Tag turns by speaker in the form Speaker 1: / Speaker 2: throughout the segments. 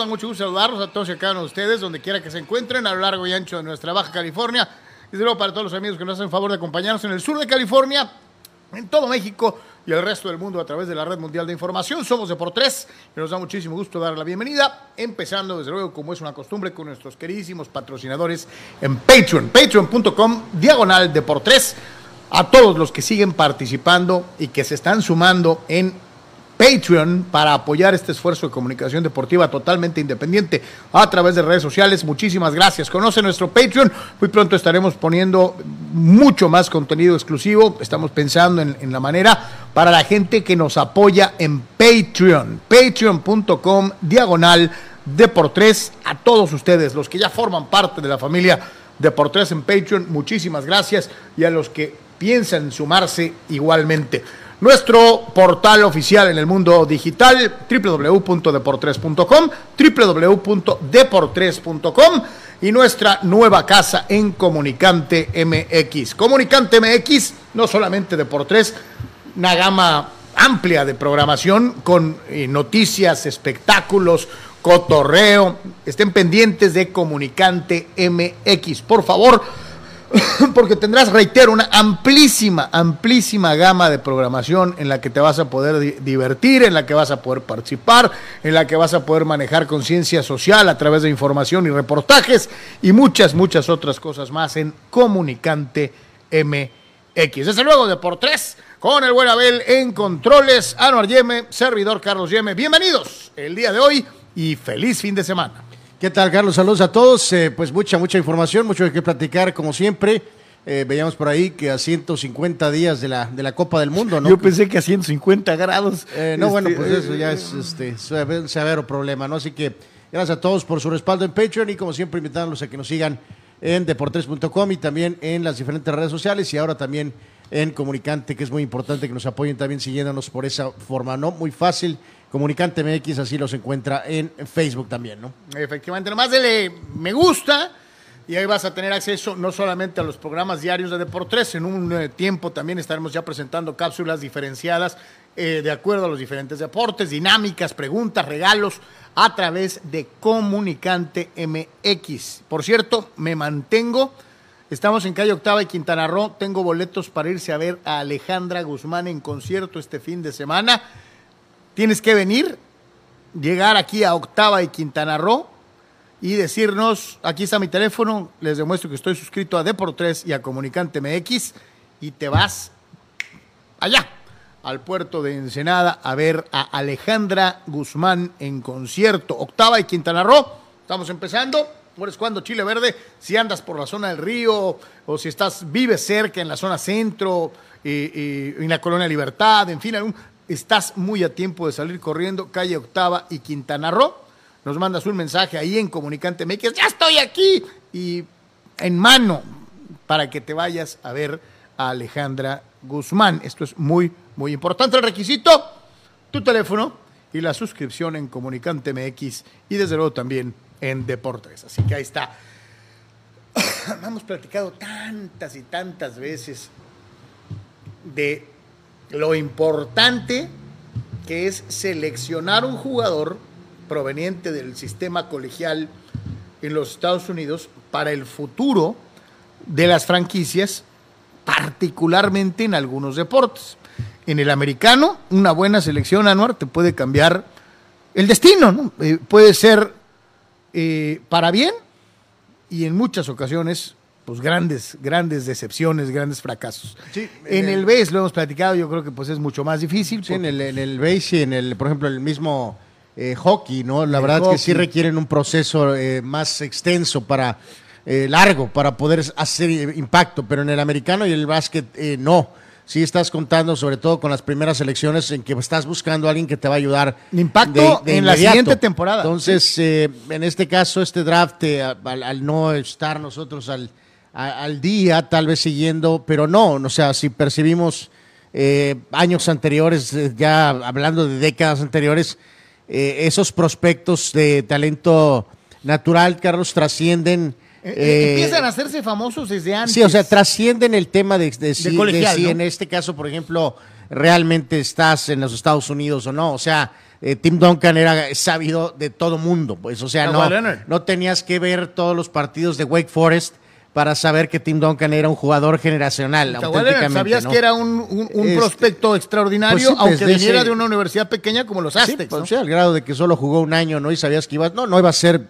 Speaker 1: da mucho gusto saludarlos a todos y a cada uno de ustedes, donde quiera que se encuentren, a lo largo y ancho de nuestra Baja California. Y luego para todos los amigos que nos hacen favor de acompañarnos en el sur de California, en todo México y el resto del mundo a través de la Red Mundial de Información. Somos Deportes y nos da muchísimo gusto dar la bienvenida, empezando desde luego, como es una costumbre, con nuestros queridísimos patrocinadores en Patreon, patreon.com, diagonal Deportes. A todos los que siguen participando y que se están sumando en Patreon para apoyar este esfuerzo de comunicación deportiva totalmente independiente a través de redes sociales. Muchísimas gracias. Conoce nuestro Patreon. Muy pronto estaremos poniendo mucho más contenido exclusivo. Estamos pensando en, la manera para la gente que nos apoya en Patreon. Patreon.com diagonal de por tres a todos ustedes, los que ya forman parte de la familia de por tres en Patreon. Muchísimas gracias y a los que piensan sumarse igualmente. Nuestro portal oficial en el mundo digital, www.deportres.com, www.deportres.com y nuestra nueva casa en Comunicante MX. Comunicante MX, no solamente de por tres, una gama amplia de programación con eh, noticias, espectáculos, cotorreo. Estén pendientes de Comunicante MX. Por favor, porque tendrás, reitero, una amplísima, amplísima gama de programación en la que te vas a poder di divertir, en la que vas a poder participar, en la que vas a poder manejar conciencia social a través de información y reportajes y muchas, muchas otras cosas más en Comunicante MX. Desde luego, de por tres, con el buen Abel en controles, Anuar Yeme, servidor Carlos Yeme. Bienvenidos el día de hoy y feliz fin de semana.
Speaker 2: ¿Qué tal, Carlos? Saludos a todos. Eh, pues mucha, mucha información, mucho de qué platicar, como siempre. Eh, veíamos por ahí que a 150 días de la, de la Copa del Mundo, ¿no?
Speaker 1: Yo pensé que a 150 grados.
Speaker 2: Eh, no, este, bueno, pues eso ya es este, un severo problema, ¿no? Así que gracias a todos por su respaldo en Patreon y como siempre invitándolos a que nos sigan en deportes.com y también en las diferentes redes sociales y ahora también en Comunicante, que es muy importante que nos apoyen también siguiéndonos por esa forma, ¿no? Muy fácil Comunicante MX, así los encuentra en Facebook también, ¿no?
Speaker 1: Efectivamente, nomás dele me gusta y ahí vas a tener acceso no solamente a los programas diarios de Deportes, en un eh, tiempo también estaremos ya presentando cápsulas diferenciadas eh, de acuerdo a los diferentes deportes, dinámicas, preguntas, regalos a través de Comunicante MX. Por cierto, me mantengo. Estamos en calle Octava y Quintana Roo. Tengo boletos para irse a ver a Alejandra Guzmán en concierto este fin de semana. Tienes que venir, llegar aquí a Octava y Quintana Roo y decirnos, aquí está mi teléfono, les demuestro que estoy suscrito a Deportes y a Comunicante MX y te vas allá, al puerto de Ensenada, a ver a Alejandra Guzmán en concierto. Octava y Quintana Roo, estamos empezando. es cuando Chile Verde, si andas por la zona del río o si estás, vives cerca en la zona centro, y, y, en la Colonia Libertad, en fin, algún, estás muy a tiempo de salir corriendo, calle Octava y Quintana Roo. Nos mandas un mensaje ahí en Comunicante MX, ya estoy aquí y en mano para que te vayas a ver a Alejandra Guzmán. Esto es muy, muy importante. El requisito, tu teléfono y la suscripción en Comunicante MX y desde luego también en Deportes. Así que ahí está. Hemos platicado tantas y tantas veces de lo importante que es seleccionar un jugador proveniente del sistema colegial en los Estados Unidos para el futuro de las franquicias, particularmente en algunos deportes. En el americano, una buena selección anual te puede cambiar el destino, ¿no? eh, puede ser eh, para bien y en muchas ocasiones pues grandes, grandes decepciones, grandes fracasos.
Speaker 2: Sí,
Speaker 1: en el base lo hemos platicado, yo creo que pues es mucho más difícil.
Speaker 2: Sí, en el, en el base y en el, por ejemplo, el mismo eh, hockey, ¿no? La verdad hockey. que sí requieren un proceso eh, más extenso para, eh, largo, para poder hacer impacto, pero en el americano y el básquet eh, no. Sí estás contando, sobre todo con las primeras elecciones, en que estás buscando a alguien que te va a ayudar.
Speaker 1: Impacto de, de en la siguiente temporada.
Speaker 2: Entonces, eh, en este caso, este draft, eh, al, al, no estar nosotros al, a, al día, tal vez siguiendo, pero no, o sea, si percibimos eh, años anteriores, eh, ya hablando de décadas anteriores, eh, esos prospectos de talento natural, Carlos, trascienden.
Speaker 1: Eh, Empiezan a hacerse famosos desde antes.
Speaker 2: Sí, o sea, trascienden el tema de, de,
Speaker 1: de
Speaker 2: si,
Speaker 1: colegial,
Speaker 2: de si
Speaker 1: ¿no?
Speaker 2: en este caso, por ejemplo, realmente estás en los Estados Unidos o no. O sea, eh, Tim Duncan era sabido de todo mundo, pues, o sea, no, no tenías que ver todos los partidos de Wake Forest para saber que Tim Duncan era un jugador generacional.
Speaker 1: Sabías que era un, este, prospecto extraordinario, pues aunque viniera de una universidad pequeña como los Aztecs.
Speaker 2: Pues, sí, al grado de que solo jugó un año, ¿no? Y sabías que iba, no, no iba a ser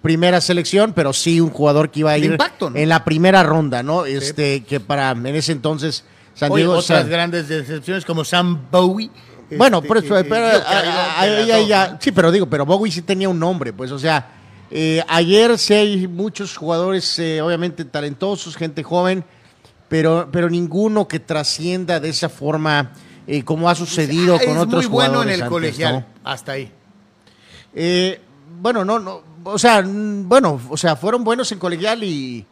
Speaker 2: primera selección, pero sí un jugador que iba a ir en la primera ronda, ¿no? Este, que para en ese entonces
Speaker 1: San Diego. otras grandes decepciones como Sam Bowie.
Speaker 2: Bueno, este, por eso, pero, sí, pero digo, pero Bowie sí tenía un nombre, pues, o sea, eh, ayer sí hay muchos jugadores, eh, obviamente talentosos, gente joven, pero, pero ninguno que trascienda de esa forma eh, como ha sucedido con otros jugadores. muy bueno en el colegial,
Speaker 1: hasta ahí.
Speaker 2: bueno, no, no, o sea, bueno, o sea, fueron buenos en colegial y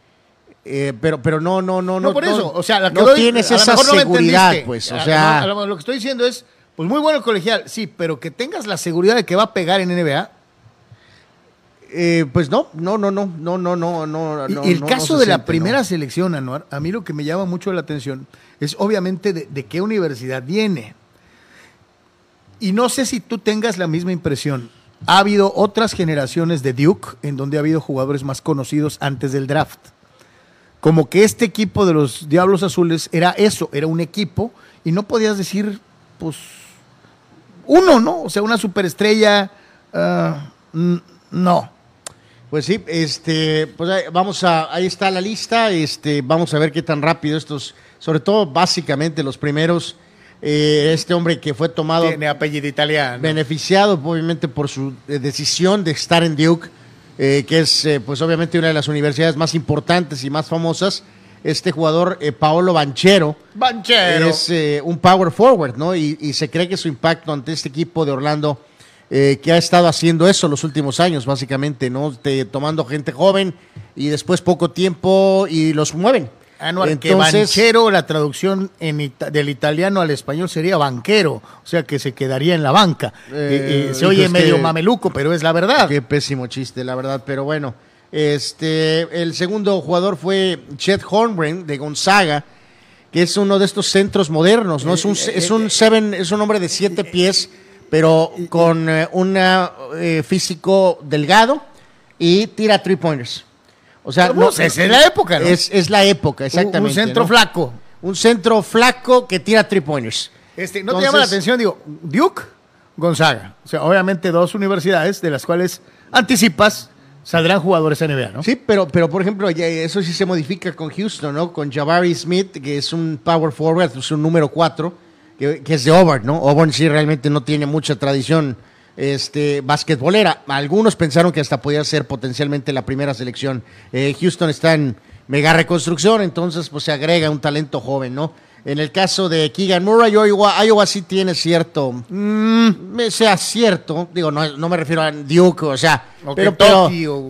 Speaker 2: pero pero no no no no
Speaker 1: por eso o sea
Speaker 2: no tienes esa seguridad pues o sea
Speaker 1: lo que estoy diciendo es pues muy bueno el colegial sí pero que tengas la seguridad de que va a pegar en NBA
Speaker 2: eh, pues no, no, no, no, no, no, no, no.
Speaker 1: el caso de la primera selección, Anuar, a mí lo que me llama mucho la atención es obviamente de, qué universidad viene. Y no sé si tú tengas la misma impresión. Ha habido otras generaciones de Duke en donde ha habido jugadores más conocidos antes del draft. Como que este equipo de los Diablos Azules era eso, era un equipo y no podías decir, pues, uno, ¿no? O sea, una superestrella, ah, no.
Speaker 2: Pues sí, este, pues vamos a, ahí está la lista, este, vamos a ver qué tan rápido estos, sobre todo básicamente los primeros, eh, este hombre que fue tomado.
Speaker 1: Tiene apellido italiano.
Speaker 2: Beneficiado obviamente por su eh, decisión de estar en Duke, eh, que es pues obviamente una de las universidades más importantes y más famosas. Este jugador, Paolo Banchero,
Speaker 1: Banchero.
Speaker 2: es un power forward, ¿no? Y, y se cree que su impacto ante este equipo de Orlando eh, que ha estado haciendo eso los últimos años, básicamente, ¿no? tomando gente joven y después poco tiempo y los mueven.
Speaker 1: Anual, que banchero, la traducción en del italiano al español sería banquero, o sea que se quedaría en la banca. Eh, se oye medio mameluco, pero es la verdad.
Speaker 2: Qué pésimo chiste, la verdad, pero bueno. Este, el segundo jugador fue Chet Hornbren de Gonzaga, que es uno de estos centros modernos, ¿no? Es un, eh, es un seven, es un hombre de siete pies pero con eh, un eh, físico delgado y tira three pointers.
Speaker 1: O sea, no, es, la época, ¿no?
Speaker 2: Es, la época, exactamente.
Speaker 1: Un, centro flaco.
Speaker 2: Un centro flaco que tira three pointers.
Speaker 1: Este, ¿No te llama la atención? Digo, Duke, Gonzaga. O sea, obviamente dos universidades de las cuales anticipas saldrán jugadores NBA, ¿no?
Speaker 2: Sí, pero, pero por ejemplo, eso sí se modifica con Houston, ¿no? Con Jabari Smith, que es un power forward, es un número cuatro que, es de Auburn, ¿no? Auburn sí realmente no tiene mucha tradición este, basquetbolera. Algunos pensaron que hasta podía ser potencialmente la primera selección. Eh, Houston está en mega reconstrucción, entonces pues se agrega un talento joven, ¿no? En el caso de Keegan Murray, Iowa, Iowa sí tiene cierto, mm, sea cierto, digo, no, me refiero a Duke, o sea, pero,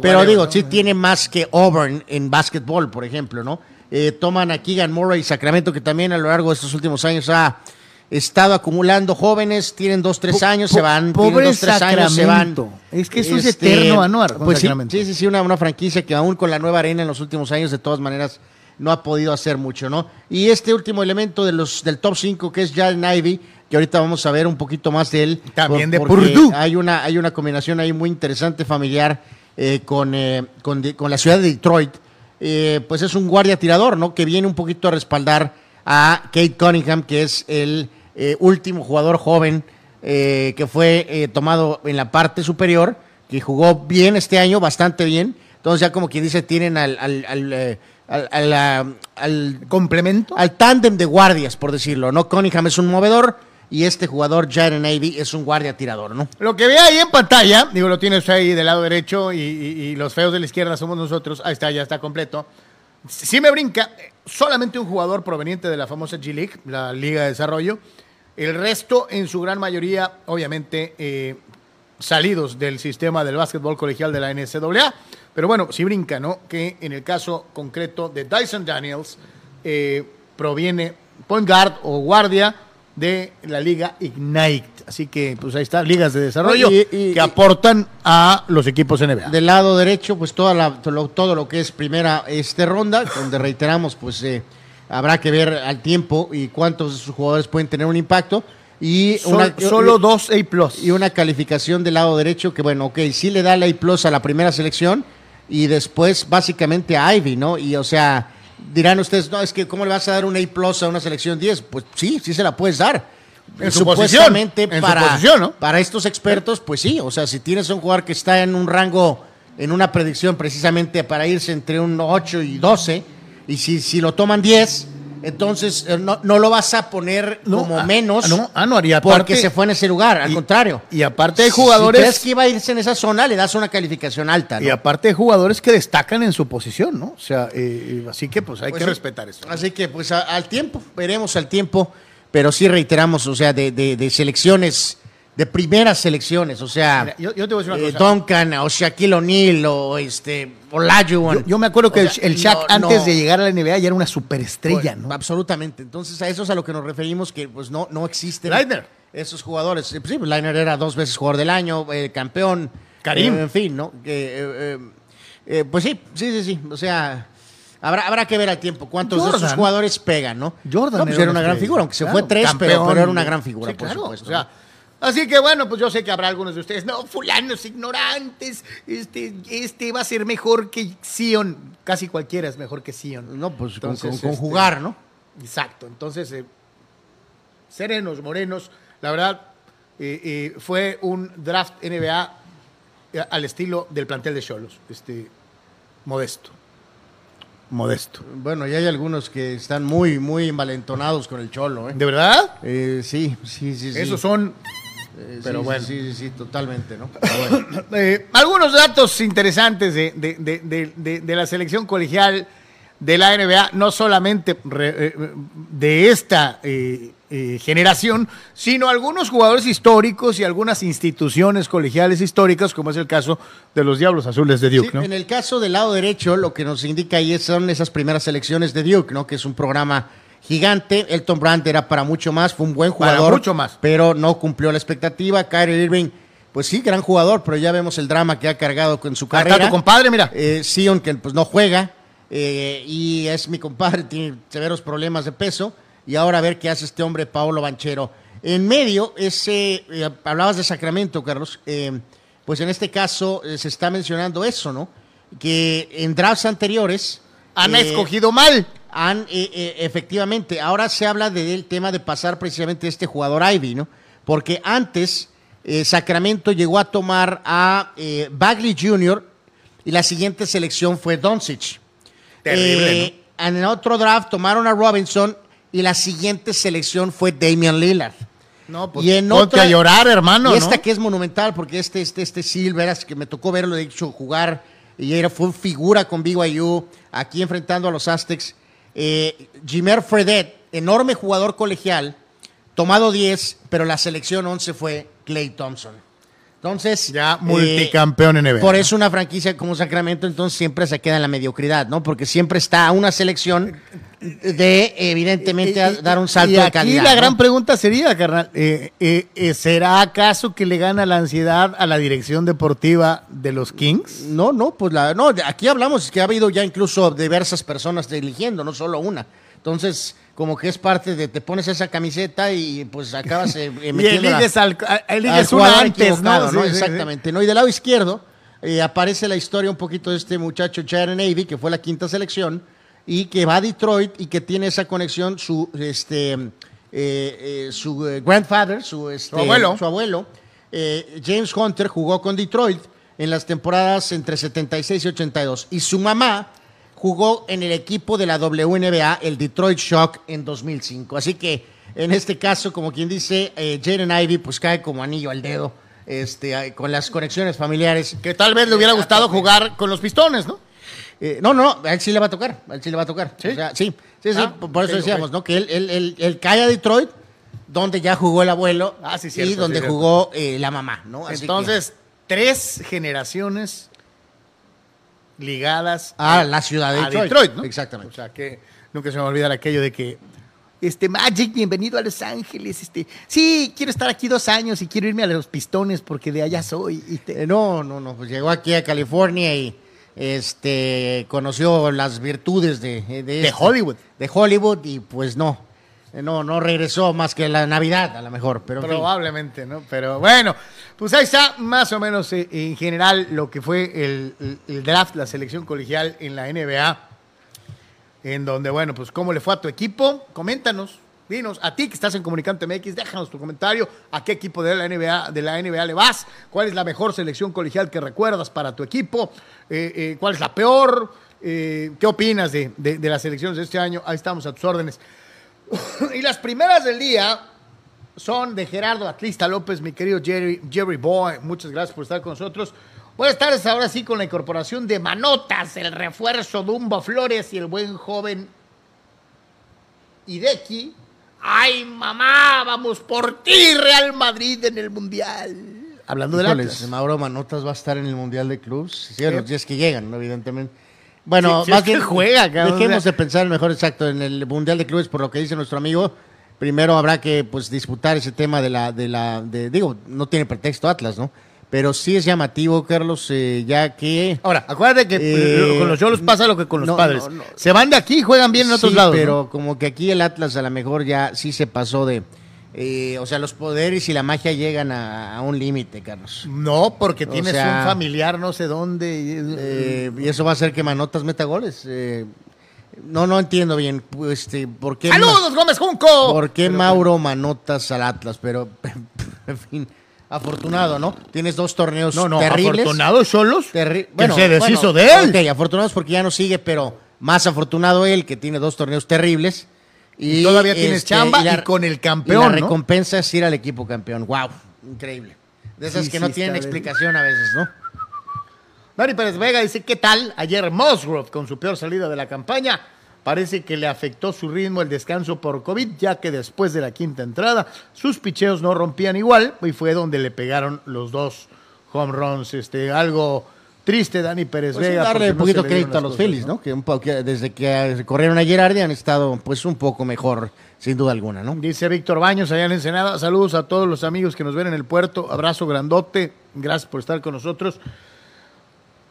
Speaker 2: pero, digo, sí tiene más que Auburn en básquetbol, por ejemplo, ¿no? Eh, toman a Keegan Murray y Sacramento, que también a lo largo de estos últimos años ha estado acumulando jóvenes, tienen dos, tres años, se van,
Speaker 1: pobre dos, tres años, se van. Es que eso es este, eterno, Anuar.
Speaker 2: Pues sí, sí, sí, una, una, franquicia que aún con la nueva arena en los últimos años, de todas maneras, no ha podido hacer mucho, ¿no? Y este último elemento de los, del top 5, que es Jalen Ivy, que ahorita vamos a ver un poquito más de él.
Speaker 1: También de Purdue.
Speaker 2: Hay una, hay una combinación ahí muy interesante, familiar, eh, con, eh, con, con, la ciudad de Detroit. Eh, pues es un guardia tirador, ¿no? Que viene un poquito a respaldar a Kate Cunningham, que es el eh, último jugador joven eh, que fue eh, tomado en la parte superior, que jugó bien este año, bastante bien. Entonces ya como quien dice, tienen al, al, al,
Speaker 1: complemento,
Speaker 2: al tándem de guardias, por decirlo. ¿no? Cunningham es un movedor y este jugador, Jared Navy, es un guardia tirador, ¿no?
Speaker 1: Lo que ve ahí en pantalla, digo, lo tienes ahí del lado derecho y, los feos de la izquierda somos nosotros. Ahí está, ya está completo. Si me brinca, solamente un jugador proveniente de la famosa G League, la Liga de Desarrollo. El resto, en su gran mayoría, obviamente, eh, salidos del sistema del básquetbol colegial de la NCAA. Pero bueno, si brinca, ¿no? Que en el caso concreto de Dyson Daniels, eh, proviene point guard o guardia de la liga Ignite. Así que, pues ahí está, ligas de desarrollo que aportan a los equipos NBA.
Speaker 2: Del lado derecho, pues toda la, todo, lo, que es primera este ronda, donde reiteramos, pues eh, habrá que ver al tiempo y cuántos de sus jugadores pueden tener un impacto. Y
Speaker 1: Sol-
Speaker 2: una,
Speaker 1: solo dos A plus.
Speaker 2: y una calificación del lado derecho que, bueno, ok, sí le da la A plus a la primera selección y después básicamente a Ivy, ¿no? Y o sea, dirán ustedes, no, es que ¿cómo le vas a dar un A plus a una selección 10? Pues sí, sí se la puedes dar.
Speaker 1: En su
Speaker 2: Supuestamente
Speaker 1: posición, en su
Speaker 2: para,
Speaker 1: posición, ¿no?
Speaker 2: para estos expertos, pues sí, o sea, si tienes un jugador que está en un rango, en una predicción precisamente para irse entre un 8 y 12, y si, si lo toman 10, entonces eh, no, no lo vas a poner
Speaker 1: No,
Speaker 2: como
Speaker 1: ah,
Speaker 2: menos
Speaker 1: no, ah, no, haría
Speaker 2: porque
Speaker 1: parte-
Speaker 2: se fue en ese lugar, al
Speaker 1: y-
Speaker 2: contrario.
Speaker 1: y aparte hay jugadores-
Speaker 2: Si crees que iba a irse en esa zona, le das una calificación alta, ¿no?
Speaker 1: Y aparte de jugadores que destacan en su posición, ¿no? O sea, eh, así que pues hay
Speaker 2: Pues
Speaker 1: que
Speaker 2: sí.
Speaker 1: respetar eso.
Speaker 2: Así que, pues, a- al tiempo, veremos al tiempo, pero sí reiteramos, o sea, de, de- de selecciones, de primeras selecciones, o sea,
Speaker 1: Mira, yo, yo te voy a decir una
Speaker 2: eh,
Speaker 1: cosa.
Speaker 2: Duncan o Shaquille O'Neal o este Olajuwon.
Speaker 1: Yo, yo me acuerdo que
Speaker 2: O
Speaker 1: el,
Speaker 2: sea,
Speaker 1: el Shaq
Speaker 2: no,
Speaker 1: antes
Speaker 2: no.
Speaker 1: de llegar a la NBA ya era una superestrella,
Speaker 2: Pues,
Speaker 1: ¿no?
Speaker 2: Absolutamente. Entonces, a eso es a lo que nos referimos, que pues no, no existen
Speaker 1: Leitner.
Speaker 2: esos jugadores. Eh, pues, Sí, pues, era dos veces jugador del año, eh, campeón.
Speaker 1: Karim.
Speaker 2: eh, en fin, ¿no? Pues sí, sí, sí, sí. O sea, habrá, habrá que ver al tiempo cuántos de esos jugadores pegan, ¿no?
Speaker 1: Jordan
Speaker 2: No, pues era una gran figura, aunque se
Speaker 1: Claro,
Speaker 2: fue tres, pero, era una gran figura,
Speaker 1: Sí,
Speaker 2: por
Speaker 1: claro,
Speaker 2: supuesto.
Speaker 1: o sea, así que bueno, pues yo sé que habrá algunos de ustedes, no, fulanos ignorantes, este, este va a ser mejor que Sion. Casi cualquiera es mejor que Sion.
Speaker 2: No, pues con,
Speaker 1: Entonces,
Speaker 2: con- con
Speaker 1: este,
Speaker 2: jugar, ¿no?
Speaker 1: Exacto, entonces, eh, serenos, morenos, la verdad, eh, eh, fue un draft NBA eh, al estilo del plantel de Cholos, este, modesto, modesto.
Speaker 2: Bueno, y hay algunos que están muy, muy envalentonados con el cholo, ¿eh?
Speaker 1: ¿De verdad?
Speaker 2: Eh, sí, sí, sí. sí.
Speaker 1: Esos son
Speaker 2: Eh,
Speaker 1: pero
Speaker 2: sí,
Speaker 1: bueno.
Speaker 2: Sí, sí, sí, totalmente, ¿no? Bueno.
Speaker 1: Eh, algunos datos interesantes de, de- de- de- la selección colegial de la NBA, no solamente re- eh, de esta eh, generación, sino algunos jugadores históricos y algunas instituciones colegiales históricas, como es el caso de los Diablos Azules de Duke,
Speaker 2: Sí,
Speaker 1: ¿no?
Speaker 2: En el caso del lado derecho, lo que nos indica ahí son esas primeras selecciones de Duke, ¿no? Que es un programa gigante. Elton Brand era para mucho más, fue un buen
Speaker 1: Para
Speaker 2: jugador.
Speaker 1: mucho más.
Speaker 2: Pero no cumplió la expectativa. Kyrie Irving, pues sí, gran jugador, pero ya vemos el drama que ha cargado con su carrera.
Speaker 1: tu compadre, mira.
Speaker 2: Eh, Sion, que pues no juega, eh, y es mi compadre, tiene severos problemas de peso, y ahora a ver qué hace este hombre, Paolo Banchero. En medio, ese, eh, hablabas de Sacramento, Carlos, eh, pues en este caso se está mencionando eso, ¿no? Que en drafts anteriores...
Speaker 1: Han
Speaker 2: eh,
Speaker 1: escogido mal.
Speaker 2: han, eh, eh, efectivamente, ahora se habla del tema de pasar precisamente este jugador Ivy, ¿no? Porque antes Sacramento llegó a tomar a Bagley Jr. y la siguiente selección fue Doncic.
Speaker 1: Terrible,
Speaker 2: En otro draft tomaron a Robinson y la siguiente selección fue Damian Lillard.
Speaker 1: No, pues
Speaker 2: y en otra-
Speaker 1: a llorar, hermano,
Speaker 2: Y esta
Speaker 1: ¿no?
Speaker 2: que es monumental, porque este, este, este Silver, que me tocó verlo, de hecho, jugar, y era, fue figura con BYU, aquí enfrentando a los Aztecs. Eh, Jimer Fredet, enorme jugador colegial, tomado 10, pero la selección 11 fue Clay Thompson. Entonces.
Speaker 1: Ya
Speaker 2: eh,
Speaker 1: multicampeón en NBA.
Speaker 2: por eso una franquicia como Sacramento entonces siempre se queda en la mediocridad, ¿no? Porque siempre está una selección de, evidentemente, a
Speaker 1: Y- y-
Speaker 2: dar un salto
Speaker 1: y
Speaker 2: de
Speaker 1: aquí
Speaker 2: calidad.
Speaker 1: la
Speaker 2: ¿no?
Speaker 1: gran pregunta sería, carnal, eh, eh, eh, ¿será acaso que le gana la ansiedad a la dirección deportiva de los Kings?
Speaker 2: No, no, pues la, no, aquí hablamos que ha habido ya incluso diversas personas eligiendo, no solo una. Entonces, como que es parte de, te pones esa camiseta y pues acabas eh, eh,
Speaker 1: Y
Speaker 2: metiéndola
Speaker 1: eliges, al, a-
Speaker 2: al
Speaker 1: eliges una antes, ¿no? Sí, sí, sí.
Speaker 2: Exactamente, ¿no? Y del lado izquierdo eh, aparece la historia un poquito de este muchacho Jared Navy, que fue la quinta selección, y que va a Detroit y que tiene esa conexión, su, este, eh, su grandfather, su, este,
Speaker 1: abuelo.
Speaker 2: su abuelo, James Hunter, jugó con Detroit en las temporadas entre 76 y 82. Y su mamá jugó en el equipo de la WNBA, el Detroit Shock, en 2005. Así que en este caso, como quien dice, eh, Jaden Ivey pues cae como anillo al dedo este, eh, con las conexiones familiares.
Speaker 1: Que tal vez le hubiera gustado jugar con los pistones, ¿no?
Speaker 2: Eh, no, no, no, a él sí le va a tocar, a él sí le va a tocar.
Speaker 1: ¿Sí?
Speaker 2: O sea, sí, sí, sí,
Speaker 1: Ah,
Speaker 2: por eso decíamos. ¿no? Que él, él, él- él cae a Detroit, donde ya jugó el abuelo
Speaker 1: Ah, sí,
Speaker 2: y
Speaker 1: cierto,
Speaker 2: donde jugó eh, la mamá, ¿no? Así que-
Speaker 1: Entonces, tres generaciones ligadas
Speaker 2: a la ciudad de
Speaker 1: a
Speaker 2: Detroit.
Speaker 1: Detroit, ¿no?
Speaker 2: Exactamente.
Speaker 1: O sea, que nunca se me va a olvidar aquello de que, este, Magic, bienvenido a Los Ángeles, este, sí, quiero estar aquí dos años y quiero irme a los pistones porque de allá soy. Y te-
Speaker 2: Eh, no, no, no, pues llegó aquí a California y este, conoció las virtudes de, de,
Speaker 1: De
Speaker 2: este-
Speaker 1: Hollywood.
Speaker 2: de Hollywood y pues no, no, no regresó más que la Navidad a lo mejor, pero.
Speaker 1: Probablemente, ¿no? Pero bueno, pues ahí está más o menos eh, en general lo que fue el draft, la selección colegial en la NBA. En donde, bueno, pues cómo le fue a tu equipo, coméntanos, dinos, a ti que estás en Comunicante MX, déjanos tu comentario, a qué equipo de la NBA, de la NBA le vas, cuál es la mejor selección colegial que recuerdas para tu equipo, Eh, eh, cuál es la peor, Eh, qué opinas de, de- de las selecciones de este año, ahí estamos a tus órdenes. y las primeras del día, son de Gerardo Atlista López, mi querido Jerry, Jerry Boy. Muchas gracias por estar con nosotros. Buenas tardes, ahora sí, con la incorporación de Manotas, el refuerzo Dumbo Flores y el buen joven Hideki. ¡Ay, mamá! ¡Vamos por ti, Real Madrid, en el Mundial! Hablando
Speaker 2: Híjoles,
Speaker 1: Atlas.
Speaker 2: Mauro Manotas va a estar en el Mundial de Clubs. Sí, los días que llegan, evidentemente. Bueno, más
Speaker 1: es que
Speaker 2: bien
Speaker 1: juega, cabrón,
Speaker 2: Dejemos de pensar mejor exacto en el Mundial de Clubes, por lo que dice nuestro amigo. Primero habrá que pues disputar ese tema de la, de la, de, digo, no tiene pretexto Atlas, ¿no? Pero sí es llamativo, Carlos, eh, ya que
Speaker 1: Ahora, acuérdate que
Speaker 2: Eh,
Speaker 1: con los Yolos pasa lo que con los
Speaker 2: no,
Speaker 1: padres.
Speaker 2: no, no.
Speaker 1: Se van de aquí y juegan bien en otros
Speaker 2: Sí,
Speaker 1: lados.
Speaker 2: pero como que aquí el Atlas a lo mejor ya sí se pasó de, eh, o sea, los poderes y la magia llegan a, a un límite, Carlos.
Speaker 1: No, porque
Speaker 2: O
Speaker 1: tienes
Speaker 2: sea,
Speaker 1: un familiar no sé dónde. y-
Speaker 2: Eh, y eso va a hacer que Manotas meta goles. Eh, no, no entiendo bien, pues, este, por qué,
Speaker 1: ¡Saludos, Gómez Junco!
Speaker 2: por qué
Speaker 1: Pero,
Speaker 2: Mauro Manotas al Atlas, pero en fin, afortunado, ¿no? Tienes dos torneos
Speaker 1: No, no,
Speaker 2: terribles.
Speaker 1: afortunado Solos.
Speaker 2: Terri-
Speaker 1: que se deshizo de él.
Speaker 2: Ok, afortunados porque ya no sigue, pero más afortunado él que tiene dos torneos terribles.
Speaker 1: Y todavía tienes chamba y con el campeón,
Speaker 2: y la
Speaker 1: ¿no?
Speaker 2: recompensa es ir al equipo campeón. Wow, increíble. De esas
Speaker 1: Sí,
Speaker 2: que
Speaker 1: sí,
Speaker 2: no tienen
Speaker 1: bien.
Speaker 2: explicación a veces, ¿no?
Speaker 1: Dani Pérez Vega dice, ¿qué tal? Ayer Musgrove con su peor salida de la campaña. Parece que le afectó su ritmo el descanso por COVID, ya que después de la quinta entrada sus picheos no rompían igual y fue donde le pegaron los dos home runs. Este, algo triste, Dani Pérez
Speaker 2: Pues
Speaker 1: Vega.
Speaker 2: darle un
Speaker 1: no
Speaker 2: poquito crédito a los Phillies, ¿no? Que, un po- que desde que corrieron a Gerardi han estado pues un poco mejor, sin duda alguna, ¿no?
Speaker 1: Dice Víctor Baños allá en Ensenada. Saludos a todos los amigos que nos ven en el puerto. Abrazo grandote. Gracias por estar con nosotros.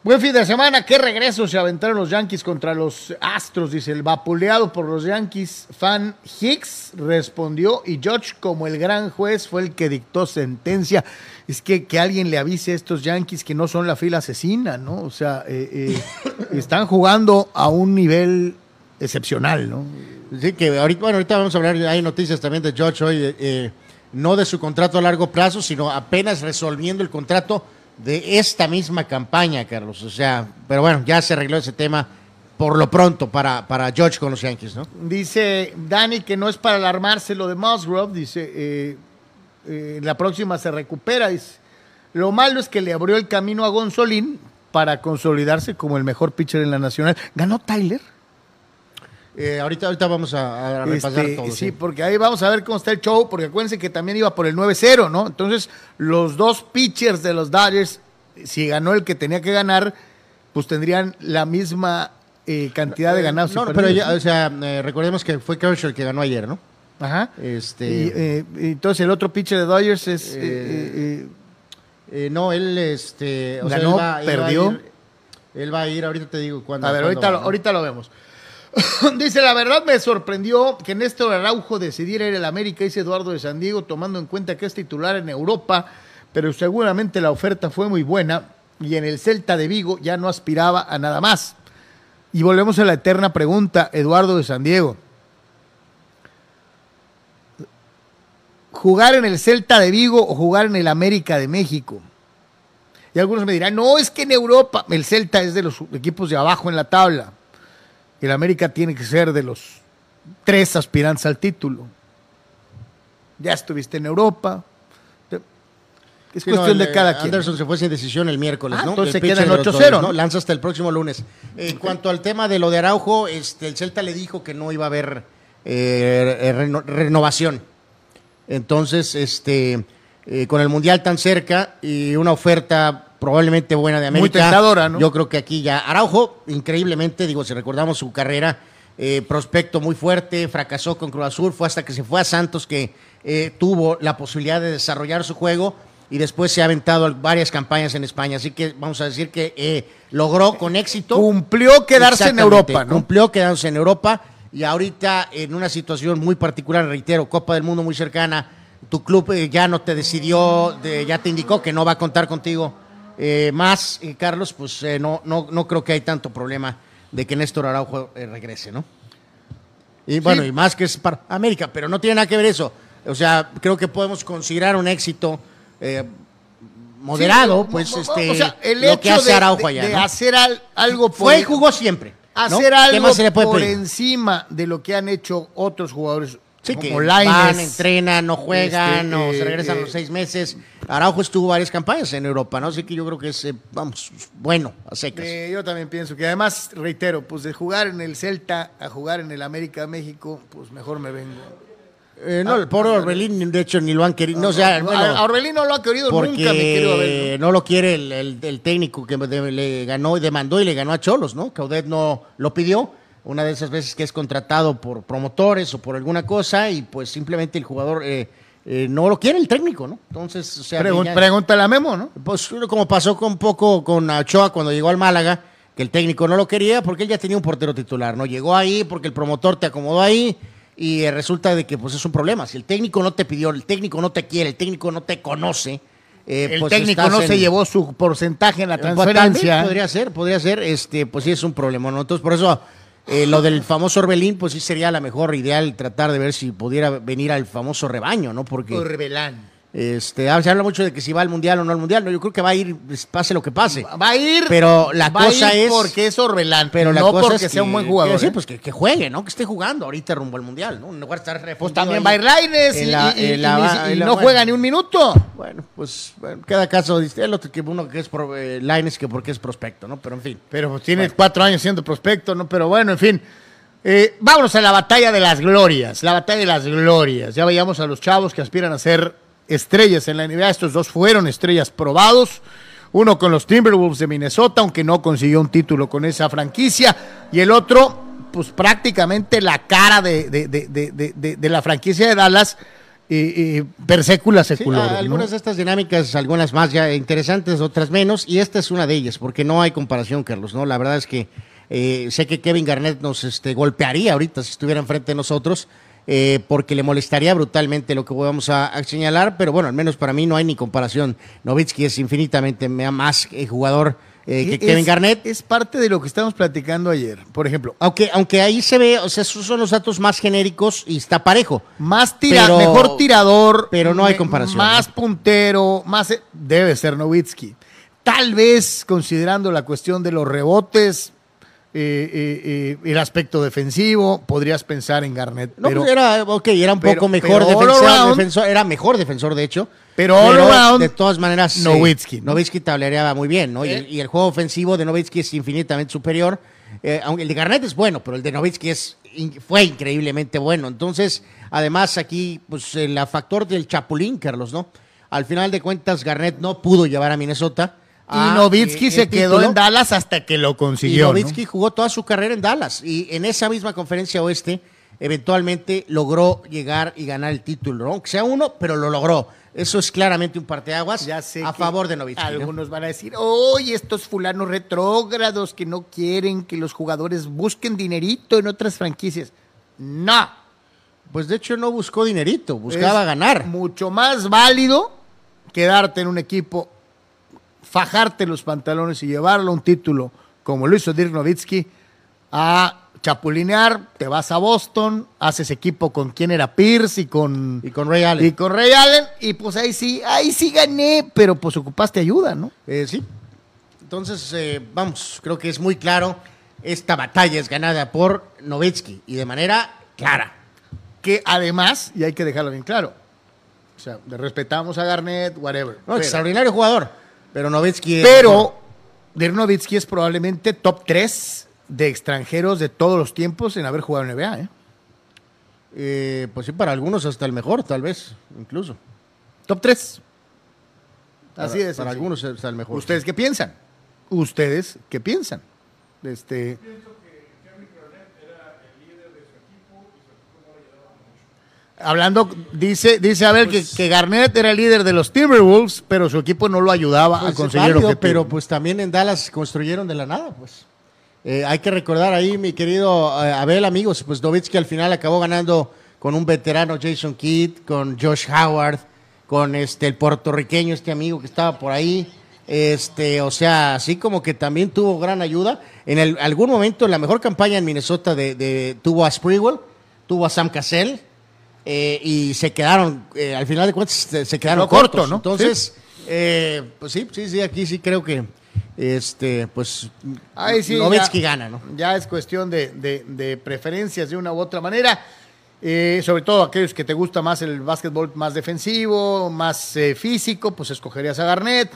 Speaker 1: Buen fin de semana. Qué regreso se aventaron los Yankees contra los Astros. Dice el vapuleado por los Yankees. Fan Hicks respondió y George, como el gran juez, fue el que dictó sentencia. Es que, que alguien le avise a estos Yankees que no son la fila asesina, ¿no? O sea, eh, eh, están jugando a un nivel excepcional, ¿no?
Speaker 2: Sí, que ahorita, bueno, ahorita vamos a hablar, hay noticias también de George hoy, eh, eh, no de su contrato a largo plazo, sino apenas resolviendo el contrato de esta misma campaña, Carlos. O sea, pero bueno, ya se arregló ese tema por lo pronto para, para George con los Yankees, ¿no?
Speaker 1: Dice Dani que no es para alarmarse lo de Musgrove. Dice, eh, eh, la próxima se recupera. Dice, lo malo es que le abrió el camino a Gonzolín para consolidarse como el mejor pitcher en la nacional. ¿Ganó Tyler?
Speaker 2: Eh, ahorita, ahorita vamos a, a repasar
Speaker 1: Este,
Speaker 2: todo.
Speaker 1: sí,
Speaker 2: sí.
Speaker 1: porque ahí vamos a ver cómo está el show, porque acuérdense que también iba por el 9-0, ¿no? Entonces, los dos pitchers de los Dodgers, si ganó el que tenía que ganar, pues tendrían la misma eh, cantidad de ganados. y
Speaker 2: No, no, pero ya, o sea, eh, recordemos que fue Kershaw el que ganó ayer, ¿no?
Speaker 1: Ajá.
Speaker 2: Este,
Speaker 1: Y, eh, entonces el otro pitcher de Dodgers es... eh,
Speaker 2: Eh,
Speaker 1: eh,
Speaker 2: eh, no, él, este, o sea,
Speaker 1: Ganó,
Speaker 2: él va- él va a
Speaker 1: perdió.
Speaker 2: ir- él va a ir, ahorita te digo cuándo.
Speaker 1: a ver,
Speaker 2: cuándo
Speaker 1: ahorita
Speaker 2: va,
Speaker 1: lo,
Speaker 2: ¿no?
Speaker 1: ahorita lo vemos. Dice, la verdad me sorprendió que Néstor Araujo decidiera ir al América, dice Eduardo de San Diego, tomando en cuenta que es titular en Europa, pero seguramente la oferta fue muy buena y en el Celta de Vigo ya no aspiraba a nada más. Y volvemos a la eterna pregunta, Eduardo de San Diego. ¿Jugar en el Celta de Vigo o jugar en el América de México? Y algunos me dirán, no, es que en Europa el Celta es de los equipos de abajo en la tabla. El América tiene que ser de los tres aspirantes al título. Ya estuviste en Europa. Es
Speaker 2: Sí, no,
Speaker 1: cuestión
Speaker 2: el,
Speaker 1: de cada quien.
Speaker 2: Anderson se fue sin decisión el miércoles,
Speaker 1: Ah,
Speaker 2: ¿no?
Speaker 1: entonces
Speaker 2: El
Speaker 1: se quedan
Speaker 2: de los
Speaker 1: 8-0,
Speaker 2: Dodgers,
Speaker 1: ¿no?
Speaker 2: Lanza hasta el próximo lunes. En cuanto al tema de lo de Araujo, este, el Celta le dijo que no iba a haber eh, eh, reno- renovación. Entonces, este, eh, con el Mundial tan cerca y una oferta probablemente buena de
Speaker 1: Muy
Speaker 2: América.
Speaker 1: tentadora, ¿no?
Speaker 2: Yo creo que aquí ya Araujo, increíblemente, digo, si recordamos su carrera, eh, prospecto muy fuerte, fracasó con Cruz Azul, fue hasta que se fue a Santos que eh, tuvo la posibilidad de desarrollar su juego y después se ha aventado varias campañas en España. Así que vamos a decir que eh, logró con éxito.
Speaker 1: Cumplió quedarse en Europa, ¿no?
Speaker 2: Cumplió quedarse en Europa y ahorita en una situación muy particular, reitero, Copa del Mundo muy cercana, tu club ya no te decidió, ya te indicó que no va a contar contigo eh, más, Carlos, pues no, no, no creo que hay tanto problema de que Néstor Araujo regrese, ¿no? Y bueno, y más que es para América, pero no tiene nada que ver eso. O sea, creo que podemos considerar un éxito eh, moderado, pues este,
Speaker 1: o sea, el hecho que hace Araujo allá, de, hacer algo
Speaker 2: por fue y jugó siempre.
Speaker 1: Hacer algo por encima de lo que han hecho otros jugadores
Speaker 2: Sí, como que van, entrenan, no juegan, este, no se regresan eh, los seis meses. Araujo estuvo varias campañas en Europa, ¿no? Así que yo creo que es, eh, vamos, bueno, a secas.
Speaker 1: yo también pienso que además, reitero, pues de jugar en el Celta a jugar en el América México, pues mejor me vengo.
Speaker 2: Eh, no, el pobre Orbelín, de hecho, ni lo han querido. No, o sea,
Speaker 1: a Orbelín no lo ha querido nunca, me
Speaker 2: No lo quiere el, técnico que le ganó y demandó y le ganó a Cholos, ¿no? Caudet no lo pidió. Una de esas veces que es contratado por promotores o por alguna cosa y pues simplemente el jugador eh, eh, no lo quiere el técnico, ¿no? Entonces, o sea.
Speaker 1: pregúntale a Memo, ¿no?
Speaker 2: Pues como pasó con poco con Ochoa cuando llegó al Málaga, que el técnico no lo quería porque él ya tenía un portero titular, ¿no? Llegó ahí porque el promotor te acomodó ahí y resulta de que pues es un problema. Si el técnico no te pidió, el técnico no te quiere, el técnico no te conoce.
Speaker 1: Eh, el pues técnico no se llevó su porcentaje en la pues, transferencia.
Speaker 2: podría ser, podría ser, este, pues sí es un problema, ¿no? Entonces por eso eh, lo del famoso Orbelín, pues sí sería la mejor ideal tratar de ver si pudiera venir al famoso rebaño, ¿no? Porque
Speaker 1: Orbelán.
Speaker 2: Este, ah, se habla mucho de que si va al mundial o no al mundial. No, yo creo que va a ir, pues, pase lo que pase.
Speaker 1: Va a ir.
Speaker 2: Pero la cosa es.
Speaker 1: Porque es Orbelán. Pero la no cosa porque sea un buen jugador.
Speaker 2: Sí, ¿eh? pues que, juegue, ¿no? Que esté jugando ahorita rumbo al mundial, ¿no? En lugar de estar
Speaker 1: Pues también va a ir Laines y, no juega ni un minuto.
Speaker 2: Bueno, pues cada caso el otro que uno que es pro, eh, que porque es prospecto, ¿no? Pero en fin.
Speaker 1: Pero pues, tiene cuatro años siendo prospecto, ¿no? Pero bueno, en fin. Eh, vámonos a la batalla de las glorias. La batalla de las glorias. Ya veíamos a los chavos que aspiran a ser estrellas en la NBA. Estos dos fueron estrellas probados. Uno con los Timberwolves de Minnesota, aunque no consiguió un título con esa franquicia. Y el otro, pues prácticamente la cara de, de, la franquicia de Dallas. Y, per secula
Speaker 2: algunas de estas dinámicas, algunas más ya interesantes, otras menos, y esta es una de ellas, porque no hay comparación, Carlos, ¿no? La verdad es que eh, sé que Kevin Garnett nos este, golpearía ahorita si estuviera enfrente de nosotros, eh, porque le molestaría brutalmente lo que vamos a, señalar, pero bueno, al menos para mí no hay ni comparación. Novitsky es infinitamente más eh, jugador eh, que Kevin Garnett.
Speaker 1: Es parte de lo que estábamos platicando ayer, por ejemplo.
Speaker 2: Aunque, aunque ahí se ve, o sea, esos son los datos más genéricos y está parejo.
Speaker 1: Más tira, mejor tirador.
Speaker 2: Pero no hay comparación.
Speaker 1: Más puntero, más. Debe ser Novitsky. Tal vez, considerando la cuestión de los rebotes, eh, eh, eh, el aspecto defensivo, podrías pensar en Garnett.
Speaker 2: No, pero, pues era, okay, era un poco mejor defensor, era mejor defensor de hecho.
Speaker 1: Pero,
Speaker 2: de todas maneras,
Speaker 1: Nowitzki.
Speaker 2: Nowitzki tablereaba muy bien, ¿no? Y el, juego ofensivo de Nowitzki es infinitamente superior. aunque el de Garnett es bueno, pero el de Nowitzki es, fue increíblemente bueno. Entonces, además aquí, pues el factor del Chapulín, Carlos, ¿no? Al final de cuentas, Garnett no pudo llevar a Minnesota
Speaker 1: y ah, Novitsky se quedó en Dallas hasta que lo consiguió.
Speaker 2: Y Novitsky jugó toda su carrera en Dallas. Y en esa misma conferencia oeste, eventualmente logró llegar y ganar el título. Aunque sea uno, pero lo logró. Eso es claramente un parteaguas ya a favor de Novitsky.
Speaker 1: Algunos van a decir, oye, estos fulanos retrógrados que no quieren que los jugadores busquen dinerito en otras franquicias. No.
Speaker 2: Pues de hecho no buscó dinerito, buscaba ganar.
Speaker 1: Mucho más válido quedarte en un equipo fajarte los pantalones y llevarlo a un título, como lo hizo Dirk Nowitzki, a chapulinear, te vas a Boston, haces equipo con quién era Pierce y con,
Speaker 2: y con Ray Allen.
Speaker 1: Y con Ray Allen, y pues ahí sí, ahí sí gané, pero pues ocupaste ayuda, ¿no?
Speaker 2: Eh, sí. Entonces, eh, vamos, creo que es muy claro, esta batalla es ganada por Nowitzki y de manera clara.
Speaker 1: Que además, y hay que dejarlo bien claro, o sea, le respetamos a Garnett, whatever.
Speaker 2: extraordinario jugador. Pero Novitsky.
Speaker 1: Pero Dirk Nowitzki es probablemente top 3 de extranjeros de todos los tiempos en haber jugado en NBA. ¿eh?
Speaker 2: ¿eh? pues sí, para algunos hasta el mejor, tal vez, incluso.
Speaker 1: Top 3. Así es.
Speaker 2: Para algunos hasta el mejor.
Speaker 1: ¿Ustedes qué piensan? ¿Ustedes qué piensan? Este. Hablando, dice, dice a ver
Speaker 2: Pues-
Speaker 1: que, que Garnett era el líder de los Timberwolves, pero su equipo no lo ayudaba a
Speaker 2: Pues,
Speaker 1: conseguir el
Speaker 2: válido,
Speaker 1: objetivo.
Speaker 2: pero pues también en Dallas construyeron de la nada, pues. Eh, hay que recordar ahí, mi querido eh, Abel, amigos, pues Novitsky al final acabó ganando con un veterano Jason Kidd, con Josh Howard, con este el puertorriqueño, este amigo que estaba por ahí. Este, o sea, así como que también tuvo gran ayuda. En el- algún momento, la mejor campaña en Minnesota de, de- tuvo a Sprewell, tuvo a Sam Cassell, eh, y se quedaron, eh, al final de cuentas, se, se quedaron
Speaker 1: corto,
Speaker 2: cortos.
Speaker 1: ¿no?
Speaker 2: Entonces, eh, pues sí, sí, sí, aquí sí creo que, este, pues,
Speaker 1: Ahí sí,
Speaker 2: Nowitzki
Speaker 1: ya-
Speaker 2: gana, ¿no?
Speaker 1: Ya es cuestión de, de- de preferencias de una u otra manera. Eh, sobre todo aquellos que te gusta más el básquetbol más defensivo, más eh, físico, pues escogerías a Garnett,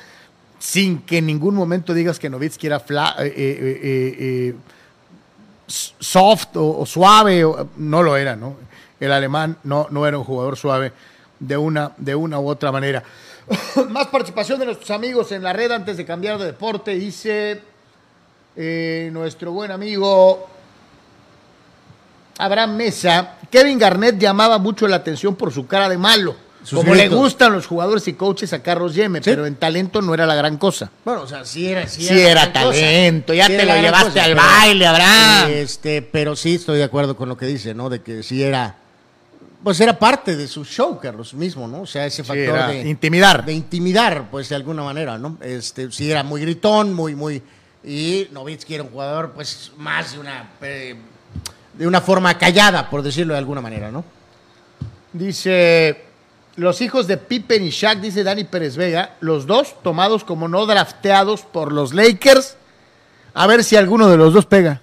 Speaker 1: sin que en ningún momento digas que Nowitzki era fla- soft o, o suave, o- no lo era, ¿no? El alemán no, no era un jugador suave de una, de una u otra manera. Más participación de nuestros amigos en la red antes de cambiar de deporte. Dice eh, nuestro buen amigo Abraham Mesa. Kevin Garnett llamaba mucho la atención por su cara de malo.
Speaker 2: Sus
Speaker 1: como le gustan los jugadores y coaches a Carlos Yeme,
Speaker 2: Sí.
Speaker 1: pero en talento no era la gran cosa.
Speaker 2: Bueno, o sea, sí era, sí
Speaker 1: Sí era
Speaker 2: cosa.
Speaker 1: talento, ya
Speaker 2: Sí
Speaker 1: te lo llevaste al
Speaker 2: pero-
Speaker 1: baile, Abraham.
Speaker 2: Este, pero sí estoy de acuerdo con lo que dice, ¿no? De que sí era, pues era parte de su show, Carlos, mismo, ¿no? O sea, ese factor de
Speaker 1: intimidar.
Speaker 2: de intimidar, pues de alguna manera, ¿no? Este, sí era muy gritón, muy, muy, y Novitsky era un jugador, pues más de una, eh, de una forma callada, por decirlo de alguna manera, ¿no?
Speaker 1: Dice, los hijos de Pippen y Shaq, dice Dani Pérez Vega, los dos tomados como no drafteados por los Lakers. A ver si alguno de los dos pega.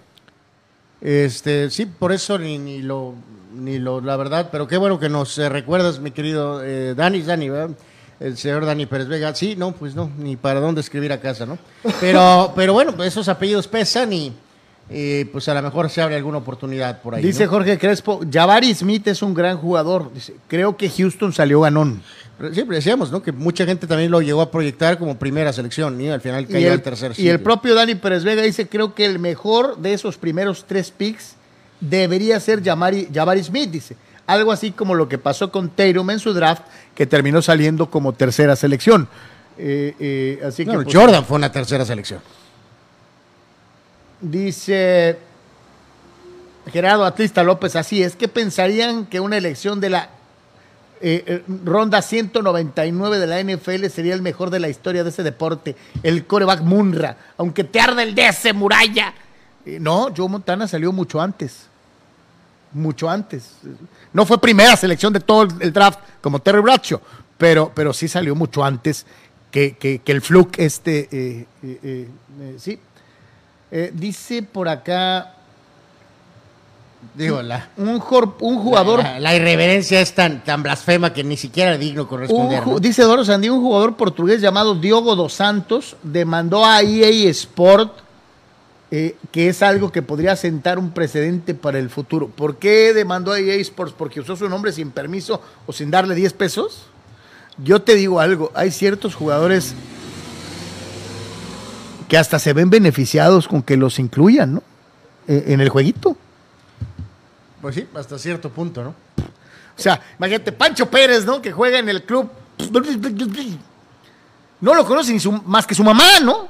Speaker 2: Este, sí, por eso ni, ni lo, ni lo, la verdad, pero qué bueno que nos eh, recuerdas, mi querido eh, Dani, Dani, ¿verdad? El señor Dani Pérez Vega. Sí, no, pues no, ni para dónde escribir a casa, ¿no? Pero, pero bueno, pues esos apellidos pesan y, pues a lo mejor se abre alguna oportunidad por ahí.
Speaker 1: Dice
Speaker 2: ¿no?
Speaker 1: Jorge Crespo, Jabari Smith es un gran jugador. Dice, creo que Houston salió ganón.
Speaker 2: Siempre decíamos, ¿no? Que mucha gente también lo llegó a proyectar como primera selección y al final cayó
Speaker 1: el,
Speaker 2: al tercer
Speaker 1: y el propio Dani Pérez Vega dice, creo que el mejor de esos primeros tres picks debería ser Jabari, Jabari Smith, dice. Algo así como lo que pasó con Tatum en su draft, que terminó saliendo como tercera selección. Eh, eh, así
Speaker 2: No,
Speaker 1: que, pues,
Speaker 2: Jordan fue una tercera selección.
Speaker 1: Dice Gerardo Atlista López, así es que pensarían que una elección de la eh, eh, ronda 199 de la NFL sería el mejor de la historia de ese deporte, el coreback Munra, aunque te arde el DS, muralla. Eh, no, Joe Montana salió mucho antes, mucho antes. No fue primera selección de todo el, draft como Terry Bradshaw, pero, pero sí salió mucho antes que, que- que el fluke este, eh, eh, eh, sí. Dice por acá
Speaker 2: Digo, la,
Speaker 1: un, jugador.
Speaker 2: la, la irreverencia es tan, tan blasfema que ni siquiera digno corresponder.
Speaker 1: Dice Doro Sandí, un jugador portugués llamado Diogo dos Santos demandó a EA Sport eh, que es algo que podría sentar un precedente para el futuro. ¿Por qué demandó a EA Sports? ¿Porque usó su nombre sin permiso o sin darle 10 pesos? Yo te digo algo, hay ciertos jugadores que hasta se ven beneficiados con que los incluyan, ¿no? Eh, en el jueguito.
Speaker 2: Pues sí, hasta cierto punto, ¿no?
Speaker 1: O sea, imagínate, Pancho Pérez, ¿no? Que juega en el club. No lo conoce ni su- más que su mamá, ¿no?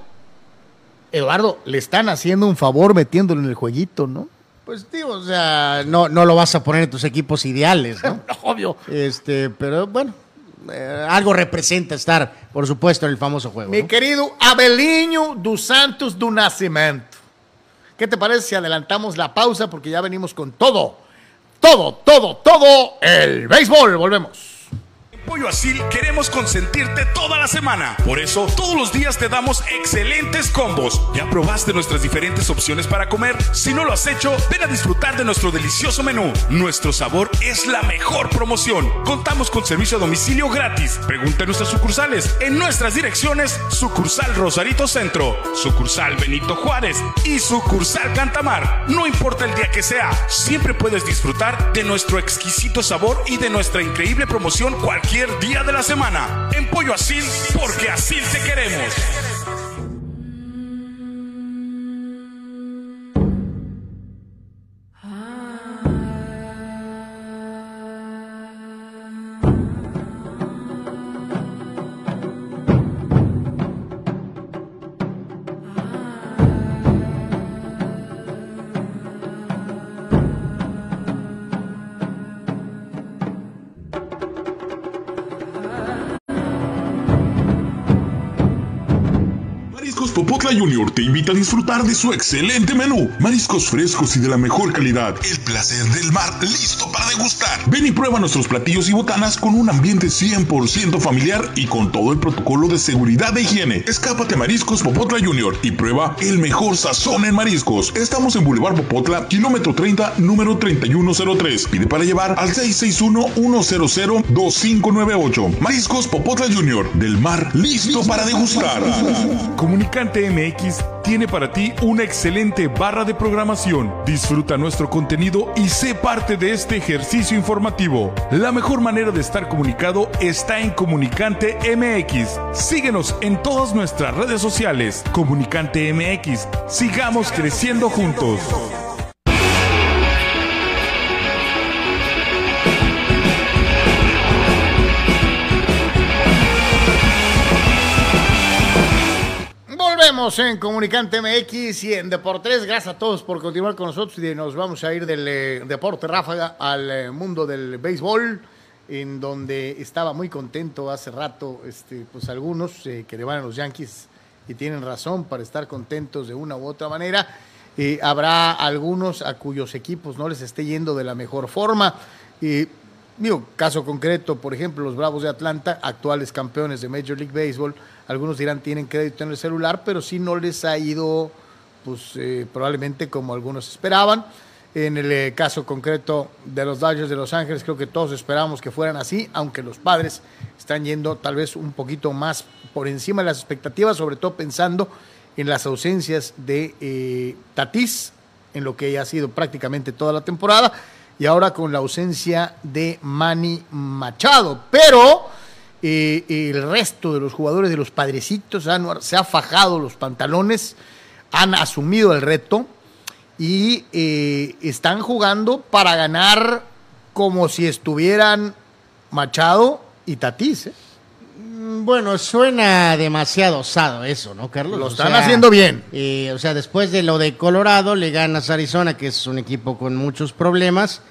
Speaker 1: Eduardo, le están haciendo un favor metiéndolo en el jueguito, ¿no?
Speaker 2: Pues digo, o sea, no, no lo vas a poner en tus equipos ideales, ¿no?
Speaker 1: Obvio.
Speaker 2: este, pero bueno, eh, algo representa estar, por supuesto, en el famoso juego.
Speaker 1: Mi
Speaker 2: ¿no?
Speaker 1: querido Abeliño dos Santos do Nascimento. ¿Qué te parece si adelantamos la pausa? Porque ya venimos con todo, todo, todo, todo el béisbol. Volvemos.
Speaker 3: Pollo Asil queremos consentirte toda la semana. Por eso, todos los días te damos excelentes combos. ¿Ya probaste nuestras diferentes opciones para comer? Si no lo has hecho, ven a disfrutar de nuestro delicioso menú. Nuestro sabor es la mejor promoción. Contamos con servicio a domicilio gratis. Pregunta en nuestras sucursales. En nuestras direcciones, sucursal Rosarito Centro, sucursal Benito Juárez y sucursal Cantamar. No importa el día que sea, siempre puedes disfrutar de nuestro exquisito sabor y de nuestra increíble promoción cualquier día de la semana. En Pollo Asil, porque así te queremos. Junior te invita a disfrutar de su excelente menú. Mariscos frescos y de la mejor calidad. El placer del mar listo para degustar. Ven y prueba nuestros platillos y botanas con un ambiente 100% familiar y con todo el protocolo de seguridad e higiene. Escápate a Mariscos Popotla Junior y prueba el mejor sazón en mariscos. Estamos en Boulevard Popotla, kilómetro 30, número 3103. Pide para llevar al 661-100-2598. Mariscos Popotla Junior, del mar listo para degustar. Comunicante MX tiene para ti una excelente barra de programación. Disfruta nuestro contenido y sé parte de este ejercicio informativo. La mejor manera de estar comunicado está en Comunicante MX. Síguenos en todas nuestras redes sociales. Comunicante MX. Sigamos creciendo juntos.
Speaker 1: En Comunicante MX y en Deportes. Gracias a todos por continuar con nosotros y nos vamos a ir del eh, deporte ráfaga al eh, mundo del béisbol, en donde estaba muy contento hace rato, este, pues algunos eh, que le van a los Yankees y tienen razón para estar contentos de una u otra manera. Habrá algunos a cuyos equipos no les esté yendo de la mejor forma. Digo, caso concreto, por ejemplo, los Bravos de Atlanta, actuales campeones de Major League Baseball, algunos dirán tienen crédito en el celular, pero sí no les ha ido, pues eh, probablemente como algunos esperaban. En el eh, caso concreto de los Dodgers de Los Ángeles, creo que todos esperábamos que fueran así, aunque los padres están yendo tal vez un poquito más por encima de las expectativas, sobre todo pensando en las ausencias de eh, Tatís, en lo que ha sido prácticamente toda la temporada, y ahora con la ausencia de Manny Machado. Pero eh, el resto de los jugadores de los padrecitos han, se ha fajado los pantalones, han asumido el reto y eh, están jugando para ganar como si estuvieran Machado y Tatís. ¿eh?
Speaker 2: Mm, Bueno, suena demasiado osado eso, ¿no, Carlos?
Speaker 1: Lo
Speaker 2: O
Speaker 1: están
Speaker 2: sea,
Speaker 1: haciendo bien.
Speaker 2: eh, o sea, después de lo de Colorado, le ganas a Arizona, que es un equipo con muchos problemas,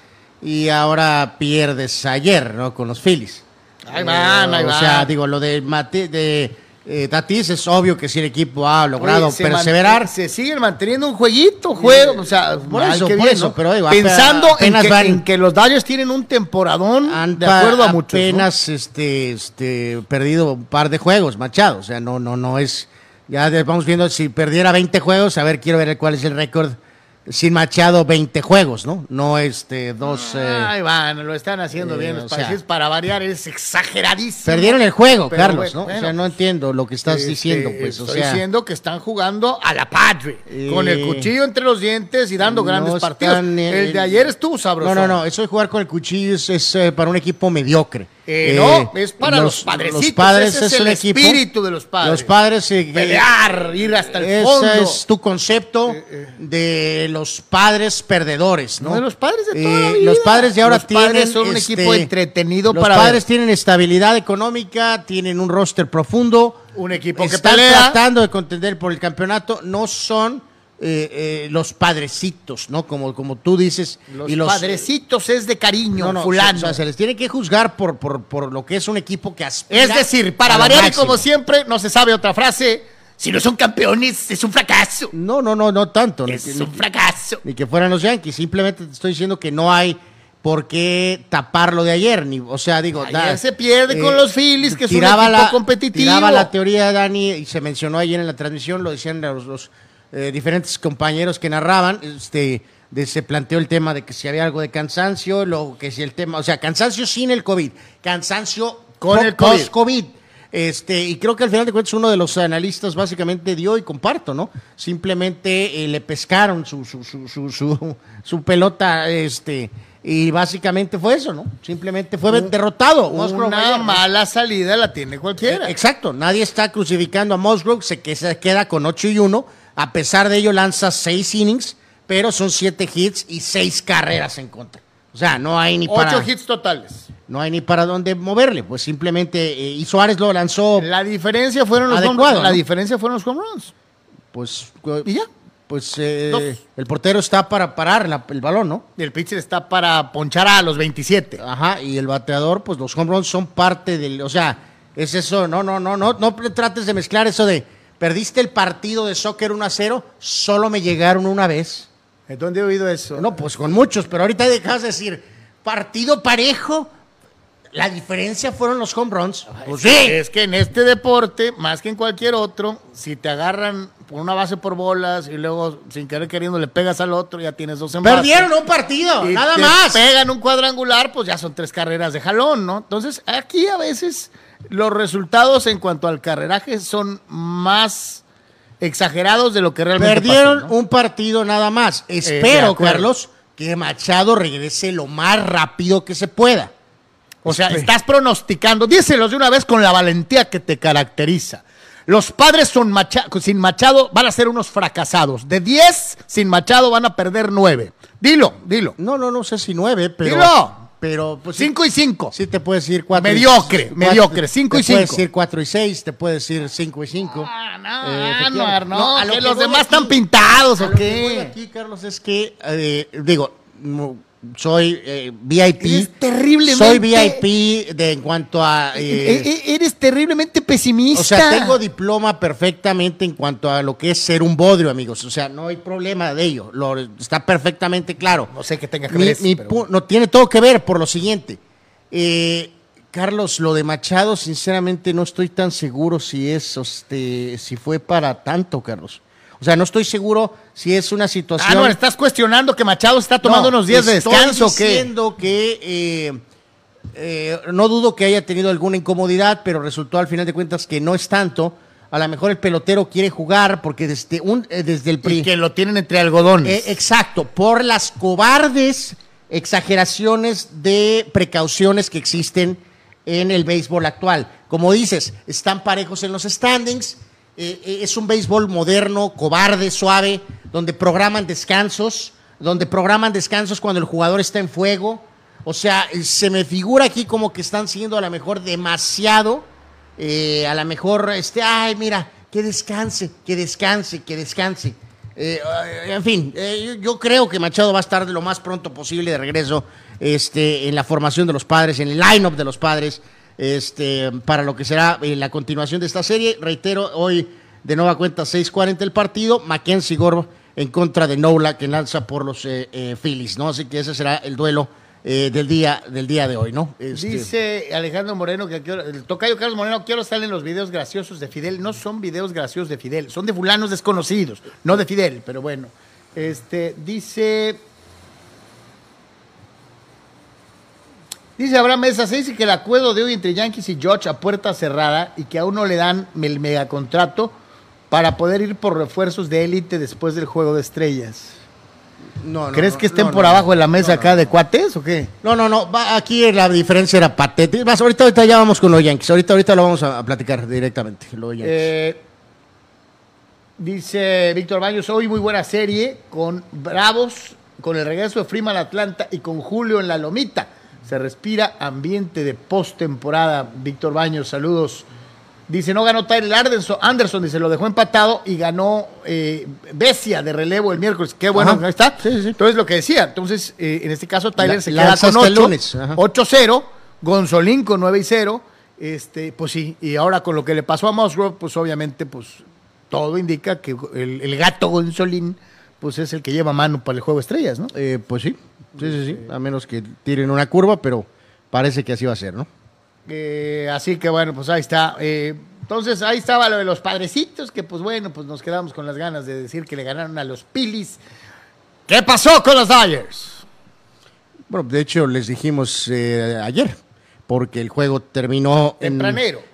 Speaker 2: y ahora pierdes ayer, ¿no? Con los Phillies.
Speaker 1: Ahí van, ahí
Speaker 2: O
Speaker 1: van.
Speaker 2: sea, digo, lo de, Mate- de eh, Tatis es obvio que si el equipo ha logrado
Speaker 1: Oye, se
Speaker 2: perseverar.
Speaker 1: Se siguen manteniendo un jueguito, juego. O sea,
Speaker 2: Por eso, por
Speaker 1: bien,
Speaker 2: eso,
Speaker 1: ¿no?
Speaker 2: pero digo,
Speaker 1: pensando en que,
Speaker 2: van-
Speaker 1: en que los Dodgers tienen un temporadón,
Speaker 2: han
Speaker 1: de acuerdo a muchos. ¿no?
Speaker 2: apenas este, este, perdido un par de juegos, Machado. O sea, no, no, no es. Ya vamos viendo si perdiera 20 juegos, a ver, quiero ver cuál es el récord sin Machado, 20 juegos, ¿no? No este, dos. eh,
Speaker 1: Ay, van, lo están haciendo
Speaker 2: eh,
Speaker 1: bien. Los
Speaker 2: sea,
Speaker 1: parecidos para variar es exageradísimo.
Speaker 2: perdieron el juego,
Speaker 1: Pero
Speaker 2: Carlos,
Speaker 1: bueno,
Speaker 2: ¿no? o sea, no entiendo lo que estás
Speaker 1: Este,
Speaker 2: diciendo, pues. O
Speaker 1: estoy
Speaker 2: sea,
Speaker 1: diciendo que están jugando a la padre,
Speaker 2: Eh,
Speaker 1: con el cuchillo entre los dientes y dando
Speaker 2: no
Speaker 1: grandes
Speaker 2: están,
Speaker 1: partidos.
Speaker 2: eh,
Speaker 1: el de ayer estuvo sabroso.
Speaker 2: No, no, no, eso de jugar con el cuchillo es, es, eh, para un equipo mediocre.
Speaker 1: Eh, no, es para los padrecitos,
Speaker 2: Los padres
Speaker 1: ese es el espíritu de los padres.
Speaker 2: Los padres. eh,
Speaker 1: Pelear, ir hasta el
Speaker 2: Ese
Speaker 1: fondo.
Speaker 2: es tu concepto de los padres perdedores, ¿no?
Speaker 1: De los padres de toda
Speaker 2: Eh,
Speaker 1: la vida.
Speaker 2: Los padres de ahora
Speaker 1: Los padres
Speaker 2: tienen.
Speaker 1: son un
Speaker 2: este,
Speaker 1: equipo entretenido
Speaker 2: los
Speaker 1: para
Speaker 2: padres
Speaker 1: ver.
Speaker 2: tienen estabilidad económica, tienen un roster profundo.
Speaker 1: Un equipo que
Speaker 2: están
Speaker 1: pelea.
Speaker 2: tratando de contender por el campeonato. No son eh, eh, los padrecitos, ¿no? Como, como tú dices.
Speaker 1: Los,
Speaker 2: y los
Speaker 1: padrecitos es de cariño,
Speaker 2: no, no,
Speaker 1: fulano.
Speaker 2: o sea, se les tiene que juzgar por, por, por lo que es un equipo que aspira.
Speaker 1: es decir, para variar y como siempre, no se sabe otra frase. Si no son campeones, es un fracaso.
Speaker 2: No, no, no, no tanto.
Speaker 1: Es un
Speaker 2: ni-
Speaker 1: fracaso.
Speaker 2: ni que fueran los Yankees. Simplemente te estoy diciendo que no hay por qué tapar lo de ayer. Ni, o sea, digo,
Speaker 1: Ayer se pierde con los Phillies, que es un equipo competitivo.
Speaker 2: Tiraba la teoría, Dani, y se mencionó ayer en la transmisión, lo decían los, los, eh, diferentes compañeros que narraban. Este, de- se planteó el tema de que si había algo de cansancio, lo que si el tema, o sea, cansancio sin el COVID, cansancio
Speaker 1: Con el COVID.
Speaker 2: post-COVID. Este, y creo que al final de cuentas uno de los analistas básicamente dio y comparto, ¿no? Simplemente eh, le pescaron su, su, su, su, su, su pelota, este, y básicamente fue eso, ¿no? Simplemente fue derrotado. Musgrove
Speaker 1: Una mala salida la tiene cualquiera.
Speaker 2: Eh, Exacto, nadie está crucificando a Musgrove, se, que se queda con 8 y 1, a pesar de ello lanza 6 innings, pero son 7 hits y 6 carreras en contra. O sea, no hay ni para
Speaker 1: Ocho hits totales.
Speaker 2: no hay ni para dónde moverle, pues simplemente eh, y Suárez lo lanzó
Speaker 1: La diferencia fueron los home runs. La diferencia fueron los home runs.
Speaker 2: pues
Speaker 1: ¿Y ya?
Speaker 2: pues eh, el portero está para parar la- el balón, ¿no?
Speaker 1: Y el pitcher está para ponchar a los 27.
Speaker 2: Ajá, y el bateador, pues los home runs son parte del, o sea, es eso, no, no, no, no, no trates de mezclar eso de perdiste el partido de soccer 1 a 0, solo me llegaron una vez.
Speaker 1: ¿En dónde he oído eso?
Speaker 2: No, pues con muchos, pero ahorita dejas de decir, partido parejo, la diferencia fueron los home runs.
Speaker 1: Pues sí. Es que en este deporte, más que en cualquier otro, si te agarran por una base por bolas y luego sin querer queriendo le pegas al otro, ya tienes dos
Speaker 2: embates. Perdieron un partido,
Speaker 1: y
Speaker 2: nada
Speaker 1: te
Speaker 2: más.
Speaker 1: pegan un cuadrangular, pues ya son tres carreras de jalón, ¿no? Entonces, aquí a veces los resultados en cuanto al carreraje son más exagerados de lo que realmente
Speaker 2: Perdieron
Speaker 1: pasó, ¿no?
Speaker 2: un partido nada más.
Speaker 1: de
Speaker 2: Espero. Carlos, que Machado regrese lo más rápido que se pueda.
Speaker 1: O sea, estás pronosticando, díselos de una vez con la valentía que te caracteriza. Los padres son Macha- sin Machado van a ser unos fracasados. De 10, sin Machado van a perder 9. Dilo, dilo.
Speaker 2: No, no, no sé si nueve, pero.
Speaker 1: Dilo.
Speaker 2: Pero, pues. sí-
Speaker 1: 5 y 5.
Speaker 2: Sí, te puedes cuatro. y-
Speaker 1: Mediocre,
Speaker 2: cuatro-
Speaker 1: mediocre, cinco y
Speaker 2: Te puedes decir cuatro y seis, te puedes decir cinco y cinco.
Speaker 1: Ah, no,
Speaker 2: Eh,
Speaker 1: ah, no, Arno,
Speaker 2: No, a lo
Speaker 1: que
Speaker 2: que
Speaker 1: los demás
Speaker 2: aquí-
Speaker 1: están pintados o
Speaker 2: lo que voy
Speaker 1: qué.
Speaker 2: aquí, Carlos, es que, eh, digo, soy eh, VIP.
Speaker 1: Eres terriblemente-
Speaker 2: Soy VIP de, en cuanto a. eh,
Speaker 1: E- e- Eres terriblemente pesimista.
Speaker 2: o sea, tengo diploma perfectamente en cuanto a lo que es ser un bodrio, amigos. O sea, no hay problema de ello. Lo, está perfectamente claro.
Speaker 1: No sé qué tenga que
Speaker 2: Mi-
Speaker 1: ver eso,
Speaker 2: mi
Speaker 1: pero
Speaker 2: pu-
Speaker 1: bueno.
Speaker 2: No tiene todo que ver por lo siguiente. Eh, Carlos, lo de Machado, sinceramente no estoy tan seguro si es, este, si fue para tanto, Carlos. O sea, no estoy seguro si es una
Speaker 1: Ah,
Speaker 2: situación.
Speaker 1: no, estás cuestionando que Machado está tomando
Speaker 2: No,
Speaker 1: unos días de
Speaker 2: estoy
Speaker 1: descanso qué.
Speaker 2: diciendo que eh, eh, no dudo que haya tenido alguna incomodidad, pero resultó al final de cuentas que no es tanto. A lo mejor el pelotero quiere jugar porque desde, un, eh, desde el
Speaker 1: Y
Speaker 2: pri-
Speaker 1: que lo tienen entre algodones.
Speaker 2: exacto, por las cobardes exageraciones de precauciones que existen en el béisbol actual. Como dices, están parejos en los standings, eh, eh, es un béisbol moderno, cobarde, suave, donde programan descansos, donde programan descansos cuando el jugador está en fuego. O sea, eh, se me figura aquí como que están siendo a lo mejor demasiado, a lo mejor, este, ay, mira, que descanse, que descanse, que descanse. En fin, yo, yo creo que Machado va a estar de lo más pronto posible de regreso este, en la formación de los padres, en el line-up de los padres, este, para lo que será eh, la continuación de esta serie. Reitero, hoy de nueva cuenta 6:40 el partido, Mackenzie Gore en contra de Nola, que lanza por los eh, eh, Phillies, ¿no? Así que ese será el duelo del, día, del día de hoy, ¿no? Este,
Speaker 1: Dice Alejandro Moreno que el tocayo Carlos Moreno, quiero salen los videos graciosos de Fidel. No son videos graciosos de Fidel, son de fulanos desconocidos, no de Fidel, pero bueno. Este, dice. Dice Abraham Mesa, se dice que el acuerdo de hoy entre Yankees y George a puerta cerrada y que aún no le dan el megacontrato para poder ir por refuerzos de élite después del juego de estrellas.
Speaker 2: no, no,
Speaker 1: ¿Crees
Speaker 2: no,
Speaker 1: que estén
Speaker 2: no,
Speaker 1: por abajo de la mesa acá de cuates o qué?
Speaker 2: No, no, no. aquí la diferencia era patética. Más, ahorita, ahorita ya vamos con los Yankees. Ahorita, ahorita lo vamos a, platicar directamente. Los Yankees.
Speaker 1: Eh, dice Víctor Baños, hoy muy buena serie con Bravos, con el regreso de Freeman Atlanta y con Julio en la Lomita. Se respira ambiente de postemporada. Víctor Baños, saludos. Dice, no ganó Tyler Anderson, Anderson, dice, lo dejó empatado y ganó eh, Besia de relevo el miércoles. Qué bueno,
Speaker 2: Ajá.
Speaker 1: ahí está.
Speaker 2: Sí, sí, sí.
Speaker 1: Entonces, lo que decía, entonces, eh, en este caso, Tyler
Speaker 2: La-
Speaker 1: se queda con
Speaker 2: hasta el
Speaker 1: 8,
Speaker 2: lunes, ajá.
Speaker 1: 8-0, Gonzolín con 9 y 0. Este, pues sí, y ahora con lo que le pasó a Musgrove, pues obviamente, pues todo indica que el, el gato Gonzolín, pues es el que lleva mano para el juego de estrellas, ¿no?
Speaker 2: Eh, pues sí. Sí, sí, sí. A menos que tiren una curva, pero parece que así va a ser, ¿no?
Speaker 1: Eh, así que bueno, pues ahí está. Eh, entonces ahí estaba lo de los padrecitos, que pues bueno, pues nos quedamos con las ganas de decir que le ganaron a los Pilis. ¿Qué pasó con los Dyers?
Speaker 2: Bueno, de hecho, les dijimos eh, ayer, porque el juego terminó en,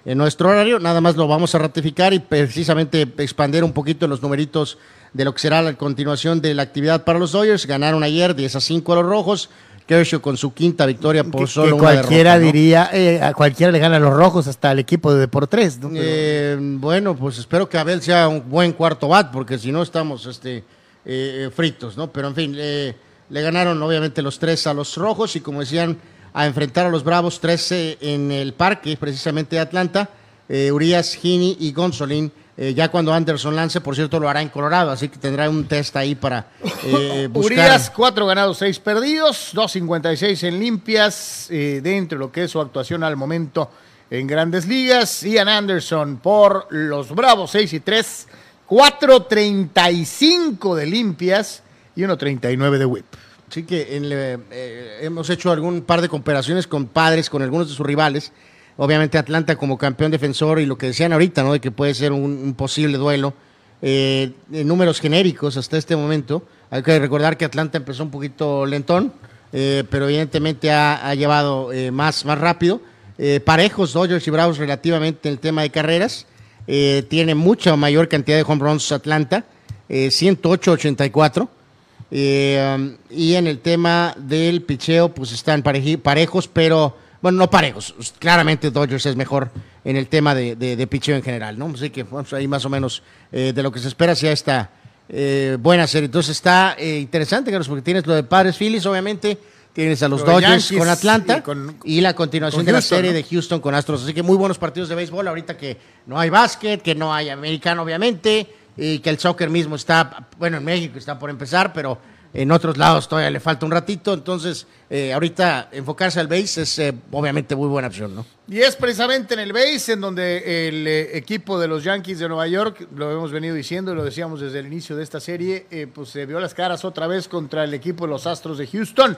Speaker 2: en nuestro horario. Nada más lo vamos a ratificar y precisamente expandir un poquito los numeritos de lo que será la continuación de la actividad para los Dodgers. Ganaron ayer 10 a 5 a los Rojos. Kershaw con su quinta victoria por solo
Speaker 1: que
Speaker 2: una
Speaker 1: cualquiera
Speaker 2: derrota, ¿no?
Speaker 1: diría, eh, a cualquiera le gana a los rojos, hasta el equipo de. ¿no? Pero-
Speaker 2: Eh, bueno, pues espero que Abel sea un buen cuarto bat, porque si no estamos este, eh, fritos, ¿no? Pero en fin, eh, le ganaron obviamente los tres a los rojos y como decían, a enfrentar a los Bravos 13 en el parque, precisamente de Atlanta, eh, Urias, Gini y Gonzolín. Eh, ya cuando Anderson lance, por cierto, lo hará en Colorado, así que tendrá un test ahí para eh, buscar.
Speaker 1: Urias, cuatro ganados, seis perdidos, 2.56 en limpias, eh, dentro de lo que es su actuación al momento en Grandes Ligas. Ian Anderson por los Bravos 6 y 3, 4.35 de limpias y 1.39 de whip.
Speaker 2: Sí que en, eh, eh, hemos hecho algún par de comparaciones con padres, con algunos de sus rivales. Obviamente Atlanta como campeón defensor y lo que decían ahorita, ¿no? De que puede ser un, posible duelo. Eh, en números genéricos hasta este momento. Hay que recordar que Atlanta empezó un poquito lentón, eh, pero evidentemente ha, llevado eh, más, más rápido. Parejos Dodgers y Bravos relativamente en el tema de carreras. Tiene mucha mayor cantidad de home runs Atlanta, eh, 108-84. Eh, um, y en el tema del picheo, pues están parejos, pero, bueno, no parejos. Claramente Dodgers es mejor en el tema de, de, de picheo en general, ¿no? Así que vamos ahí más o menos eh, de lo que se espera sea esta eh, buena serie. Entonces está eh, interesante, Carlos, porque tienes lo de Padres Phillies, obviamente. Tienes a los Dodgers
Speaker 1: Yankees
Speaker 2: con Atlanta
Speaker 1: y con-
Speaker 2: y la continuación
Speaker 1: con
Speaker 2: de la serie
Speaker 1: ¿no?
Speaker 2: de Houston con Astros. Así que muy buenos partidos de béisbol. Ahorita que no hay básquet, que no hay americano, obviamente, y que el soccer mismo está, bueno, en México está por empezar, pero en otros lados todavía le falta un ratito. Entonces, eh, ahorita enfocarse al base es eh, obviamente muy buena opción, ¿no?
Speaker 1: Y es precisamente en el base en donde el eh, equipo de los Yankees de Nueva York, lo hemos venido diciendo y lo decíamos desde el inicio de esta serie, pues se vio las caras otra vez contra el equipo de los Astros de Houston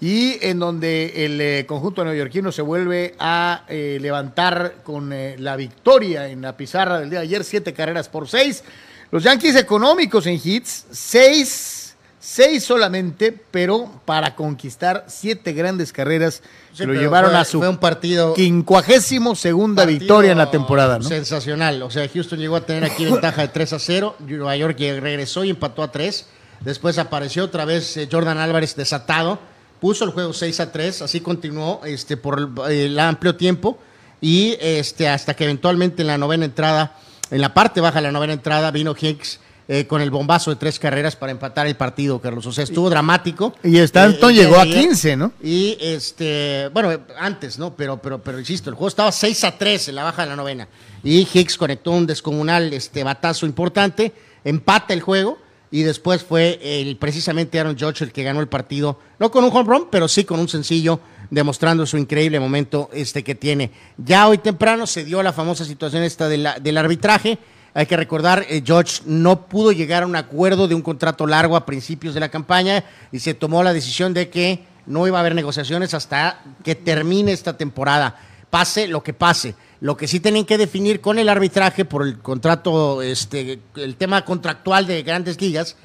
Speaker 1: y en donde el conjunto neoyorquino se vuelve a levantar con la victoria en la pizarra del día de ayer, siete carreras por seis. Los Yankees económicos en hits, seis, seis solamente, pero para conquistar siete grandes carreras que lo llevaron
Speaker 2: fue-
Speaker 1: a su
Speaker 2: fue un partido
Speaker 1: quincuagésimo segunda
Speaker 2: Partido
Speaker 1: victoria en la temporada, ¿no?
Speaker 2: Sensacional. O sea, Houston llegó a tener aquí ventaja de 3 a 0. Nueva York regresó y empató a 3. Después apareció otra vez eh, Jordan Álvarez desatado. Puso el juego 6 a 3. Así continuó este, por el, el amplio tiempo. Y este, hasta que eventualmente en la novena entrada, en la parte baja de la novena entrada, vino Hicks eh, con el bombazo de tres carreras para empatar el partido, Carlos. O sea, estuvo dramático.
Speaker 1: Y Stanton
Speaker 2: Eh,
Speaker 1: llegó a
Speaker 2: ayer.
Speaker 1: 15, ¿no?
Speaker 2: Y este, bueno, antes, ¿no? Pero, pero, pero insisto, el juego estaba 6 a 3 en la baja de la novena. Y Hicks conectó un descomunal este, batazo importante, empata el juego. Y después fue el, precisamente Aaron Judge el que ganó el partido, no con un home run, pero sí con un sencillo, demostrando su increíble momento este que tiene. Ya hoy temprano se dio la famosa situación esta de la- del arbitraje. Hay que recordar, eh, George no pudo llegar a un acuerdo de un contrato largo a principios de la campaña y se tomó la decisión de que no iba a haber negociaciones hasta que termine esta temporada. Pase lo que pase. Lo que sí tenían que definir con el arbitraje por el contrato, este, el tema contractual de grandes ligas,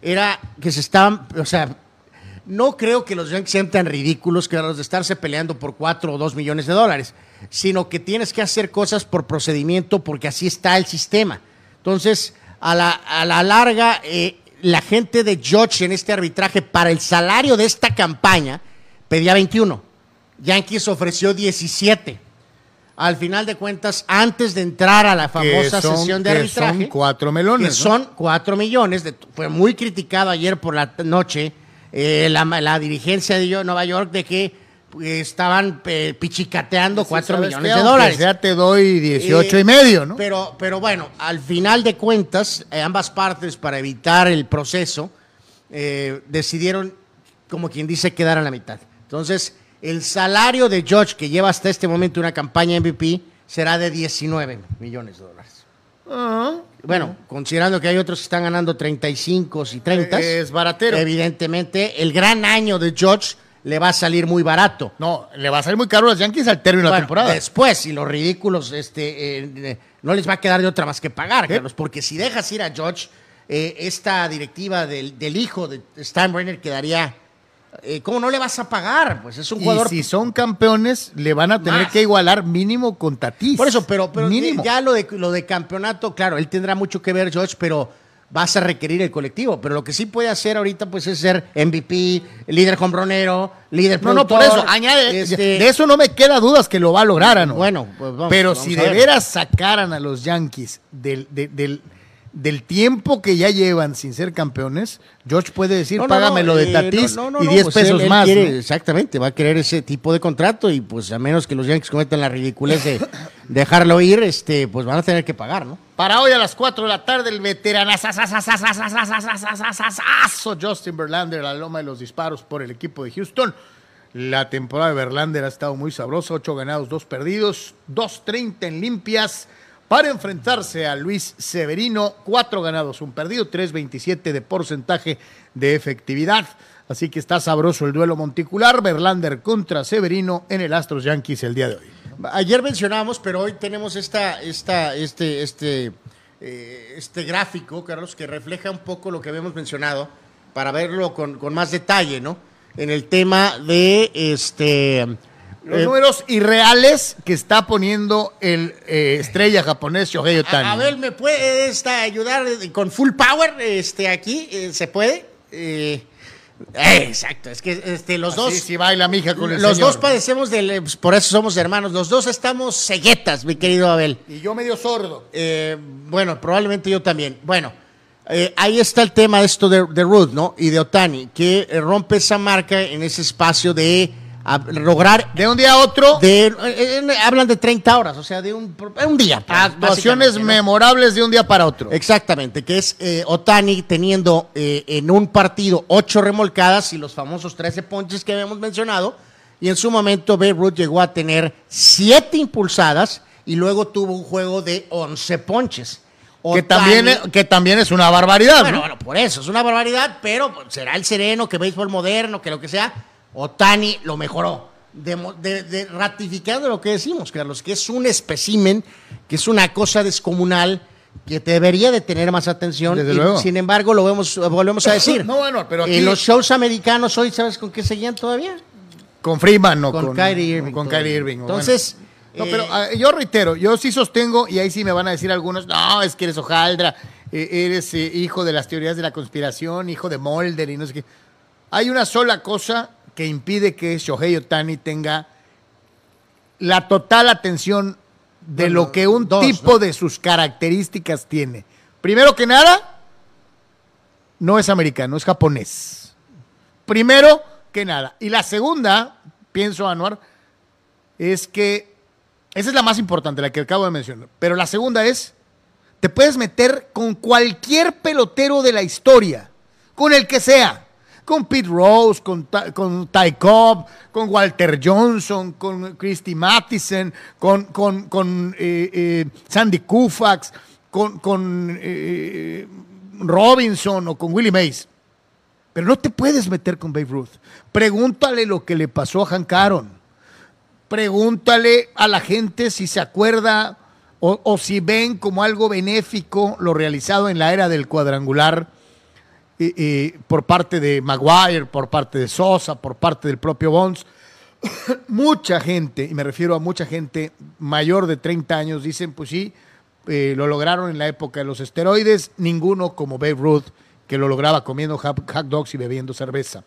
Speaker 2: era que se estaban, o sea, no creo que los Yankees sean tan ridículos que los de estarse peleando por cuatro o dos millones de dólares, sino que tienes que hacer cosas por procedimiento porque así está el sistema. Entonces, a la, a la larga, eh, la gente de George en este arbitraje para el salario de esta campaña pedía 21. Yankees ofreció 17. Al final de cuentas, antes de entrar a la famosa
Speaker 1: son-
Speaker 2: sesión de
Speaker 1: que
Speaker 2: arbitraje,
Speaker 1: son cuatro melones,
Speaker 2: que
Speaker 1: ¿no?
Speaker 2: son cuatro millones. de- fue muy criticado ayer por la noche eh, la, la dirigencia de Nueva York de que estaban eh, pichicateando cuatro
Speaker 1: ¿Sabes
Speaker 2: millones
Speaker 1: qué?
Speaker 2: de dólares.
Speaker 1: sea te doy 18 y
Speaker 2: Eh,
Speaker 1: medio, ¿no?
Speaker 2: Pero, pero bueno, al final de cuentas, eh, ambas partes, para evitar el proceso, eh, decidieron, como quien dice, quedar a la mitad. Entonces, el salario de George, que lleva hasta este momento una campaña MVP, será de 19 millones de dólares.
Speaker 1: Ah,
Speaker 2: Bueno, considerando que hay otros que están ganando 35 y 30.
Speaker 1: Es baratero.
Speaker 2: Evidentemente, el gran año de George le va a salir muy barato.
Speaker 1: no, le va a salir muy caro a los Yankees al término de la temporada.
Speaker 2: Después, y los ridículos, este, eh, eh, no les va a quedar de otra más que pagar. Carlos, porque si dejas ir a George, eh, esta directiva del, del hijo de Steinbrenner quedaría. eh, ¿Cómo no le vas a pagar? Pues es un
Speaker 1: Y
Speaker 2: jugador.
Speaker 1: si son campeones, le van a tener
Speaker 2: Más.
Speaker 1: que igualar mínimo con Tatis.
Speaker 2: Por eso, pero, pero
Speaker 1: mínimo.
Speaker 2: ya lo de, lo de campeonato, claro, él tendrá mucho que ver, George, pero vas a requerir el colectivo. Pero lo que sí puede hacer ahorita, pues, es ser MVP, líder hombronero, líder
Speaker 1: No, no, por eso, añade,
Speaker 2: este,
Speaker 1: de eso no me queda dudas que lo va a lograr, Ano.
Speaker 2: Bueno, pues vamos-
Speaker 1: Pero
Speaker 2: vamos
Speaker 1: si de
Speaker 2: ver.
Speaker 1: veras sacaran a los Yankees del, de- del, del tiempo que ya llevan sin ser campeones, George puede decir,
Speaker 2: No, no,
Speaker 1: págame
Speaker 2: no,
Speaker 1: lo de
Speaker 2: eh,
Speaker 1: Tatis y
Speaker 2: no,
Speaker 1: 10
Speaker 2: pues
Speaker 1: pesos
Speaker 2: él- él
Speaker 1: más.
Speaker 2: Exactamente, va a querer ese tipo de contrato y pues a menos que los Yankees cometan la ridiculez de dejarlo ir, este, pues van a tener que pagar, ¿no?
Speaker 1: Para hoy a las 4 de la tarde, el veteranazo Justin Verlander, la loma de los disparos por el equipo de Houston. La temporada de Verlander ha estado muy sabrosa, ocho ganados, dos perdidos, 2.30 en limpias para enfrentarse a Luis Severino, cuatro ganados, un perdido, 3.27 de porcentaje de efectividad. Así que está sabroso el duelo monticular, Verlander contra Severino en el Astros Yankees el día de hoy.
Speaker 2: Ayer mencionamos, pero hoy tenemos esta, esta, este, este, eh, este gráfico, Carlos, que refleja un poco lo que habíamos mencionado, para verlo con, con más detalle, ¿no? En el tema de este.
Speaker 1: Los
Speaker 2: eh,
Speaker 1: números irreales que está poniendo el eh, estrella japonés Shohei Otani.
Speaker 2: A, a ver, ¿me puede esta, ayudar con full power este, aquí? Eh, ¿Se puede? Eh, eh, exacto, es que este, los dos.
Speaker 1: Sí, baila mija con el
Speaker 2: los
Speaker 1: señor.
Speaker 2: dos padecemos del. pues, por eso somos hermanos. Los dos estamos ceguetas, mi querido Abel.
Speaker 1: Y yo medio sordo.
Speaker 2: Eh, bueno, probablemente yo también. Bueno, eh, ahí está el tema de esto de, de Ruth, ¿no? Y de Otani, que eh, rompe esa marca en ese espacio de a- lograr.
Speaker 1: De un día a otro,
Speaker 2: De, eh, eh, hablan de 30 horas, o sea, de un, un día. pues,
Speaker 1: actuaciones
Speaker 2: básicamente, ¿no?
Speaker 1: memorables de un día para otro.
Speaker 2: Exactamente, que es eh, Otani teniendo eh, en un partido ocho remolcadas y los famosos 13 ponches que habíamos mencionado. Y en su momento Babe Ruth llegó a tener siete impulsadas y luego tuvo un juego de 11 ponches.
Speaker 1: que, también, que también es una barbaridad,
Speaker 2: bueno,
Speaker 1: ¿no?
Speaker 2: bueno, por eso, es una barbaridad, pero será el sereno, que béisbol moderno, que lo que sea. Otani lo mejoró, de, de- de- ratificando lo que decimos, Carlos, que es un espécimen, que es una cosa descomunal, que debería de tener más atención.
Speaker 1: Desde
Speaker 2: y,
Speaker 1: luego.
Speaker 2: Sin embargo, lo vemos, volvemos a decir.
Speaker 1: No, bueno, pero aquí-
Speaker 2: En los shows americanos hoy, ¿sabes con qué seguían todavía?
Speaker 1: Con Freeman, no
Speaker 2: Con,
Speaker 1: con,
Speaker 2: Kyrie Irving.
Speaker 1: Con. Kyrie Irving.
Speaker 2: Entonces.
Speaker 1: bueno. No,
Speaker 2: eh,
Speaker 1: pero ah, yo reitero, yo sí sostengo, y ahí sí me van a decir algunos, no, es que eres hojaldra, eh, eres eh, hijo de las teorías de la conspiración, hijo de Mulder y no sé qué. Hay una sola cosa que impide que Shohei Otani tenga la total atención de
Speaker 2: Bueno,
Speaker 1: lo que un
Speaker 2: dos,
Speaker 1: tipo
Speaker 2: ¿no?
Speaker 1: de sus características tiene. Primero que nada, no es americano, es japonés. Primero que nada. Y la segunda, pienso, Anuar, es que esa es la más importante, la que acabo de mencionar. Pero la segunda es, te puedes meter con cualquier pelotero de la historia, con el que sea. Con Pete Rose, con, con Ty Cobb, con Walter Johnson, con Christy Mathisen, con, con, con eh, eh, Sandy Koufax, con, con eh, Robinson o con Willie Mays. Pero no te puedes meter con Babe Ruth. Pregúntale lo que le pasó a Hank Aaron. Pregúntale a la gente si se acuerda o, o si ven como algo benéfico lo realizado en la era del cuadrangular por parte de Maguire, por parte de Sosa, por parte del propio Bonds. mucha gente, y me refiero a mucha gente mayor de 30 años, dicen, pues sí, eh, lo lograron en la época de los esteroides, ninguno como Babe Ruth, que lo lograba comiendo hot hot dogs y bebiendo cerveza.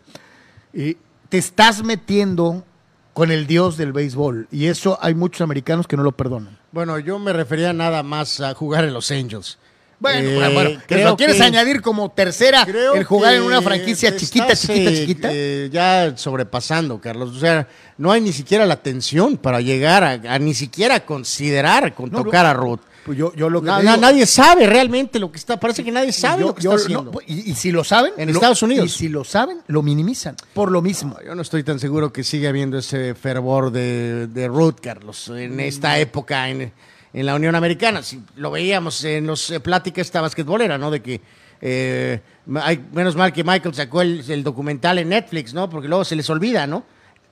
Speaker 1: Y te estás metiendo con el dios del béisbol, y eso hay muchos americanos que no lo perdonan.
Speaker 2: Bueno, yo me refería nada más a jugar en los Angels.
Speaker 1: Bueno,
Speaker 2: Eh,
Speaker 1: bueno, bueno, ¿lo quieres
Speaker 2: que-
Speaker 1: añadir como tercera el jugar en una franquicia chiquita,
Speaker 2: estás,
Speaker 1: chiquita, chiquita?
Speaker 2: eh, ya sobrepasando, Carlos. O sea, no hay ni siquiera la atención para llegar a, a ni siquiera considerar con
Speaker 1: No,
Speaker 2: tocar
Speaker 1: no.
Speaker 2: a Ruth.
Speaker 1: Pues yo, yo lo que
Speaker 2: Na- na- nadie sabe realmente lo que está. Parece que nadie sabe
Speaker 1: yo-
Speaker 2: lo que está
Speaker 1: no,
Speaker 2: haciendo.
Speaker 1: y, y si lo saben,
Speaker 2: En
Speaker 1: lo-
Speaker 2: Estados Unidos.
Speaker 1: Y si lo saben, lo minimizan. Por lo mismo.
Speaker 2: Yo no estoy tan seguro que siga habiendo ese fervor de, de Ruth, Carlos,
Speaker 1: Mm.
Speaker 2: en esta época en, en la Unión Americana. Si lo veíamos en los eh, pláticas esta basquetbolera, ¿no? De que eh, hay- menos mal que Michael sacó el, el documental en Netflix, ¿no? Porque luego se les olvida, ¿no?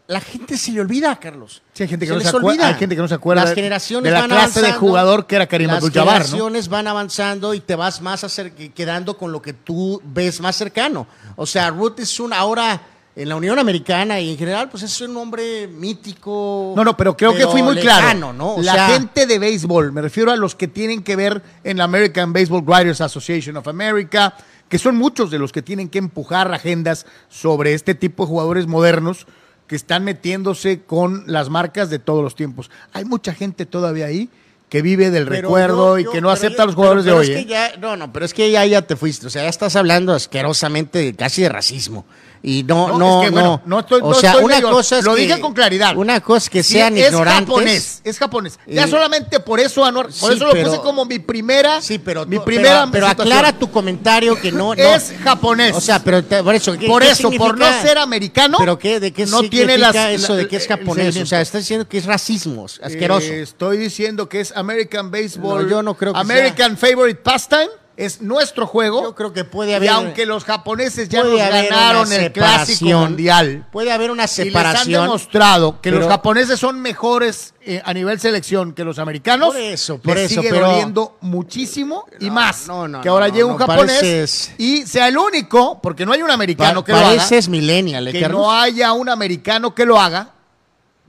Speaker 2: La gente se le olvida, Carlos.
Speaker 1: Sí, hay gente que
Speaker 2: Se
Speaker 1: no
Speaker 2: les
Speaker 1: se
Speaker 2: olvida.
Speaker 1: hay gente que no se acuerda
Speaker 2: Las generaciones
Speaker 1: de la
Speaker 2: van
Speaker 1: clase de
Speaker 2: avanzando,
Speaker 1: jugador que era Karim
Speaker 2: Las
Speaker 1: Abdul-Jabbar, ¿no?
Speaker 2: generaciones van avanzando y te vas más quedando con lo que tú ves más cercano. O sea, Ruth es un ahora en la Unión Americana y en general, pues es un hombre mítico.
Speaker 1: No, no, pero creo que fui muy
Speaker 2: lejano,
Speaker 1: claro.
Speaker 2: ¿no? O
Speaker 1: la
Speaker 2: sea,
Speaker 1: gente de béisbol, me refiero a los que tienen que ver en la American Baseball Writers Association of America, que son muchos de los que tienen que empujar agendas sobre este tipo de jugadores modernos que están metiéndose con las marcas de todos los tiempos. Hay mucha gente todavía ahí que vive del
Speaker 2: pero
Speaker 1: recuerdo
Speaker 2: yo-
Speaker 1: y que no acepta
Speaker 2: yo-
Speaker 1: a los jugadores
Speaker 2: pero-
Speaker 1: de hoy.
Speaker 2: es que
Speaker 1: ¿eh?
Speaker 2: ya- no, no, pero es que ya, ya te fuiste. O sea, ya estás hablando asquerosamente casi de racismo. Y no,
Speaker 1: No,
Speaker 2: no,
Speaker 1: es que,
Speaker 2: no.
Speaker 1: bueno, no estoy-
Speaker 2: o
Speaker 1: no
Speaker 2: sea,
Speaker 1: estoy
Speaker 2: una
Speaker 1: medio-
Speaker 2: cosa es
Speaker 1: lo
Speaker 2: que-
Speaker 1: dije con claridad.
Speaker 2: Una cosa es que
Speaker 1: Sí,
Speaker 2: sean
Speaker 1: es
Speaker 2: ignorantes.
Speaker 1: japonés, es japonés. Ya
Speaker 2: Eh,
Speaker 1: solamente por eso, Anuar, por
Speaker 2: sí,
Speaker 1: eso lo
Speaker 2: pero-
Speaker 1: puse como mi primera.
Speaker 2: Sí, pero,
Speaker 1: mi primera
Speaker 2: pero, pero aclara tu comentario que no, no-
Speaker 1: Es japonés.
Speaker 2: O sea, pero te- por eso, ¿qué-
Speaker 1: por
Speaker 2: qué
Speaker 1: eso, por no ser americano,
Speaker 2: ¿Pero qué? ¿De qué
Speaker 1: no tiene las,
Speaker 2: eso de que es
Speaker 1: el
Speaker 2: japonés? O sea, estás diciendo que es racismo, asqueroso.
Speaker 1: Eh, estoy diciendo que es American Baseball.
Speaker 2: Yo no creo que
Speaker 1: American Favorite Pastime. Es nuestro juego.
Speaker 2: Yo creo que puede
Speaker 1: Y
Speaker 2: haber-
Speaker 1: aunque los japoneses ya nos ganaron el clásico
Speaker 2: separación.
Speaker 1: mundial.
Speaker 2: Puede haber una
Speaker 1: Y les han
Speaker 2: separación.
Speaker 1: demostrado que los japoneses son mejores eh, a nivel selección que los americanos.
Speaker 2: Por eso, por
Speaker 1: les
Speaker 2: eso,
Speaker 1: sigue
Speaker 2: pero-
Speaker 1: doliendo muchísimo y
Speaker 2: No,
Speaker 1: más.
Speaker 2: no, no,
Speaker 1: que ahora
Speaker 2: no,
Speaker 1: un japonés
Speaker 2: pareces-
Speaker 1: y sea el único, porque no hay un americano
Speaker 2: Pa-
Speaker 1: que lo haga.
Speaker 2: pareces millennial, ¿eh,
Speaker 1: Que no haya un americano que lo haga.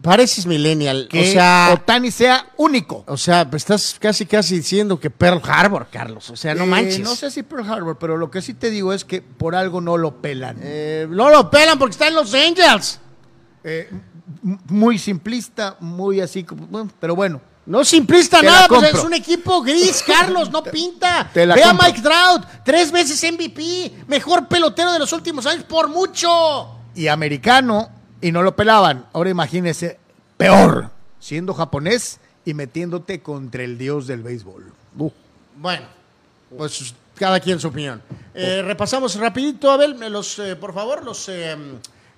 Speaker 2: Pareces millennial.
Speaker 1: Que
Speaker 2: o sea,
Speaker 1: Otani sea único.
Speaker 2: o sea, pues estás casi casi diciendo que Pearl Harbor, Carlos. O sea, no
Speaker 1: Eh,
Speaker 2: manches.
Speaker 1: No sé si Pearl Harbor, pero lo que sí te digo es que por algo no lo pelan.
Speaker 2: Eh, no lo pelan porque está en Los Angels.
Speaker 1: Eh, muy simplista, muy así, pero bueno.
Speaker 2: No simplista
Speaker 1: Te
Speaker 2: nada, pues es un equipo gris, Carlos, no pinta. Ve a. Mike Trout, tres veces MVP, mejor pelotero de los últimos años por mucho.
Speaker 1: Y americano, y no lo pelaban. Ahora imagínese, peor, siendo japonés y metiéndote contra el dios del béisbol.
Speaker 2: Bueno, pues cada quien su opinión. Eh, repasamos rapidito, Abel, los, eh, por favor, los eh,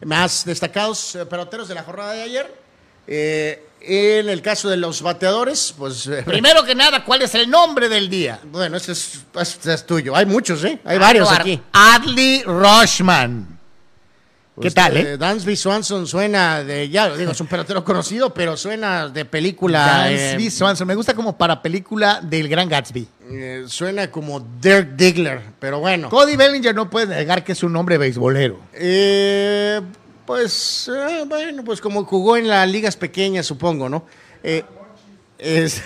Speaker 2: más destacados eh, peloteros de la jornada de ayer. Eh, en el caso de los bateadores, pues... eh,
Speaker 1: Primero que nada, ¿cuál es el nombre del día?
Speaker 2: bueno, ese es, ese es tuyo. Hay muchos, ¿eh? Hay varios aquí.
Speaker 1: Adley Rushman. ¿Qué tal,
Speaker 2: eh,
Speaker 1: eh?
Speaker 2: Dansby Swanson suena de, ya lo digo, es un pelotero conocido, pero suena de película.
Speaker 1: Dansby
Speaker 2: eh,
Speaker 1: Swanson. Me gusta como para película del Gran Gatsby.
Speaker 2: eh, suena como Dirk Diggler, pero bueno.
Speaker 1: Cody Bellinger no puede negar que es un hombre beisbolero.
Speaker 2: Eh, pues, eh, bueno, pues como jugó en las ligas pequeñas, supongo, ¿no? Eh, es-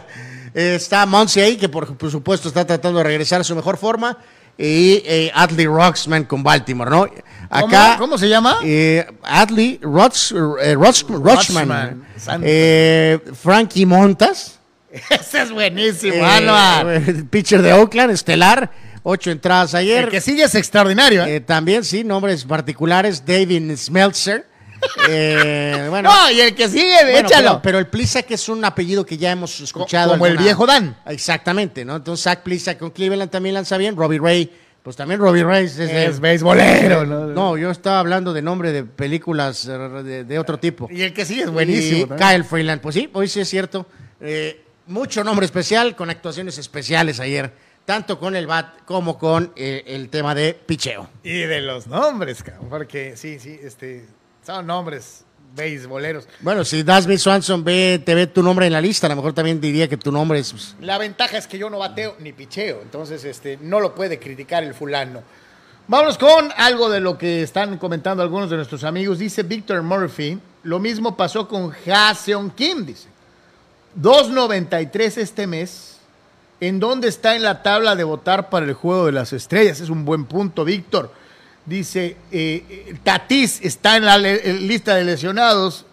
Speaker 2: está Monsi ahí, que por, por supuesto está tratando de regresar a su mejor forma. Y eh, Adley Roxman con Baltimore, ¿no? Acá,
Speaker 1: ¿Cómo, cómo se llama?
Speaker 2: Eh, Adley Rox, eh, Rox- Rochman,
Speaker 1: Rochman, santo.
Speaker 2: eh, Frankie Montas,
Speaker 1: Ese es buenísimo,
Speaker 2: pitcher de Oakland, estelar, ocho entradas ayer.
Speaker 1: El que sigue es extraordinario. ¿eh?
Speaker 2: Eh, también, sí, nombres particulares, David Smeltzer. Eh, bueno,
Speaker 1: no, y el que sigue,
Speaker 2: bueno,
Speaker 1: échalo.
Speaker 2: Pero, pero el Plisak es un apellido que ya hemos escuchado.
Speaker 1: como el viejo Dan.
Speaker 2: Exactamente, ¿no? Entonces, Zach Plisak con Cleveland también lanza bien. Robbie Ray, pues también Robbie Ray es,
Speaker 1: Es beisbolero, ¿no?
Speaker 2: No, yo estaba hablando de nombre de películas eh, de, de otro tipo.
Speaker 1: Y el que sigue es buenísimo.
Speaker 2: Y. Kyle Freeland, pues sí, hoy sí es cierto. Eh, mucho nombre especial con actuaciones especiales ayer, tanto con el bat como con eh, el tema de picheo.
Speaker 1: Y de los nombres, cabrón, porque sí, sí, este, son nombres beisboleros.
Speaker 2: Bueno, si Dasby Swanson ve, te ve tu nombre en la lista, a lo mejor también diría que tu nombre es. pues,
Speaker 1: La ventaja es que yo no bateo ni picheo, entonces este, no lo puede criticar el fulano. Vámonos con algo de lo que están comentando algunos de nuestros amigos. Dice Victor Murphy, lo mismo pasó con Haseon Kim, dice. 2.93 este mes. ¿En dónde está en la tabla de votar para el Juego de las Estrellas? Es un buen punto, Víctor. Dice, eh, eh, Tatis está en la lista de lesionados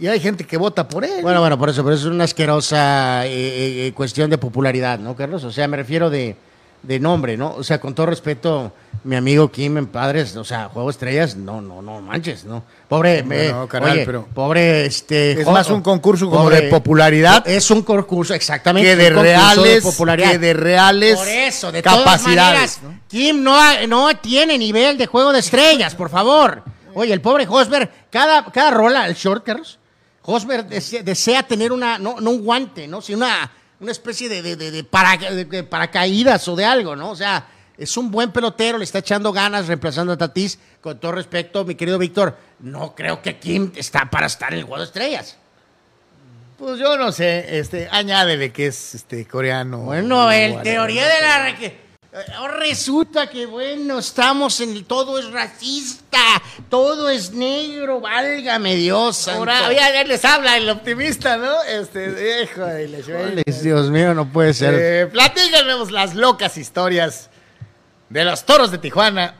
Speaker 1: y hay gente que vota por él.
Speaker 2: Bueno, bueno, por eso, pero es una asquerosa eh, eh, cuestión de popularidad, ¿no, Carlos? O sea, me refiero de, de nombre, ¿no? O sea, con todo respeto, mi amigo Kim en Padres, o sea, Juego Estrellas, no, no, no manches, ¿no? Pobre, eh, oye,
Speaker 1: pero-
Speaker 2: pobre, este...
Speaker 1: Es más un concurso como de popularidad.
Speaker 2: Es un concurso, exactamente.
Speaker 1: que de reales,
Speaker 2: popularidad.
Speaker 1: que de reales
Speaker 2: Por eso, de todas
Speaker 1: capacidades.
Speaker 2: maneras,
Speaker 1: ¿no?
Speaker 2: Kim no, no tiene nivel de juego de estrellas, por favor. Oye, el pobre Hosberg, cada, cada rola, el short, Carlos, Hosberg desea, desea tener una, no, no un guante, ¿no? sino una, una especie de, de, de- de para- de- de paracaídas o de algo, ¿no? O sea, es un buen pelotero, le está echando ganas reemplazando a Tatis. Con todo respeto, mi querido Víctor, no creo que Kim está para estar en el juego de estrellas.
Speaker 1: Pues yo no sé, este, añádele que es este coreano.
Speaker 2: Bueno, el teoría de la... eh, Ahora resulta que, bueno, estamos en... el- Todo es racista, todo es negro, válgame Dios.
Speaker 1: Ahora ya, ya les habla el optimista, ¿no? Este, hijo de la
Speaker 2: Híjoles, Dios mío, no puede ser.
Speaker 1: Eh, platícanos las locas historias de los toros de Tijuana.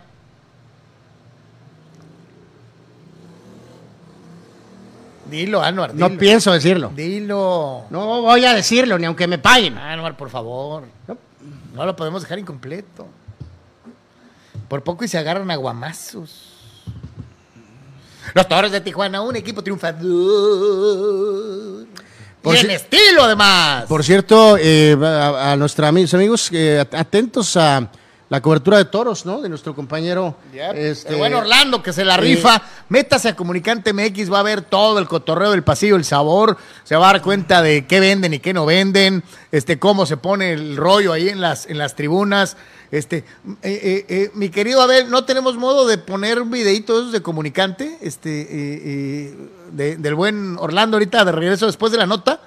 Speaker 1: Dilo, Anuar.
Speaker 2: no
Speaker 1: dilo.
Speaker 2: pienso decirlo.
Speaker 1: Dilo.
Speaker 2: No voy a decirlo, ni aunque me paguen.
Speaker 1: Anuar, por favor.
Speaker 2: No.
Speaker 1: No lo podemos dejar incompleto. Por poco y se agarran aguamazos. Los Toros de Tijuana, un equipo triunfador.
Speaker 2: Por
Speaker 1: y en estilo, además.
Speaker 2: Por cierto, eh, a, a nuestros amigos, amigos eh, at- atentos a la cobertura de toros, ¿no? De nuestro compañero.
Speaker 1: Yep.
Speaker 2: este,
Speaker 1: el buen Orlando que se la
Speaker 2: eh,
Speaker 1: rifa. Métase a Comunicante MX, va a ver todo el cotorreo del pasillo, el sabor. Se va a dar cuenta de qué venden y qué no venden. Este, cómo se pone el rollo ahí en las, en las tribunas. Este, eh, eh, eh, mi querido Abel, ¿no tenemos modo de poner un videito de esos de Comunicante? Este, eh, eh, de- del buen Orlando ahorita de regreso después de la nota.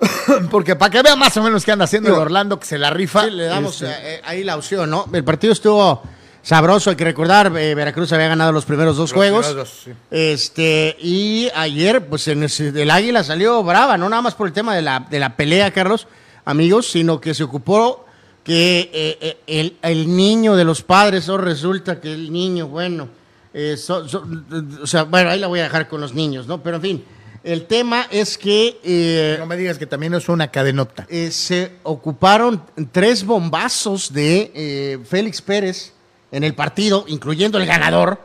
Speaker 1: Porque para que vea más o menos qué anda haciendo el Orlando que se la rifa.
Speaker 2: Sí, le damos
Speaker 1: este,
Speaker 2: eh, eh, ahí la opción, ¿no? El partido estuvo sabroso, hay que recordar, eh, Veracruz había ganado los primeros dos
Speaker 1: Los
Speaker 2: juegos.
Speaker 1: primeros dos, sí.
Speaker 2: Este, y ayer, pues en ese- el Águila salió brava, no nada más por el tema de la, de la pelea, Carlos, amigos, sino que se ocupó que eh, eh, el, el niño de los padres, o resulta que el niño, bueno, eh, so- so- o sea, bueno, ahí la voy a dejar con los niños, ¿no? Pero en fin, el tema es que eh,
Speaker 1: no me digas que también es una cadenota.
Speaker 2: eh, se ocuparon tres bombazos de eh, Félix Pérez en el partido, incluyendo el ganador.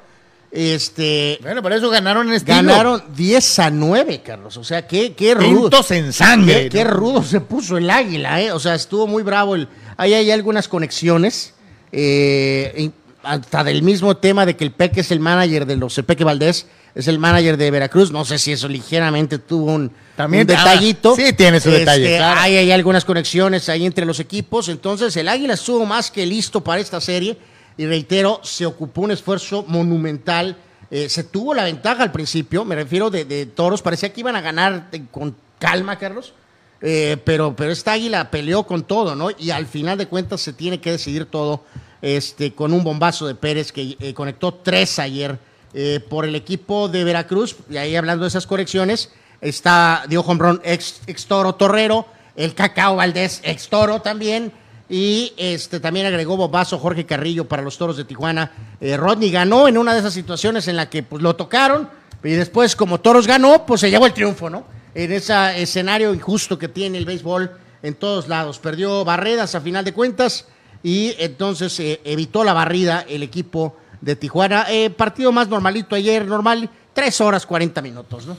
Speaker 2: Este,
Speaker 1: Bueno, por eso ganaron en estilo.
Speaker 2: ganaron 10 a 9, Carlos. O sea, qué, qué rudo.
Speaker 1: En sangre.
Speaker 2: Qué, rudo se puso el águila, ¿eh? O sea, estuvo muy bravo. El, ahí hay algunas conexiones. eh, hasta del mismo tema de que el Peque es el manager de los Peque Valdés, es el manager de Veracruz. No sé si eso ligeramente tuvo un,
Speaker 1: También,
Speaker 2: un detallito.
Speaker 1: ah, sí, tiene su detalle, claro.
Speaker 2: Hay, hay algunas conexiones ahí entre los equipos. Entonces, el águila estuvo más que listo para esta serie. Y reitero, se ocupó un esfuerzo monumental. Eh, se tuvo la ventaja al principio, me refiero de, de toros. Parecía que iban a ganar con calma, Carlos. Eh, pero, pero esta águila peleó con todo, ¿no? Y al final de cuentas se tiene que decidir todo este, con un bombazo de Pérez que eh, conectó tres ayer eh, por el equipo de Veracruz. Y ahí hablando de esas correcciones, está dio Hombrón ex, Toro Torrero, el Cacao Valdés ex Toro también. Y este también agregó bombazo Jorge Carrillo para los toros de Tijuana. Eh, Rodney ganó en una de esas situaciones en la que pues, lo tocaron. Y después, como Toros ganó, pues se llevó el triunfo, ¿no? En ese escenario injusto que tiene el béisbol en todos lados. Perdió barredas a final de cuentas y entonces eh, evitó la barrida el equipo de Tijuana. Eh, partido más normalito ayer, normal, tres horas 40 minutos, ¿no?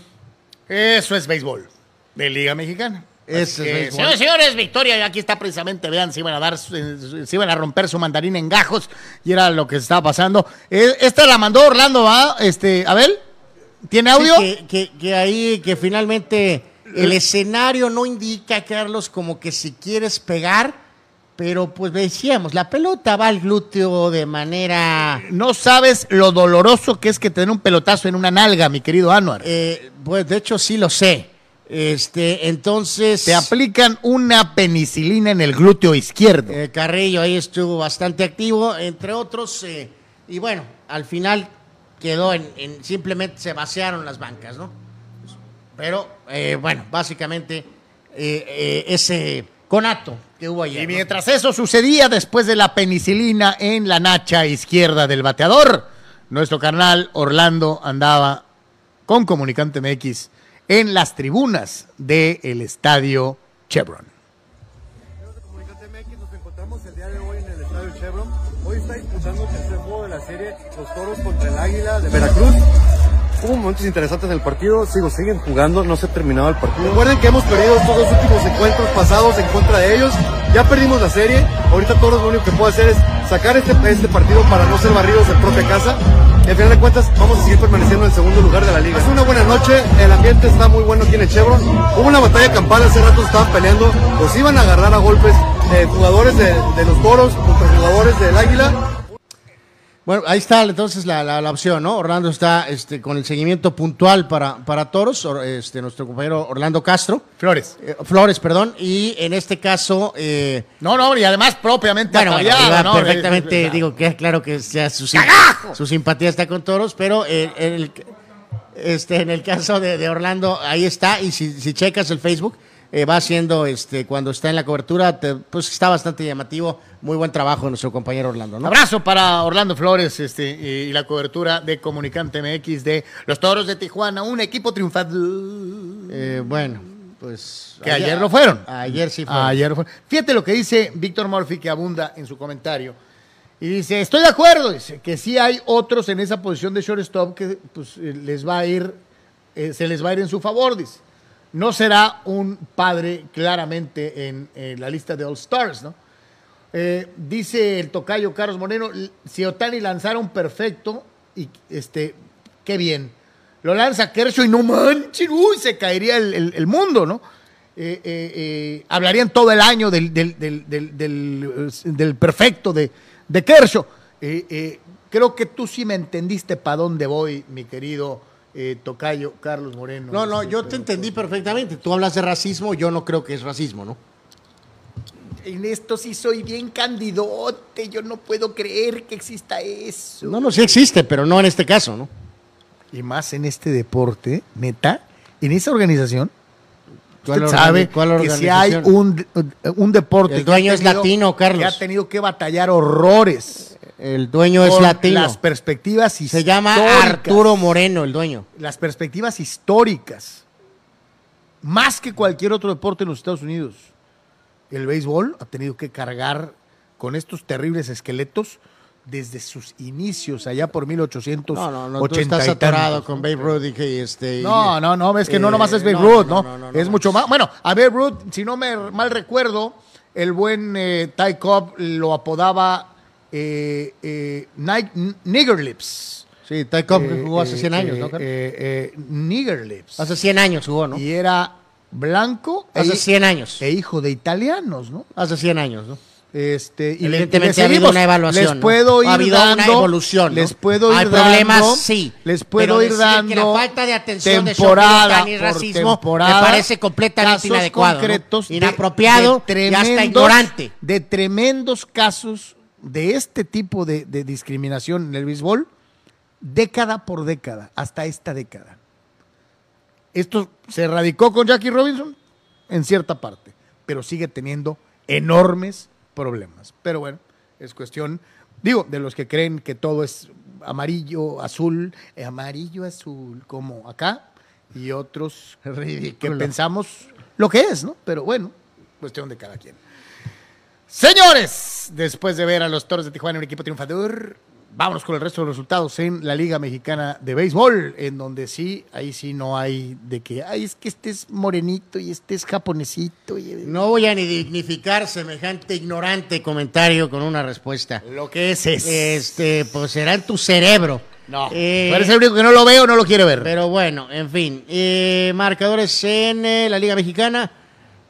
Speaker 1: Eso es béisbol de Liga Mexicana.
Speaker 2: Ese
Speaker 1: Así
Speaker 2: es
Speaker 1: que,
Speaker 2: béisbol.
Speaker 1: Señores, señores, Victoria, aquí está precisamente, vean, se iban a dar, se iban a romper su mandarín en gajos y era lo que estaba pasando. Eh, Esta la mandó Orlando, ¿va? Este, Abel, ¿tiene audio?
Speaker 2: Sí, que, que- que ahí, que finalmente el escenario no indica, Carlos, como que si quieres pegar, pero pues decíamos, la pelota va al glúteo de manera...
Speaker 1: No sabes lo doloroso que es que tener un pelotazo en una nalga, mi querido Anuar.
Speaker 2: eh, pues de hecho sí lo sé. Este, entonces...
Speaker 1: Te aplican una penicilina en el glúteo izquierdo.
Speaker 2: Eh, Carrillo ahí estuvo bastante activo, entre otros, eh, y bueno, al final quedó en, en- simplemente se vaciaron las bancas, ¿no? Pero eh, bueno, básicamente eh, eh, ese conato que hubo ayer.
Speaker 1: Y
Speaker 2: ¿no?
Speaker 1: mientras eso sucedía, después de la penicilina en la nacha izquierda del bateador, nuestro carnal Orlando andaba con Comunicante MX en las tribunas del estadio Chevron.
Speaker 4: Comunicante MX, nos encontramos el día de hoy en el Estadio Chevron. Hoy está disputando el tercer juego de la serie Los Toros contra el Águila de Veracruz. Hubo momentos interesantes en el partido, sigo, siguen jugando, no se ha terminado el partido. Recuerden que hemos perdido estos dos últimos encuentros pasados en contra de ellos. Ya perdimos la serie, ahorita Toros lo único que puede hacer es sacar este, este partido para no ser barridos en propia casa. Y al final de cuentas vamos a seguir permaneciendo en el segundo lugar de la liga. Es una buena noche, el ambiente está muy bueno aquí en el Chevron. Hubo una batalla campal, hace rato estaban peleando, pues iban a agarrar a golpes eh, jugadores de, de los toros contra jugadores del águila.
Speaker 2: Bueno, ahí está entonces la, la- la opción, ¿no? Orlando está este, con el seguimiento puntual para, para toros, or- este, nuestro compañero Orlando Castro,
Speaker 1: Flores.
Speaker 2: eh, Flores, perdón, y en este caso... eh,
Speaker 1: No, no, y además propiamente
Speaker 2: Bueno, bueno,
Speaker 1: ataviado,
Speaker 2: iba
Speaker 1: ¿no?
Speaker 2: perfectamente,
Speaker 1: Eh,
Speaker 2: digo que claro que ya su, sim-
Speaker 1: ¡Cagajo!
Speaker 2: su simpatía está con toros, pero en el, este, en el caso de, de Orlando, ahí está, y si, si checas el Facebook, eh, va haciendo, este, cuando está en la cobertura, te- pues está bastante llamativo, muy buen trabajo de nuestro compañero Orlando, ¿no?
Speaker 1: Abrazo para Orlando Flores este, y, la cobertura de Comunicante MX de los Toros de Tijuana, un equipo triunfador.
Speaker 2: Eh, bueno, pues...
Speaker 1: Que ayer lo fueron.
Speaker 2: Ayer sí fue.
Speaker 1: Ayer fue. Fíjate lo que dice Víctor Murphy, que abunda en su comentario. Y dice, estoy de acuerdo, dice, que sí hay otros en esa posición de shortstop que pues, eh, les va a ir, eh, se les va a ir en su favor, dice. No será un padre claramente en, la lista de All Stars, ¿no? Eh, dice el tocayo Carlos Moreno, si Otani lanzara un perfecto, y este, qué bien. Lo lanza Kershaw y no manchen, uy, se caería el, mundo, ¿no? Eh, eh, hablarían todo el año del, del, del, del, perfecto de, de creo que tú sí me entendiste para dónde voy, mi querido eh, tocayo Carlos Moreno.
Speaker 2: No, no, yo te entendí perfectamente. Tú hablas de racismo, yo no creo que es racismo, ¿no?
Speaker 1: En esto sí soy bien candidote, yo no puedo creer que exista eso.
Speaker 2: No, no, sí existe, pero no en este caso, ¿no?
Speaker 1: Y más en este deporte, neta, en esa organización,
Speaker 2: ¿Cuál
Speaker 1: usted sabe
Speaker 2: cuál
Speaker 1: que si hay un, un deporte
Speaker 2: El
Speaker 1: que
Speaker 2: dueño es latino, Carlos.
Speaker 1: que ha tenido que batallar horrores
Speaker 2: El dueño es latino.
Speaker 1: las perspectivas
Speaker 2: Se llama
Speaker 1: históricas.
Speaker 2: Arturo Moreno, el dueño.
Speaker 1: Las perspectivas históricas, más que cualquier otro deporte en los Estados Unidos. El béisbol ha tenido que cargar con estos terribles esqueletos desde sus inicios, allá por 1880
Speaker 2: No, no, no, tú estás con Babe Ruth y que este...
Speaker 1: No, no, no, es que no nomás es Babe
Speaker 2: no,
Speaker 1: Ruth,
Speaker 2: no,
Speaker 1: ¿no? es mucho más. Bueno, a Babe Ruth, si no me mal recuerdo, el buen eh, Ty Cobb lo apodaba eh, eh, Ni- Nigger Lips.
Speaker 2: Sí, Ty Cobb
Speaker 1: Eh,
Speaker 2: jugó hace
Speaker 1: eh,
Speaker 2: 100 años,
Speaker 1: eh,
Speaker 2: ¿no? Carlos?
Speaker 1: eh, eh, Nigger Lips.
Speaker 2: hace 100 años jugó, ¿no?
Speaker 1: Y era blanco e,
Speaker 2: Hace 100 años.
Speaker 1: e hijo de italianos, ¿no?
Speaker 2: Hace 100 años, ¿no?
Speaker 1: Este, y
Speaker 2: Evidentemente
Speaker 1: le
Speaker 2: ha habido una evaluación.
Speaker 1: Les
Speaker 2: ¿no?
Speaker 1: puedo ir
Speaker 2: ha habido
Speaker 1: dando,
Speaker 2: una evolución. ¿no?
Speaker 1: Les puedo ir
Speaker 2: Hay
Speaker 1: dando.
Speaker 2: problemas, sí.
Speaker 1: Les puedo
Speaker 2: pero
Speaker 1: ir dando.
Speaker 2: que la falta de atención de
Speaker 1: temporada
Speaker 2: es
Speaker 1: por
Speaker 2: racismo
Speaker 1: temporada,
Speaker 2: me parece completamente inadecuado. ¿no?
Speaker 1: concretos de-
Speaker 2: Inapropiado
Speaker 1: de
Speaker 2: y hasta
Speaker 1: tremendos-
Speaker 2: ignorante.
Speaker 1: De tremendos casos de este tipo de, de discriminación en el béisbol, década por década, hasta esta década. Esto se erradicó con Jackie Robinson en cierta parte, pero sigue teniendo enormes problemas. Pero bueno, es cuestión, digo, de los que creen que todo es amarillo, azul, eh, amarillo, azul, como acá, y otros que pensamos lo que es, ¿no? Pero bueno, cuestión de cada quien. Señores, después de ver a los Toros de Tijuana, un equipo triunfador, vámonos con el resto de los resultados en la Liga Mexicana de Béisbol, en donde sí, ahí sí no hay de que, ay, es que este es morenito y este es japonesito. Y...
Speaker 2: No voy a ni dignificar semejante ignorante comentario con una respuesta.
Speaker 1: Lo que es es.
Speaker 2: Este, pues será en tu cerebro.
Speaker 1: no,
Speaker 2: Eh,
Speaker 1: eres el único que no lo ve o no lo quiere ver.
Speaker 2: Pero bueno, en fin. eh, marcadores en eh, la Liga Mexicana.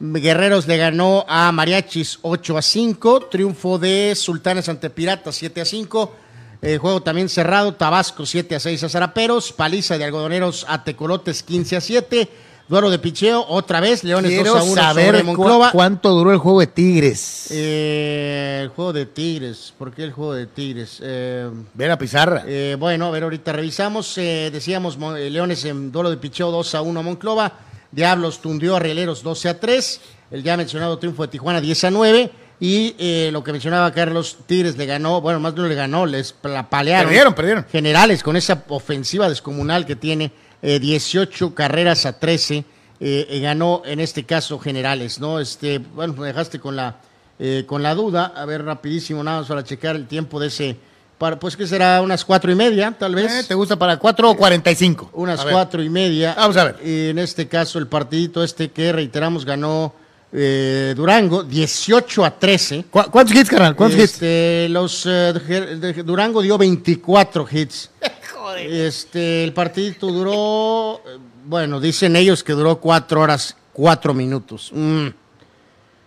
Speaker 2: Guerreros le ganó a Mariachis 8 a 5. Triunfo de Sultanes ante Piratas 7 a 5. Eh, juego también cerrado. Tabasco 7 a 6 a Zaraperos. Paliza de Algodoneros a Tecolotes 15 a 7. Duero de picheo otra vez. Leones 2
Speaker 1: Quiero
Speaker 2: a 1
Speaker 1: saber
Speaker 2: sobre
Speaker 1: cu-
Speaker 2: Monclova.
Speaker 1: cuánto duró el juego de Tigres.
Speaker 2: Eh, el juego de Tigres. ¿Por qué el juego de Tigres? Eh,
Speaker 1: Ve la pizarra.
Speaker 2: eh, bueno, a ver, ahorita revisamos. Eh, decíamos, Mo- eh, Leones en duelo de picheo 2 a 1 a Monclova. Diablos tundió a Rieleros 12 a 3. El ya mencionado triunfo de Tijuana 10 a 9. Y eh, lo que mencionaba Carlos, Tigres le ganó, bueno, más no le ganó, les la palearon.
Speaker 1: Perdieron, perdieron.
Speaker 2: Generales con esa ofensiva descomunal que tiene, eh, 18 carreras a 13. eh, eh, ganó en este caso Generales, ¿no? Este, bueno, me dejaste con la, eh, con la duda. A ver, rapidísimo, nada más para checar el tiempo de ese. Para, pues que será unas cuatro y media, tal vez.
Speaker 1: Eh, ¿Te gusta para 4 o 45?
Speaker 2: Unas
Speaker 1: A ver.
Speaker 2: cuatro y media.
Speaker 1: Vamos a ver.
Speaker 2: Y en este caso, el partidito este que reiteramos ganó eh, Durango, 18 a 13.
Speaker 1: ¿Cu- ¿Cuántos hits, carnal? ¿Cuántos hits?
Speaker 2: Este, los eh, Durango dio 24 hits. Este, el partidito duró, bueno, dicen ellos que duró 4 horas, 4 minutos. Mm.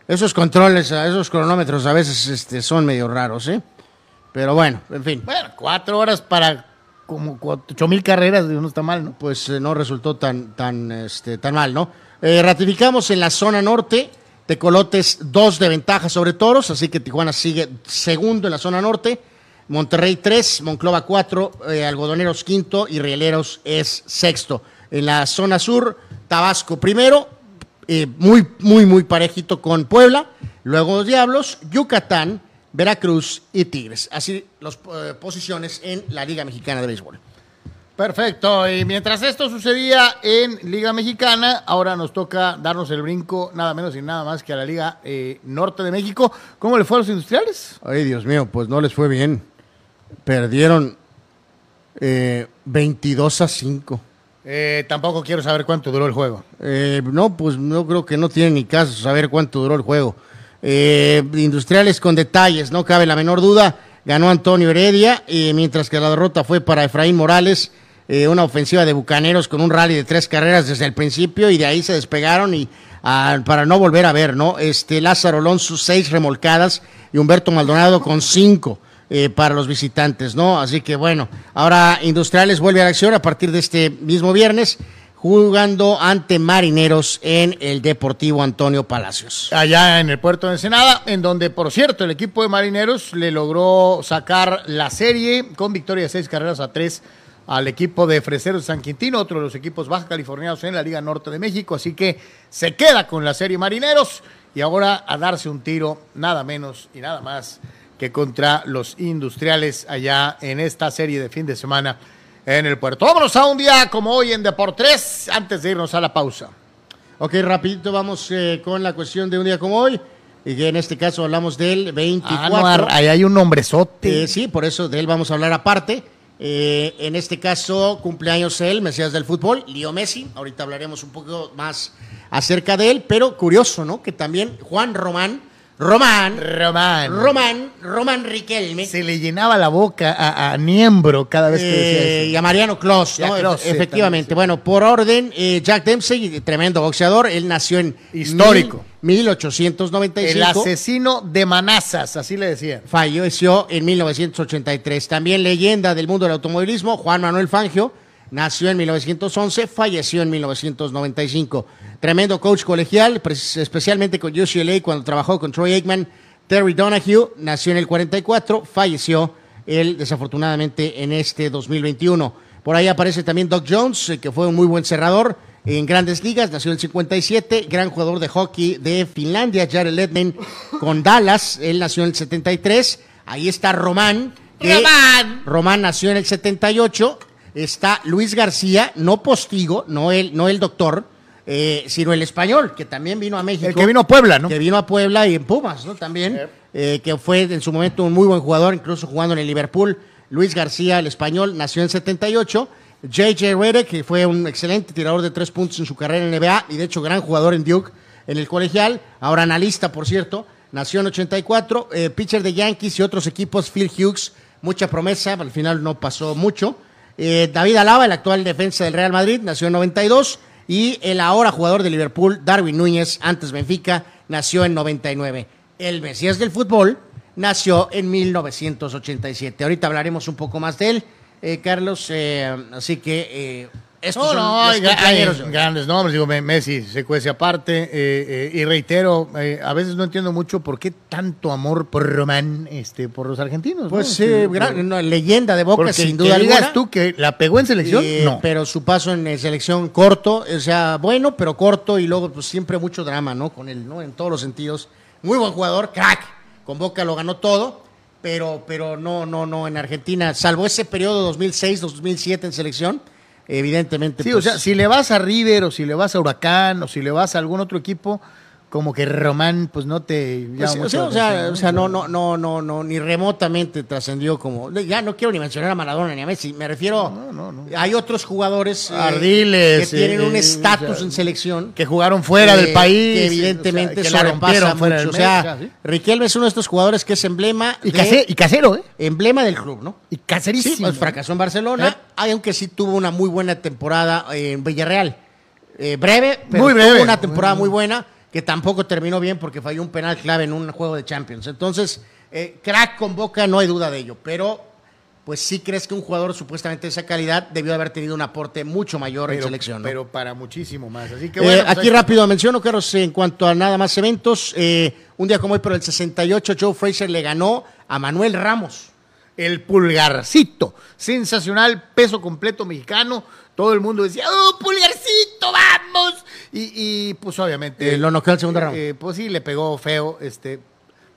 Speaker 2: Esos controles, esos cronómetros a veces este, son medio raros, ¿eh? Pero bueno, en fin.
Speaker 1: Bueno, cuatro horas para como ocho mil carreras, no está mal, ¿no?
Speaker 2: pues eh, no resultó tan, tan, este, tan mal, ¿no? Eh, ratificamos en la zona norte, Tecolotes dos de ventaja sobre Toros, así que Tijuana sigue segundo en la zona norte, Monterrey 3, Monclova 4, Algodoneros quinto y Rieleros es sexto. En la zona sur, Tabasco primero, eh, muy, muy, muy parejito con Puebla, luego los Diablos, Yucatán, Veracruz y Tigres. Así las posiciones en la Liga Mexicana de Béisbol.
Speaker 1: Perfecto, y mientras esto sucedía en Liga Mexicana, ahora nos toca darnos el brinco nada menos y nada más que a la Liga eh, Norte de México. ¿Cómo le fue a los industriales?
Speaker 2: Ay, Dios mío, pues no les fue bien. Perdieron eh, 22 a 5.
Speaker 1: Eh, tampoco quiero saber cuánto duró el juego.
Speaker 2: Eh, no, pues no creo que no tiene ni caso saber cuánto duró el juego. Eh, industriales con detalles, no cabe la menor duda. Ganó Antonio Heredia, eh, mientras que la derrota fue para Efraín Morales. eh, una ofensiva de Bucaneros con un rally de tres carreras desde el principio y de ahí se despegaron y ah, para no volver a ver, ¿no? Este Lázaro Alonso seis remolcadas y Humberto Maldonado con cinco eh, para los visitantes, ¿no? Así que bueno, ahora Industriales vuelve a la acción a partir de este mismo viernes jugando ante Marineros en el Deportivo Antonio Palacios.
Speaker 1: Allá en el puerto de Ensenada, en donde, por cierto, el equipo de marineros le logró sacar la serie con victoria de seis carreras a tres al equipo de Freseros San Quintino, otro de los equipos baja californianos en la Liga Norte de México. Así que se queda con la serie marineros y ahora a darse un tiro, nada menos y nada más que contra los industriales allá en esta serie de fin de semana en el puerto. Vámonos a un día como hoy en Deportes, antes de irnos a la pausa.
Speaker 2: Ok, rapidito vamos eh, con la cuestión de un día como hoy, y que en este caso hablamos del 24.
Speaker 1: Ah, no, ahí hay un nombrezote.
Speaker 2: Eh, sí, por eso de él vamos a hablar aparte. Eh, en este caso, cumpleaños él, Mesías del fútbol, Leo Messi. Ahorita hablaremos un poco más acerca de él, pero curioso, ¿no? Que también Juan Román, Román,
Speaker 1: Román.
Speaker 2: Román, Román Riquelme.
Speaker 1: Se le llenaba la boca a, a Niembro cada vez que decía
Speaker 2: Eh, y a Mariano
Speaker 1: Y a
Speaker 2: ¿no?
Speaker 1: Sí,
Speaker 2: efectivamente.
Speaker 1: también, sí.
Speaker 2: Bueno, por orden, eh, Jack Dempsey, tremendo boxeador, él nació en
Speaker 1: Histórico.
Speaker 2: mil- 1895.
Speaker 1: El asesino de manazas, así le decían.
Speaker 2: falleció en 1983. También leyenda del mundo del automovilismo, Juan Manuel Fangio, nació en 1911, falleció en 1995. Tremendo coach colegial, especialmente con UCLA cuando trabajó con Troy Aikman. Terry Donahue nació en el 44, falleció él desafortunadamente en este 2021. Por ahí aparece también Doc Jones, eh, que fue un muy buen cerrador en grandes ligas, nació en el 57, gran jugador de hockey de Finlandia, Jared Ledman con Dallas, él nació en el 73. Ahí está Román. que-
Speaker 1: Román.
Speaker 2: Román nació en el 78. Está Luis García, no postigo, no el, no el doctor, eh, sino el español, que también vino a México.
Speaker 1: El que vino a Puebla, ¿no?
Speaker 2: Que vino a Puebla y en Pumas, ¿no? También, eh, que fue en su momento un muy buen jugador, incluso jugando en el Liverpool. Luis García, el español, nació en 78. J.J. Redick, que fue un excelente tirador de tres puntos en su carrera en NBA y de hecho gran jugador en Duke en el colegial, ahora analista, por cierto, nació en 84. Eh, pitcher de Yankees y otros equipos, Phil Hughes, mucha promesa, al final no pasó mucho. Eh, David Alaba, el actual defensa del Real Madrid, nació en 92. Y el ahora jugador de Liverpool, Darwin Núñez, antes Benfica, nació en 99. El Mesías del fútbol nació en 1987. Ahorita hablaremos un poco más de él, eh, Carlos. eh, así que estos
Speaker 1: No, no, hay, grandes nombres. Digo, Me- Messi se cuece aparte. eh, eh, y reitero, eh, a veces no entiendo mucho por qué tanto amor por Román, este, por los argentinos. ¿no?
Speaker 2: Pues sí,
Speaker 1: Este,
Speaker 2: gran- no, leyenda de Boca,
Speaker 1: Porque
Speaker 2: sin
Speaker 1: que
Speaker 2: duda
Speaker 1: digas
Speaker 2: alguna.
Speaker 1: tú que la pegó en selección, no.
Speaker 2: Pero su paso en selección corto, o sea, bueno, pero corto y luego pues siempre mucho drama, ¿no? Con él, ¿no? En todos los sentidos. Muy buen jugador, crack. Con Boca lo ganó todo, pero, pero no, no, no, en Argentina, salvo ese periodo 2006-2007 en selección, evidentemente.
Speaker 1: Sí,
Speaker 2: pues,
Speaker 1: o sea, si le vas a River o si le vas a Huracán o si le vas a algún otro equipo, como que Román, pues no te
Speaker 2: Pues sí, o sea,
Speaker 1: la
Speaker 2: o sea,
Speaker 1: atención,
Speaker 2: o sea, no, no, no, no, no, ni remotamente trascendió como. Ya no quiero ni mencionar a Maradona ni a Messi. Me refiero. Hay otros jugadores eh,
Speaker 1: Ardiles,
Speaker 2: que tienen
Speaker 1: eh,
Speaker 2: un
Speaker 1: eh,
Speaker 2: estatus
Speaker 1: o sea,
Speaker 2: en selección.
Speaker 1: Que jugaron fuera
Speaker 2: eh,
Speaker 1: del país.
Speaker 2: Que evidentemente
Speaker 1: o sea, que rompieron fuera
Speaker 2: mucho.
Speaker 1: del
Speaker 2: O sea,
Speaker 1: mes, o sea, sí.
Speaker 2: Riquelme es uno de estos jugadores que es emblema.
Speaker 1: y,
Speaker 2: de-
Speaker 1: case- y casero, ¿eh?
Speaker 2: emblema del club, ¿no?
Speaker 1: Y
Speaker 2: Sí,
Speaker 1: caserísimo.
Speaker 2: pues, fracasó en Barcelona, aunque sí tuvo una muy buena temporada en Villarreal. Breve, pero
Speaker 1: Muy breve.
Speaker 2: tuvo una temporada
Speaker 1: Muy-
Speaker 2: muy buena, que tampoco terminó bien porque falló un penal clave en un juego de Champions. Entonces, eh, crack con Boca, no hay duda de ello, pero pues sí crees que un jugador supuestamente de esa calidad debió haber tenido un aporte mucho mayor en
Speaker 1: pero,
Speaker 2: selección. ¿no?
Speaker 1: pero para muchísimo más. Así que
Speaker 2: Eh,
Speaker 1: bueno. pues
Speaker 2: aquí rápido menciono, Carlos, en cuanto a nada más eventos, eh, un día como hoy, pero el 68, Joe Fraser le ganó a Manuel Ramos.
Speaker 1: El pulgarcito. Sensacional, peso completo mexicano. Todo el mundo decía, ¡oh, pulgarcito, vamos! Y, y, pues obviamente.
Speaker 2: Eh, lo noqueó al segundo round.
Speaker 1: eh, pues sí, le pegó feo, este,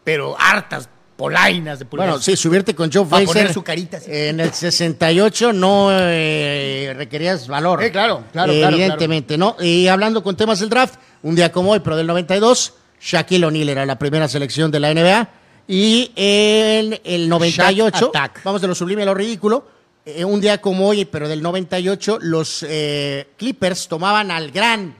Speaker 1: pero hartas polainas de pulgas.
Speaker 2: Bueno, sí, subirte con Joe Frazier
Speaker 1: poner su carita así.
Speaker 2: en el 68 no eh, requerías valor.
Speaker 1: Eh, claro, claro,
Speaker 2: Eh,
Speaker 1: claro,
Speaker 2: Evidentemente, ¿no? Y hablando con temas del draft, un día como hoy, pero del 92, Shaquille O'Neal era la primera selección de la NBA. Y en el 98,
Speaker 1: Shaq Attack.
Speaker 2: vamos de lo sublime a lo ridículo, eh, un día como hoy, pero del 98, los eh, Clippers tomaban al gran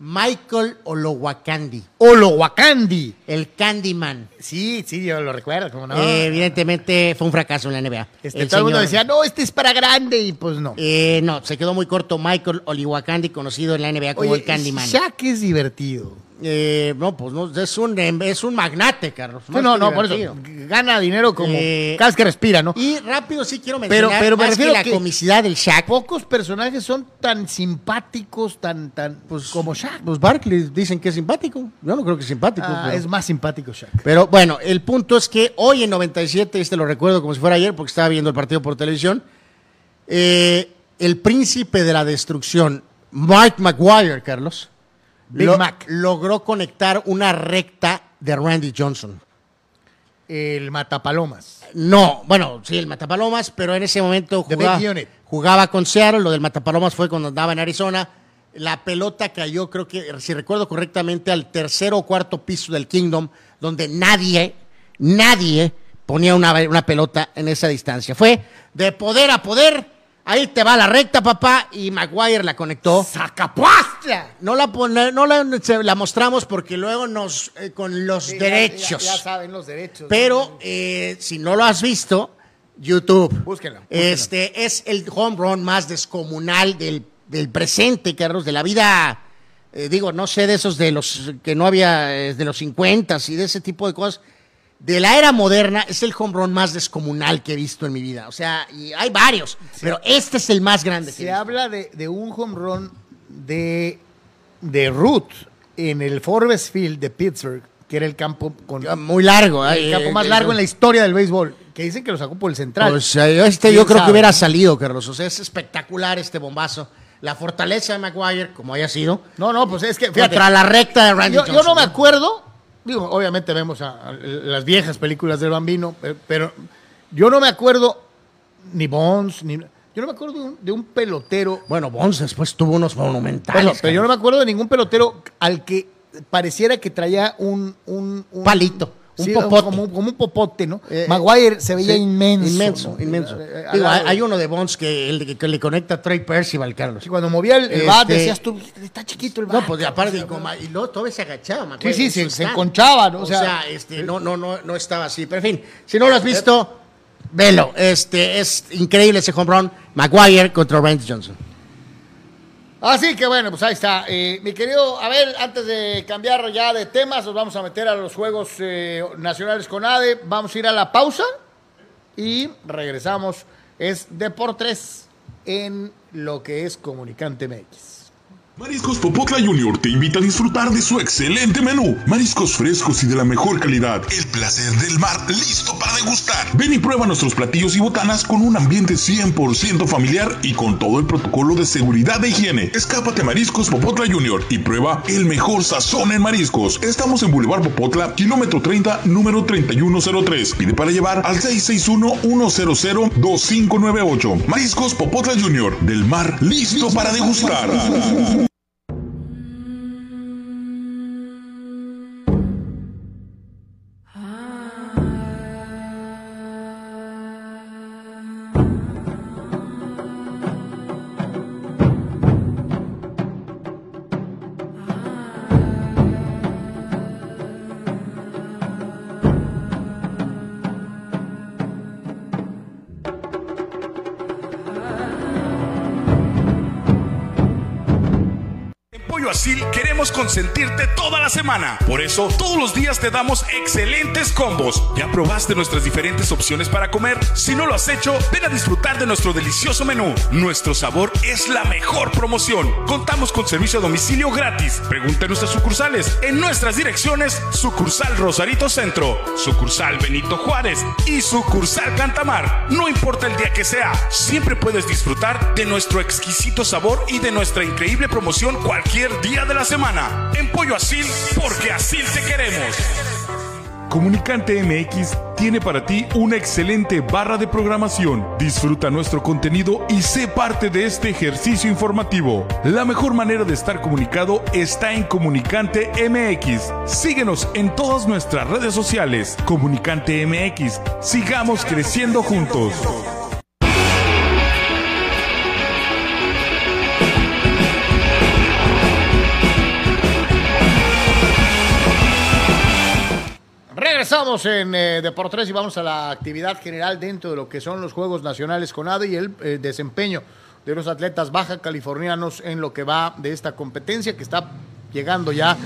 Speaker 2: Michael Olowakandi,
Speaker 1: Olowakandi.
Speaker 2: el Candyman.
Speaker 1: Sí, sí, yo lo recuerdo, ¿cómo no?
Speaker 2: Eh, evidentemente fue un fracaso en la NBA.
Speaker 1: Este,
Speaker 2: El
Speaker 1: todo el mundo decía, no, este es para grande, y pues no.
Speaker 2: Eh, no, se quedó muy corto Michael Oliwakandi, conocido en la NBA como el Candyman.
Speaker 1: Shaq es divertido.
Speaker 2: Eh, no, pues no, es un, es un magnate, Carlos.
Speaker 1: Sí, no, no, por eso. Gana dinero como
Speaker 2: Eh,
Speaker 1: cada vez que respira, ¿no?
Speaker 2: Y rápido sí quiero
Speaker 1: Pero-
Speaker 2: mencionar
Speaker 1: pero me
Speaker 2: más
Speaker 1: refiero
Speaker 2: que la
Speaker 1: que-
Speaker 2: comicidad del Shaq.
Speaker 1: Pocos personajes son tan simpáticos, tan, tan, pues, como Shaq.
Speaker 2: Pues Barkley dicen que es simpático. Yo no creo que es simpático.
Speaker 1: Ah,
Speaker 2: pero-
Speaker 1: Es más simpático Shaq.
Speaker 2: Pero bueno, el punto es que hoy en 97, este lo recuerdo como si fuera ayer porque estaba viendo el partido por televisión, eh, el príncipe de la destrucción, Mike Maguire, Carlos,
Speaker 1: Big
Speaker 2: lo-
Speaker 1: Mac.
Speaker 2: logró conectar una recta de Randy Johnson.
Speaker 1: El Matapalomas.
Speaker 2: No, bueno, sí, el Matapalomas, pero en ese momento
Speaker 1: The
Speaker 2: jugaba,
Speaker 1: Big Unit.
Speaker 2: jugaba con Seattle, lo del Matapalomas fue cuando andaba en Arizona. La pelota cayó, creo que, si recuerdo correctamente, al tercer o cuarto piso del Kingdom, donde nadie, nadie ponía una, una pelota en esa distancia. Fue de poder a poder. Ahí te va la recta, papá, y Maguire la conectó.
Speaker 1: ¡Sacapuastra!
Speaker 2: No la, pone- no la, la mostramos porque luego nos, eh, con los derechos.
Speaker 1: Ya, ya saben los derechos.
Speaker 2: Pero eh, si no lo has visto, YouTube.
Speaker 1: Búsquenla.
Speaker 2: Este es el home run más descomunal del, del presente, Carlos, de la vida. eh, digo, no sé de esos de los que no había, de los 50 y de ese tipo de cosas. De la era moderna es el home run más descomunal que he visto en mi vida. O sea, y hay varios, pero este es el más grande. que he
Speaker 1: Se
Speaker 2: visto.
Speaker 1: habla de, de un home run de, de Root en el Forbes Field de Pittsburgh, que era el campo con
Speaker 2: Muy largo.
Speaker 1: el campo
Speaker 2: eh,
Speaker 1: más
Speaker 2: eh,
Speaker 1: largo en la historia del béisbol, que dicen que lo sacó por el central.
Speaker 2: Pues eh, este yo
Speaker 1: ¿Quién
Speaker 2: creo que hubiera salido, Carlos. O sea, es espectacular este bombazo. La fortaleza de Maguire, como haya sido,
Speaker 1: no, no, pues es que fíjate,
Speaker 2: contra la recta de Randy
Speaker 1: yo, yo
Speaker 2: Johnson,
Speaker 1: no me acuerdo, digo, obviamente vemos a, a las viejas películas del Bambino, pero, pero yo no me acuerdo ni Bonds, ni yo no me acuerdo de un, de un pelotero
Speaker 2: Bueno, Bonds después tuvo unos monumentales.
Speaker 1: Bueno, pero yo no me acuerdo de ningún pelotero al que pareciera que traía un... un, un-
Speaker 2: Palito, un
Speaker 1: sí,
Speaker 2: popote.
Speaker 1: Como, como un popote, ¿no?
Speaker 2: Eh,
Speaker 1: Maguire se veía
Speaker 2: Sí,
Speaker 1: inmenso.
Speaker 2: Inmenso,
Speaker 1: ¿no?
Speaker 2: inmenso.
Speaker 1: Eh,
Speaker 2: Digo, hay, uno de Bonds que, el, que le conecta a Trey Percival, Carlos.
Speaker 1: Sí, cuando movía el, el bat
Speaker 2: Este-
Speaker 1: decías tú, está chiquito el bat.
Speaker 2: No, pues aparte, y, como- y luego todavía se agachaba, me acuerdo,
Speaker 1: sí,
Speaker 2: en
Speaker 1: se- enconchaba, ¿no?
Speaker 2: O
Speaker 1: O
Speaker 2: sea,
Speaker 1: sea,
Speaker 2: este, no, no, no, no estaba así. Pero en fin, si no lo has visto, velo. Este, es increíble ese home run. Maguire contra Randy Johnson.
Speaker 1: Así que bueno, pues ahí está. Eh, mi querido, a ver, antes de cambiar ya de temas, nos vamos a meter a los Juegos eh, Nacionales con ADE. Vamos a ir a la pausa y regresamos. Es Deportes en lo que es Comunicante MX.
Speaker 3: Mariscos Popotla Junior te invita a disfrutar de su excelente menú. Mariscos frescos y de la mejor calidad. El placer del mar listo para degustar. Ven y prueba nuestros platillos y botanas con un ambiente 100% familiar y con todo el protocolo de seguridad e higiene. Escápate a Mariscos Popotla Junior y prueba el mejor sazón en mariscos. Estamos en Boulevard Popotla, kilómetro 30, número 3103. Pide para llevar al 661-100-2598. Mariscos Popotla Junior, del mar listo para degustar. Todos los días te damos excelentes combos. ¿Ya probaste nuestras diferentes opciones para comer? Si no lo has hecho, ven a disfrutar de nuestro delicioso menú. Nuestro sabor es la mejor promoción. Contamos con servicio a domicilio gratis. Pregunta en nuestras sucursales. En nuestras direcciones, sucursal Rosarito Centro, sucursal Benito Juárez y sucursal Cantamar. No importa el día que sea, siempre puedes disfrutar de nuestro exquisito sabor y de nuestra increíble promoción cualquier día de la semana. En Pollo Asil, porque así Comunicante MX tiene para ti una excelente barra de programación. Disfruta nuestro contenido y sé parte de este ejercicio informativo. La mejor manera de estar comunicado está en Comunicante MX. Síguenos en todas nuestras redes sociales. Comunicante MX. Sigamos creciendo juntos.
Speaker 1: Regresamos en eh, Deportes y vamos a la actividad general dentro de lo que son los Juegos Nacionales con ADE y el eh, desempeño de los atletas baja californianos en lo que va de esta competencia que está llegando ya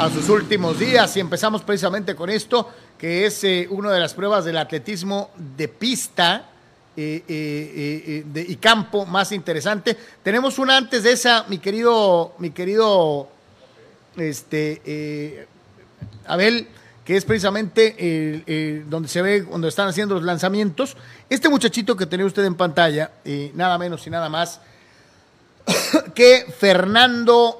Speaker 1: a sus últimos días. Y empezamos precisamente con esto, que es eh, una de las pruebas del atletismo de pista eh, y campo más interesante. Tenemos una antes de esa, mi querido, mi querido este, Abel, que es precisamente el- el donde se ve, donde están haciendo los lanzamientos. Este muchachito que tenía usted en pantalla, eh, nada menos y nada más que Fernando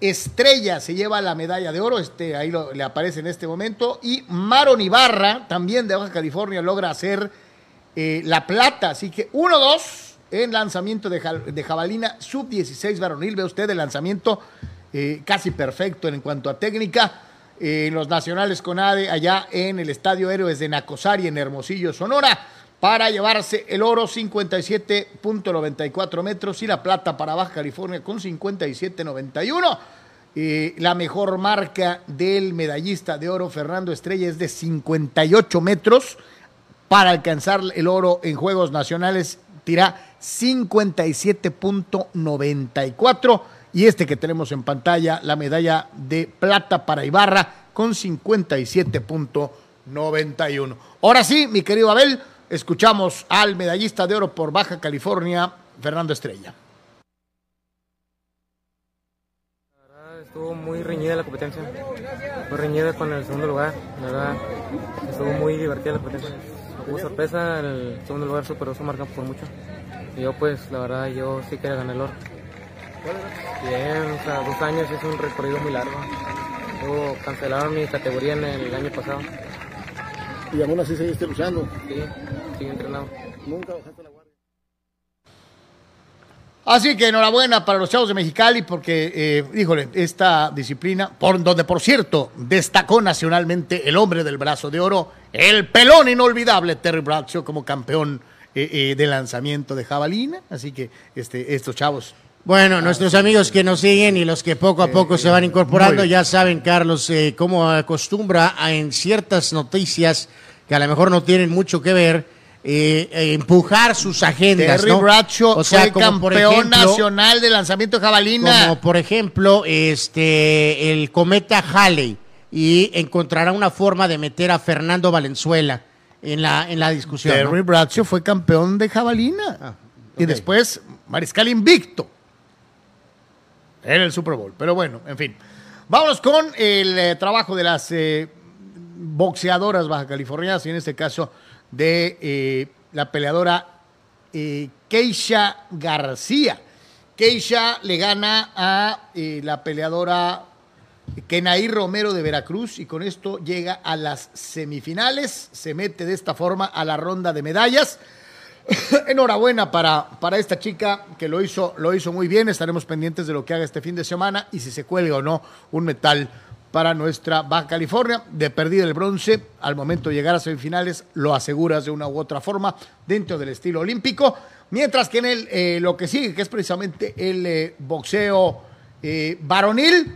Speaker 1: Estrella se lleva la medalla de oro, este, ahí le aparece en este momento, y Maron Ibarra, también de Baja California, logra hacer eh, la plata, así que 1-2 en lanzamiento de, de jabalina sub-16 varonil, ve usted el lanzamiento eh, casi perfecto en cuanto a técnica, eh, en los nacionales con ADE allá en el Estadio Héroes de Nacosari en Hermosillo, Sonora, para llevarse el oro 57.94 metros y la plata para Baja California con 57.91. Eh, la mejor marca del medallista de oro Fernando Estrella es de 58 metros. Para alcanzar el oro en Juegos Nacionales, tira 57.94. Y este que tenemos en pantalla, la medalla de plata para Ibarra con 57.91. Ahora sí, mi querido Abel, escuchamos al medallista de oro por Baja California, Fernando Estrella.
Speaker 5: Estuvo muy reñida la competencia, muy reñida con el segundo lugar, la verdad estuvo muy divertida la competencia. Hubo sorpresa, el segundo lugar superó su marca por mucho. Y yo pues la verdad yo sí quería ganar el oro. Bien, o sea, dos años es un recorrido muy largo. Luego cancelaron mi categoría en el año pasado.
Speaker 6: Y aún así seguiste luchando.
Speaker 5: Sí, sigo entrenando.
Speaker 6: Nunca bajaste la guardia.
Speaker 1: Así que enhorabuena para los chavos de Mexicali porque, eh, híjole, esta disciplina, por donde por cierto destacó nacionalmente el hombre del brazo de oro, el pelón inolvidable Terry Bradshaw como campeón eh, eh, de lanzamiento de jabalina. Así que este, estos chavos.
Speaker 2: Bueno, nuestros amigos que nos siguen y los que poco a poco se van incorporando, ya saben, Carlos, eh, cómo acostumbra a, en ciertas noticias que a lo mejor no tienen mucho que ver, eh, eh, empujar sus agendas.
Speaker 1: Terry
Speaker 2: ¿no?
Speaker 1: Bradshaw
Speaker 2: O sea,
Speaker 1: fue
Speaker 2: por
Speaker 1: campeón
Speaker 2: ejemplo-
Speaker 1: nacional de lanzamiento de jabalina.
Speaker 2: Como por ejemplo, este el cometa Halley y encontrará una forma de meter a Fernando Valenzuela en la en la discusión. ¿no?
Speaker 1: Terry Bradshaw fue campeón de jabalina.
Speaker 2: Ah,
Speaker 1: Y después Mariscal invicto en el Super Bowl. Pero bueno, en fin. Vámonos con el eh, trabajo de las eh, boxeadoras baja californianas y en este caso de eh, la peleadora Keisha García. Keisha le gana a la peleadora Kenaí Romero de Veracruz y con esto llega a las semifinales, se mete de esta forma a la ronda de medallas. Enhorabuena para, para esta chica que lo hizo, lo hizo muy bien. Estaremos pendientes de lo que haga este fin de semana y si se cuelga o no un metal para nuestra Baja California. De perdido el bronce, al momento de llegar a semifinales, lo aseguras de una u otra forma dentro del estilo olímpico. Mientras que en el, eh, lo que sigue, que es precisamente el eh, boxeo eh, varonil,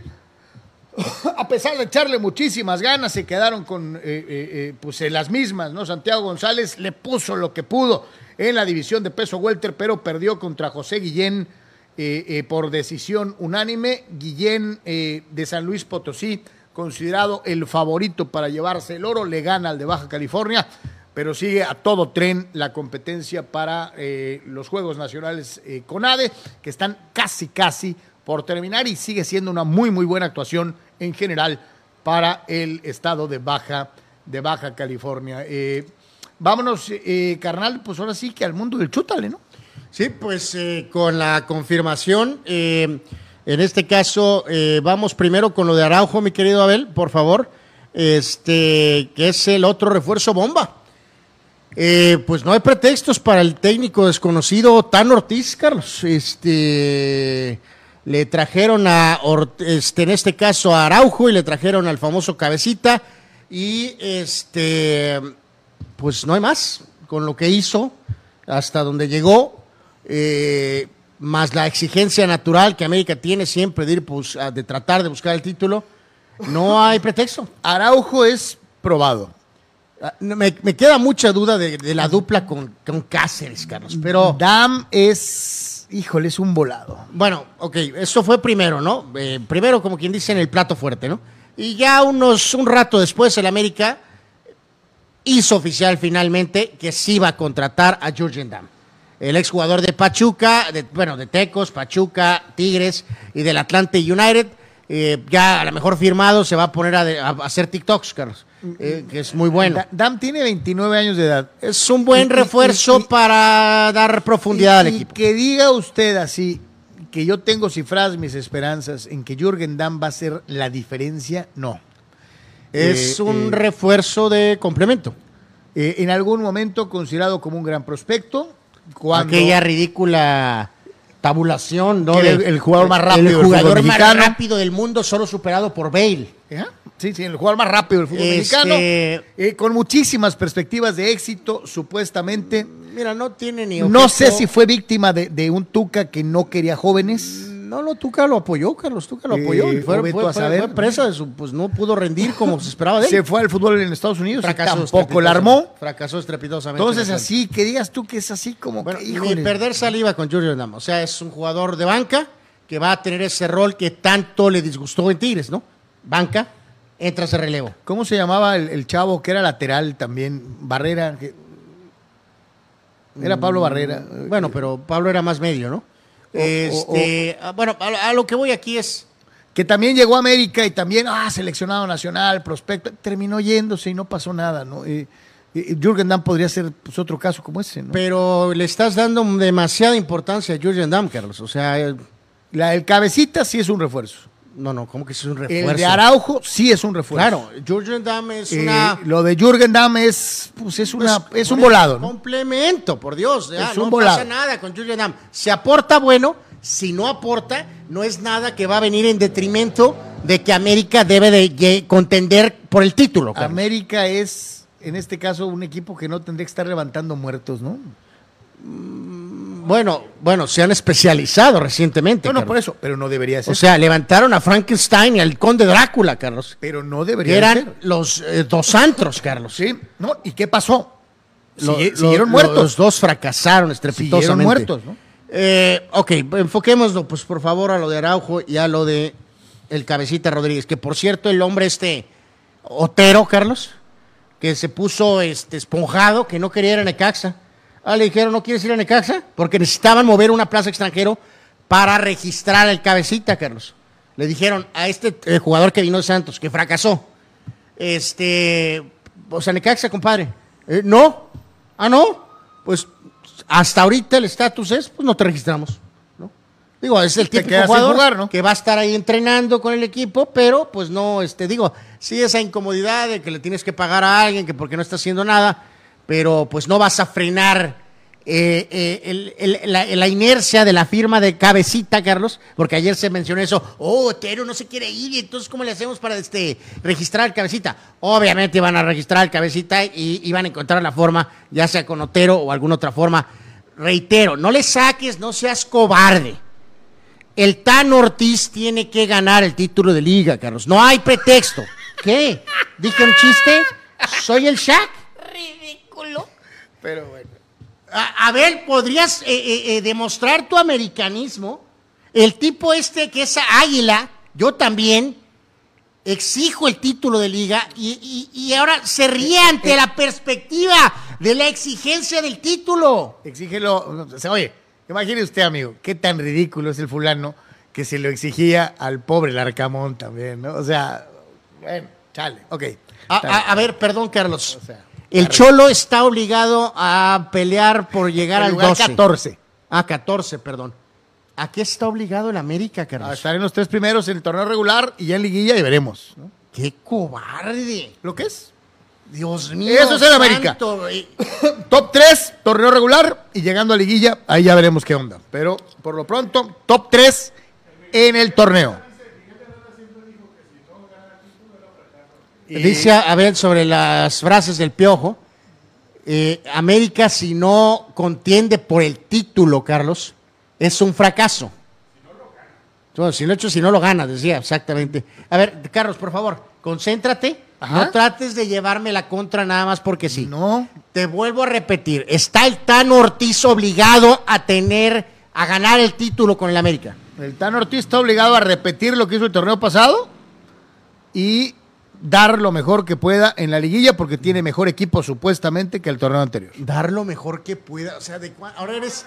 Speaker 1: a pesar de echarle muchísimas ganas, se quedaron con eh, eh, eh, pues, eh, las mismas, ¿no? Santiago González le puso lo que pudo en la división de peso welter, pero perdió contra José Guillén por decisión unánime. Guillén de San Luis Potosí, considerado el favorito para llevarse el oro, le gana al de Baja California, pero sigue a todo tren la competencia para los Juegos Nacionales CONADE, que están casi, casi por terminar y sigue siendo una muy, muy buena actuación en general para el estado de Baja, de Baja California. Eh, vámonos, eh, carnal, pues ahora sí que al mundo del chútale, ¿no?
Speaker 2: Sí, pues eh, con la confirmación, en este caso, vamos primero con lo de Araujo, mi querido Abel, por favor. este, que es el otro refuerzo bomba. Pues no hay pretextos para el técnico desconocido Tan Ortiz, Carlos. Este, le trajeron a, este, en este caso a Araujo y le trajeron al famoso Cabecita. Y este, pues no hay más con lo que hizo hasta donde llegó. eh, más la exigencia natural que América tiene siempre de ir pues, de tratar de buscar el título, no hay pretexto.
Speaker 1: Araujo es probado.
Speaker 2: Ah, Me, me queda mucha duda de, de la dupla con, con Cáceres, Carlos. Pero
Speaker 1: Dam es, híjole, es un volado.
Speaker 2: bueno, ok, eso fue primero, ¿no? Eh, primero, como quien dice, en el plato fuerte, ¿no? Y ya unos, un rato después, el América hizo oficial finalmente que sí iba a contratar a Jurgen Damm. El exjugador de Pachuca, bueno, de Tecos, Pachuca, Tigres y del Atlante United. eh, ya a lo mejor firmado se va a poner a, a hacer TikToks, Carlos, eh, que es muy bueno.
Speaker 1: Da- Dam tiene 29 años de edad.
Speaker 2: Es un buen
Speaker 1: Y-
Speaker 2: refuerzo
Speaker 1: y- y-
Speaker 2: para dar profundidad al equipo.
Speaker 1: que diga usted así, que yo tengo cifradas mis esperanzas en que Jürgen Damm va a ser la diferencia, no.
Speaker 2: Es
Speaker 1: Eh,
Speaker 2: un
Speaker 1: eh,
Speaker 2: refuerzo de complemento.
Speaker 1: Eh, en algún momento considerado como un gran prospecto, cuando
Speaker 2: Aquella ridícula tabulación, ¿no?
Speaker 1: El jugador más rápido
Speaker 2: El jugador más
Speaker 1: mexicano.
Speaker 2: rápido del mundo, solo superado por Bale.
Speaker 1: Ajá. Sí, sí, el jugador más rápido del fútbol
Speaker 2: Este-
Speaker 1: mexicano, eh, con muchísimas perspectivas de éxito, supuestamente.
Speaker 2: Mira, no tiene ni
Speaker 1: No
Speaker 2: objeto-
Speaker 1: sé si fue víctima de, de un Tuca que no quería jóvenes.
Speaker 2: No, no, Tuca lo apoyó, Carlos, Tuca lo
Speaker 1: Eh,
Speaker 2: apoyó. y fue,
Speaker 1: vete
Speaker 2: fue-
Speaker 1: a
Speaker 2: fue-
Speaker 1: saber.
Speaker 2: fue presa de su, pues no pudo rendir como se esperaba de él.
Speaker 1: Se fue al fútbol en Estados Unidos y
Speaker 2: Fracasó
Speaker 1: tampoco la armó.
Speaker 2: Fracasó estrepitosamente.
Speaker 1: Entonces,
Speaker 2: en
Speaker 1: así, que digas tú que es así como
Speaker 2: Bueno,
Speaker 1: que,
Speaker 2: ni
Speaker 1: híjole.
Speaker 2: perder saliva con Julio Dam. O sea, es un jugador de banca que va a tener ese rol que tanto le disgustó en Tigres, ¿no? Banca, entra ese relevo.
Speaker 1: ¿Cómo se llamaba el, el chavo que era lateral también? Barrera. que- Era Pablo Barrera.
Speaker 2: Bueno, pero Pablo era más medio, ¿no? Este, ah, bueno, a, a lo que voy aquí es.
Speaker 1: Que también llegó a América y también, ah, seleccionado nacional, prospecto. Terminó yéndose y no pasó nada, ¿no? Eh, eh, Jürgen Damm podría ser pues, otro caso como ese, ¿no?
Speaker 2: Pero le estás dando demasiada importancia a Jurgen Damm, Carlos. O sea, eh,
Speaker 1: La del cabecita sí es un refuerzo.
Speaker 2: No, no, ¿cómo que es un
Speaker 1: El
Speaker 2: refuerzo?
Speaker 1: de Araujo sí es un refuerzo.
Speaker 2: Claro, Jurgen Damm es
Speaker 1: Eh,
Speaker 2: una.
Speaker 1: Lo de Jürgen Damm es, pues, es, una,
Speaker 2: pues,
Speaker 1: es un volado, ¿no?
Speaker 2: Complemento, por Dios. ya,
Speaker 1: Es
Speaker 2: no
Speaker 1: un volado.
Speaker 2: pasa nada con Jurgen Damm. Si aporta, bueno. Si no aporta, no es nada que va a venir en detrimento de que América debe de contender por el título. Carlos.
Speaker 1: América es, en este caso, un equipo que no tendría que estar levantando muertos, ¿no?
Speaker 2: Bueno, bueno, se han especializado recientemente.
Speaker 1: No, no,
Speaker 2: Carlos.
Speaker 1: por eso, pero no debería ser.
Speaker 2: O sea, levantaron a Frankenstein y al conde Drácula, Carlos.
Speaker 1: pero no debería
Speaker 2: eran
Speaker 1: ser.
Speaker 2: los eh, dos antros, Carlos.
Speaker 1: Sí, ¿no? ¿Y qué pasó?
Speaker 2: Lo-
Speaker 1: Sigue-
Speaker 2: lo-
Speaker 1: siguieron muertos.
Speaker 2: Los dos fracasaron estrepitosamente.
Speaker 1: Siguieron muertos, ¿no?
Speaker 2: Eh, ok, enfoquémonos, pues por favor, a lo de Araujo y a lo de el Cabecita Rodríguez, que por cierto, el hombre este Otero, Carlos, que se puso este esponjado, que no quería ir a Necaxa. Ah, le dijeron, ¿no quieres ir a Necaxa? Porque necesitaban mover una plaza extranjero para registrar el Cabecita, Carlos. Le dijeron a este eh, jugador que vino de Santos, que fracasó. Este, o sea, Necaxa, compadre. Eh, no, ah, no, pues hasta ahorita el estatus es, pues no te registramos. ¿no? Digo, es el típico jugador
Speaker 1: jugar, ¿no?
Speaker 2: que va a estar ahí entrenando con el equipo, pero pues no, este, digo, sí esa incomodidad de que le tienes que pagar a alguien que porque no está haciendo nada, pero pues no vas a frenar eh, eh, la, inercia de la firma de cabecita, Carlos, porque ayer se mencionó eso, oh, Otero no se quiere ir, entonces ¿cómo le hacemos para este, registrar cabecita? Obviamente van a registrar cabecita y, y van a encontrar la forma, ya sea con Otero o alguna otra forma. Reitero, no le saques, no seas cobarde. El Tan Ortiz tiene que ganar el título de liga, Carlos. No hay pretexto. ¿Qué? ¿Dije un chiste? ¿Soy el Shaq?
Speaker 1: Pero bueno.
Speaker 2: A, a ver, ¿podrías eh, eh, eh, demostrar tu americanismo? El tipo este que es águila, yo también exijo el título de liga y, y- y ahora se ríe ante la perspectiva de la exigencia del título.
Speaker 1: Exígelo. o sea, oye, imagine usted, amigo, qué tan ridículo es el fulano que se lo exigía al pobre Larcamón también, ¿no? O sea, bueno, chale, ok.
Speaker 2: A, a ver, perdón, Carlos.
Speaker 1: O sea,
Speaker 2: el Cholo está obligado a pelear por llegar
Speaker 1: El
Speaker 2: al
Speaker 1: lugar
Speaker 2: 12.
Speaker 1: 14.
Speaker 2: Ah, 14, perdón. ¿A qué está obligado el América,
Speaker 1: A
Speaker 2: Carlos?
Speaker 1: estar en los tres primeros en el torneo regular y ya en liguilla y veremos. ¿no?
Speaker 2: ¡Qué cobarde!
Speaker 1: ¿Lo que es?
Speaker 2: Dios mío.
Speaker 1: Eso es el América. Top 3, torneo regular y llegando a liguilla, ahí ya veremos qué onda. Pero por lo pronto, top 3 en el torneo.
Speaker 2: Dice Abel sobre las frases del piojo. eh, América, si no contiende por el título, Carlos, es un fracaso. No, si lo hecho, si no lo gana, decía exactamente. A ver, Carlos, por favor, concéntrate.
Speaker 1: Ajá.
Speaker 2: No trates de llevarme la contra nada más porque sí.
Speaker 1: No.
Speaker 2: Te vuelvo a repetir, está el Tan Ortiz obligado a tener, a ganar el título con el América.
Speaker 1: El Tan Ortiz está obligado a repetir lo que hizo el torneo pasado y dar lo mejor que pueda en la liguilla porque tiene mejor equipo supuestamente que el torneo anterior.
Speaker 2: Dar lo mejor que pueda. O sea, de cua- ahora eres,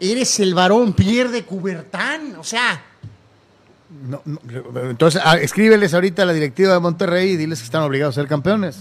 Speaker 2: eres el varón Pierre de Coubertin. O sea,
Speaker 1: No, no, entonces, ah, escríbeles ahorita a la directiva de Monterrey y diles que están obligados a ser campeones.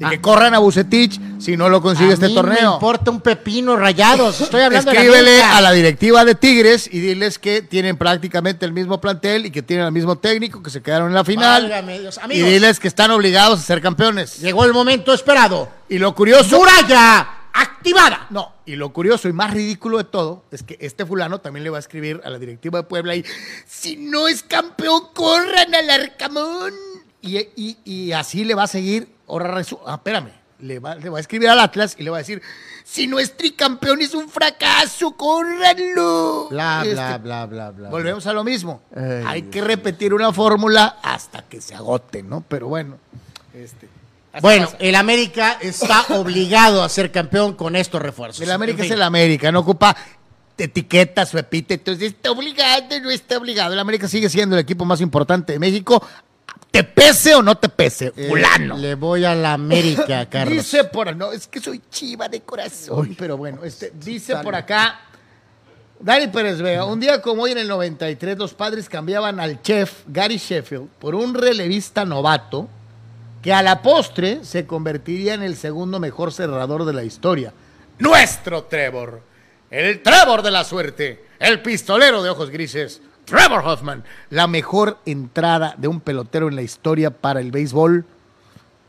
Speaker 1: Y que corran a Bucetich si no lo consigue
Speaker 2: a
Speaker 1: este
Speaker 2: mí
Speaker 1: torneo.
Speaker 2: me importa un pepino rayados. Estoy hablando de
Speaker 1: Escríbele a la directiva de Tigres y diles que tienen prácticamente el mismo plantel y que tienen el mismo técnico, que se quedaron en la final.
Speaker 2: Válgame Dios.
Speaker 1: Y diles que están obligados a ser campeones.
Speaker 2: llegó el momento esperado.
Speaker 1: Y lo curioso.
Speaker 2: Muralla activada.
Speaker 1: No, y lo curioso y más ridículo de todo es que este fulano también le va a escribir a la directiva de Puebla y si no es campeón, corran al Arcamón. Y, y- y así le va a seguir. Ahora resu- ah, espérame. Le va, le va a escribir al Atlas y le va a decir: Si no es tricampeón, es un fracaso, córranlo.
Speaker 2: Bla,
Speaker 1: Este,
Speaker 2: bla, bla, bla, bla.
Speaker 1: Volvemos a lo mismo.
Speaker 2: Ay,
Speaker 1: Hay
Speaker 2: Dios.
Speaker 1: que repetir una fórmula hasta que se agote, ¿no? Pero bueno. Este,
Speaker 2: Bueno,
Speaker 1: pasa.
Speaker 2: el América está obligado a ser campeón con estos refuerzos.
Speaker 1: El América
Speaker 2: En
Speaker 1: es el América, no ocupa etiquetas o epítetos. Está obligado, no está obligado. El América sigue siendo el equipo más importante de México. Te pese o no te pese,
Speaker 2: Eh,
Speaker 1: fulano.
Speaker 2: Le voy a la América, Carlos.
Speaker 1: Dice por no, es que soy chiva de corazón, pero bueno, este, dice por acá Dani Pérez Vega, un día como hoy en el 93 los padres cambiaban al chef Gary Sheffield por un relevista novato que a la postre se convertiría en el segundo mejor cerrador de la historia. Nuestro Trevor, el Trevor de la suerte, el pistolero de ojos grises, Trevor Hoffman, la mejor entrada de un pelotero en la historia para el béisbol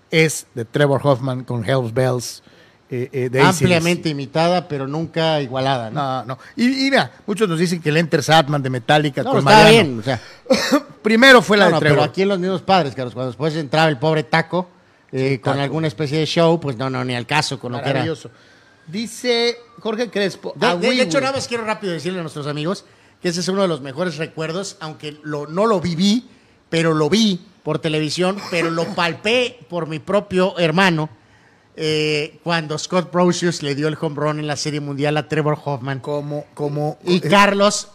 Speaker 1: es de Trevor Hoffman con Hells Bells. eh, eh, de AC/DC.
Speaker 2: Ampliamente imitada, pero nunca igualada. ¿no?
Speaker 1: No, no. Y, y mira, muchos nos dicen que el Enter Satman de Metallica
Speaker 2: No,
Speaker 1: con
Speaker 2: está
Speaker 1: Mariano.
Speaker 2: bien. O sea,
Speaker 1: Primero fue la
Speaker 2: no,
Speaker 1: de
Speaker 2: no,
Speaker 1: Trevor.
Speaker 2: pero aquí en los mismos padres, Carlos, cuando después entraba el pobre Taco eh, con
Speaker 1: Taco.
Speaker 2: alguna especie de show, pues no, no, ni al caso con lo que era.
Speaker 1: Maravilloso. Dice Jorge Crespo.
Speaker 2: De, hecho, nada más quiero rápido decirle a nuestros amigos que ese es uno de los mejores recuerdos, aunque lo, no lo viví, pero lo vi por televisión, pero lo palpé por mi propio hermano eh, cuando Scott Brosius le dio el home run en la Serie Mundial a Trevor Hoffman.
Speaker 1: como, como
Speaker 2: Y
Speaker 1: eh,
Speaker 2: Carlos,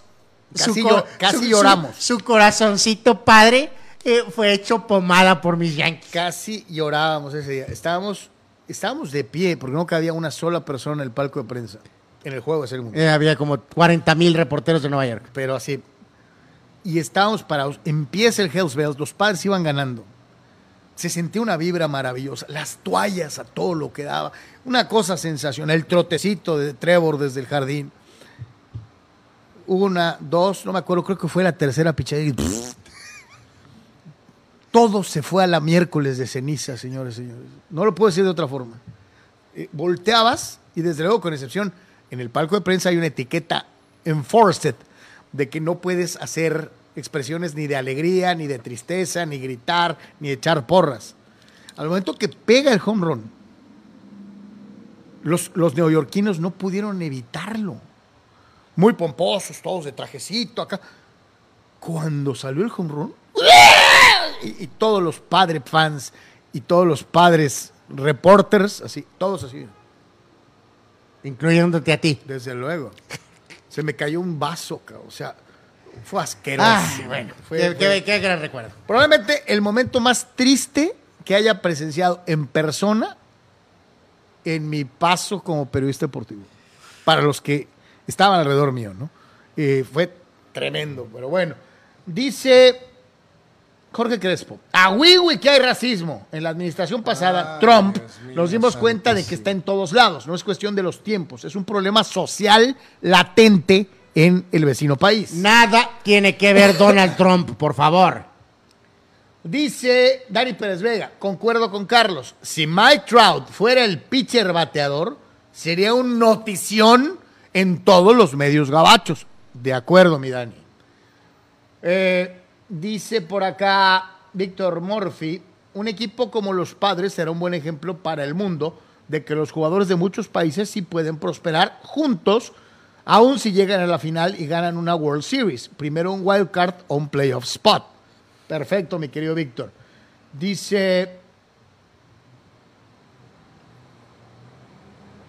Speaker 1: Casi llo- casi lloramos.
Speaker 2: Su, corazoncito padre eh, fue hecho pomada por mis Yankees.
Speaker 1: casi llorábamos ese día. Estábamos, estábamos de pie porque no cabía una sola persona en el palco de prensa en el juego de Serie Mundial.
Speaker 2: Eh, había como 40 mil reporteros de Nueva York.
Speaker 1: Pero así. Y estábamos parados. Empieza el Hells Bells. Los padres iban ganando. Se sentía una vibra maravillosa. Las toallas a todo lo que daba. Una cosa sensacional. El trotecito de Trevor desde el jardín. Una, dos, no me acuerdo, creo que fue la tercera pichada. y Todo se fue a la miércoles de ceniza, señores señores. No lo puedo decir de otra forma. Eh, volteabas y desde luego, con excepción, en el palco de prensa hay una etiqueta enforced de que no puedes hacer expresiones ni de alegría, ni de tristeza, ni gritar, ni echar porras. Al momento que pega el home run, los, los neoyorquinos no pudieron evitarlo. Muy pomposos, todos de trajecito acá. Cuando salió el home run, y, y todos los padres fans y todos los padres reporters, así, todos así.
Speaker 2: Incluyéndote a ti.
Speaker 1: Desde luego. Se me cayó un vaso, cabrón. o sea, fue asqueroso.
Speaker 2: Ah, bueno,
Speaker 1: Fue-
Speaker 2: qué,
Speaker 1: fue-
Speaker 2: qué- qué gran recuerdo.
Speaker 1: Probablemente el momento más triste que haya presenciado en persona en mi paso como periodista deportivo. Para los que estaban alrededor mío, ¿no? Eh, fue tremendo, pero bueno. Dice Jorge Crespo, a Wiwi que hay racismo. En la administración pasada, Trump, nos dimos cuenta de que está en todos lados. No es cuestión de los tiempos, es un problema social latente en el vecino país.
Speaker 2: Nada tiene que ver Donald Trump, por favor.
Speaker 1: Dice Dani Pérez Vega, concuerdo con Carlos, si Mike Trout fuera el pitcher bateador, sería un notición en todos los medios gabachos. De acuerdo, mi Dani. Eh, dice por acá Víctor Morphy, un equipo como los padres será un buen ejemplo para el mundo de que los jugadores de muchos países sí pueden prosperar juntos, aun si llegan a la final y ganan una World Series. Primero un wild card o un playoff spot. Perfecto, mi querido Víctor. Dice.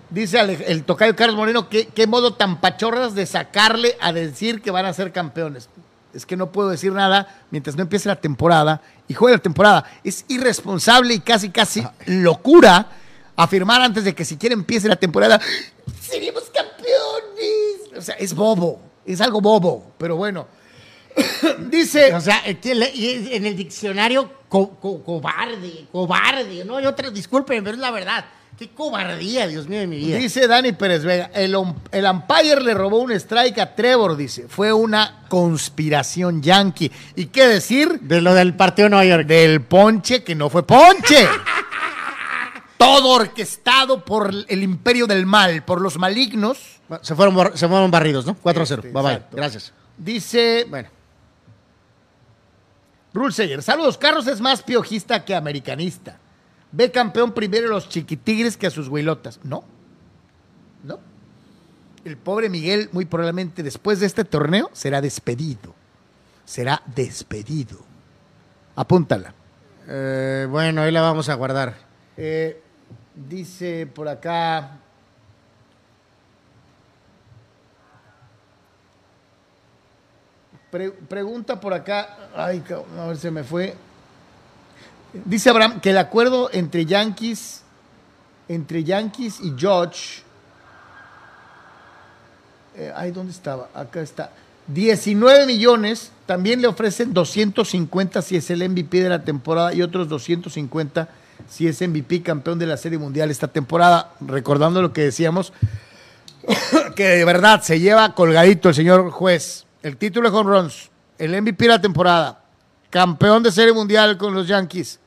Speaker 1: Dice el, el tocayo Carlos Moreno, ¿qué, qué modo tan pachorras de sacarle a decir que van a ser campeones. Es que no puedo decir nada mientras no empiece la temporada y juegue la temporada. Es irresponsable y casi, casi locura afirmar antes de que siquiera empiece la temporada, seríamos campeones. O sea, es bobo, es algo bobo, pero bueno. Dice,
Speaker 2: O sea, en el diccionario, co- co- cobarde, cobarde, ¿no? Y otra, disculpen, pero es la verdad. Qué cobardía, Dios mío de mi vida.
Speaker 1: dice Dani Pérez Vega, el, om- el umpire le robó un strike a Trevor, dice. Fue una conspiración yankee. ¿Y qué decir?
Speaker 2: De lo del partido de Nueva York.
Speaker 1: Del ponche que no fue ponche. Todo orquestado por el imperio del mal, por los malignos.
Speaker 2: Se fueron, se fueron barridos, ¿no? 4-0.
Speaker 1: Este,
Speaker 2: bye bye. Gracias.
Speaker 1: Dice,
Speaker 2: Bueno.
Speaker 1: Rulseyer, saludos, Carlos es más piojista que americanista. Ve campeón primero a los chiquitigres que a sus huilotas. No, no. El pobre Miguel, muy probablemente después de este torneo, será despedido. Será despedido. Apúntala.
Speaker 2: Eh, bueno, ahí la vamos a guardar.
Speaker 1: Eh, dice por acá. Pre- pregunta por acá. Ay, a ver, se me fue. Dice Abraham que el acuerdo entre Yankees, entre Yankees y George. eh, ay, ¿dónde estaba? Acá está. 19 millones. También le ofrecen 250 si es el MVP de la temporada y otros 250 si es MVP campeón de la Serie Mundial esta temporada. Recordando lo que decíamos, que de verdad se lleva colgadito el señor juez. El título de home el MVP de la temporada, campeón de Serie Mundial con los Yankees.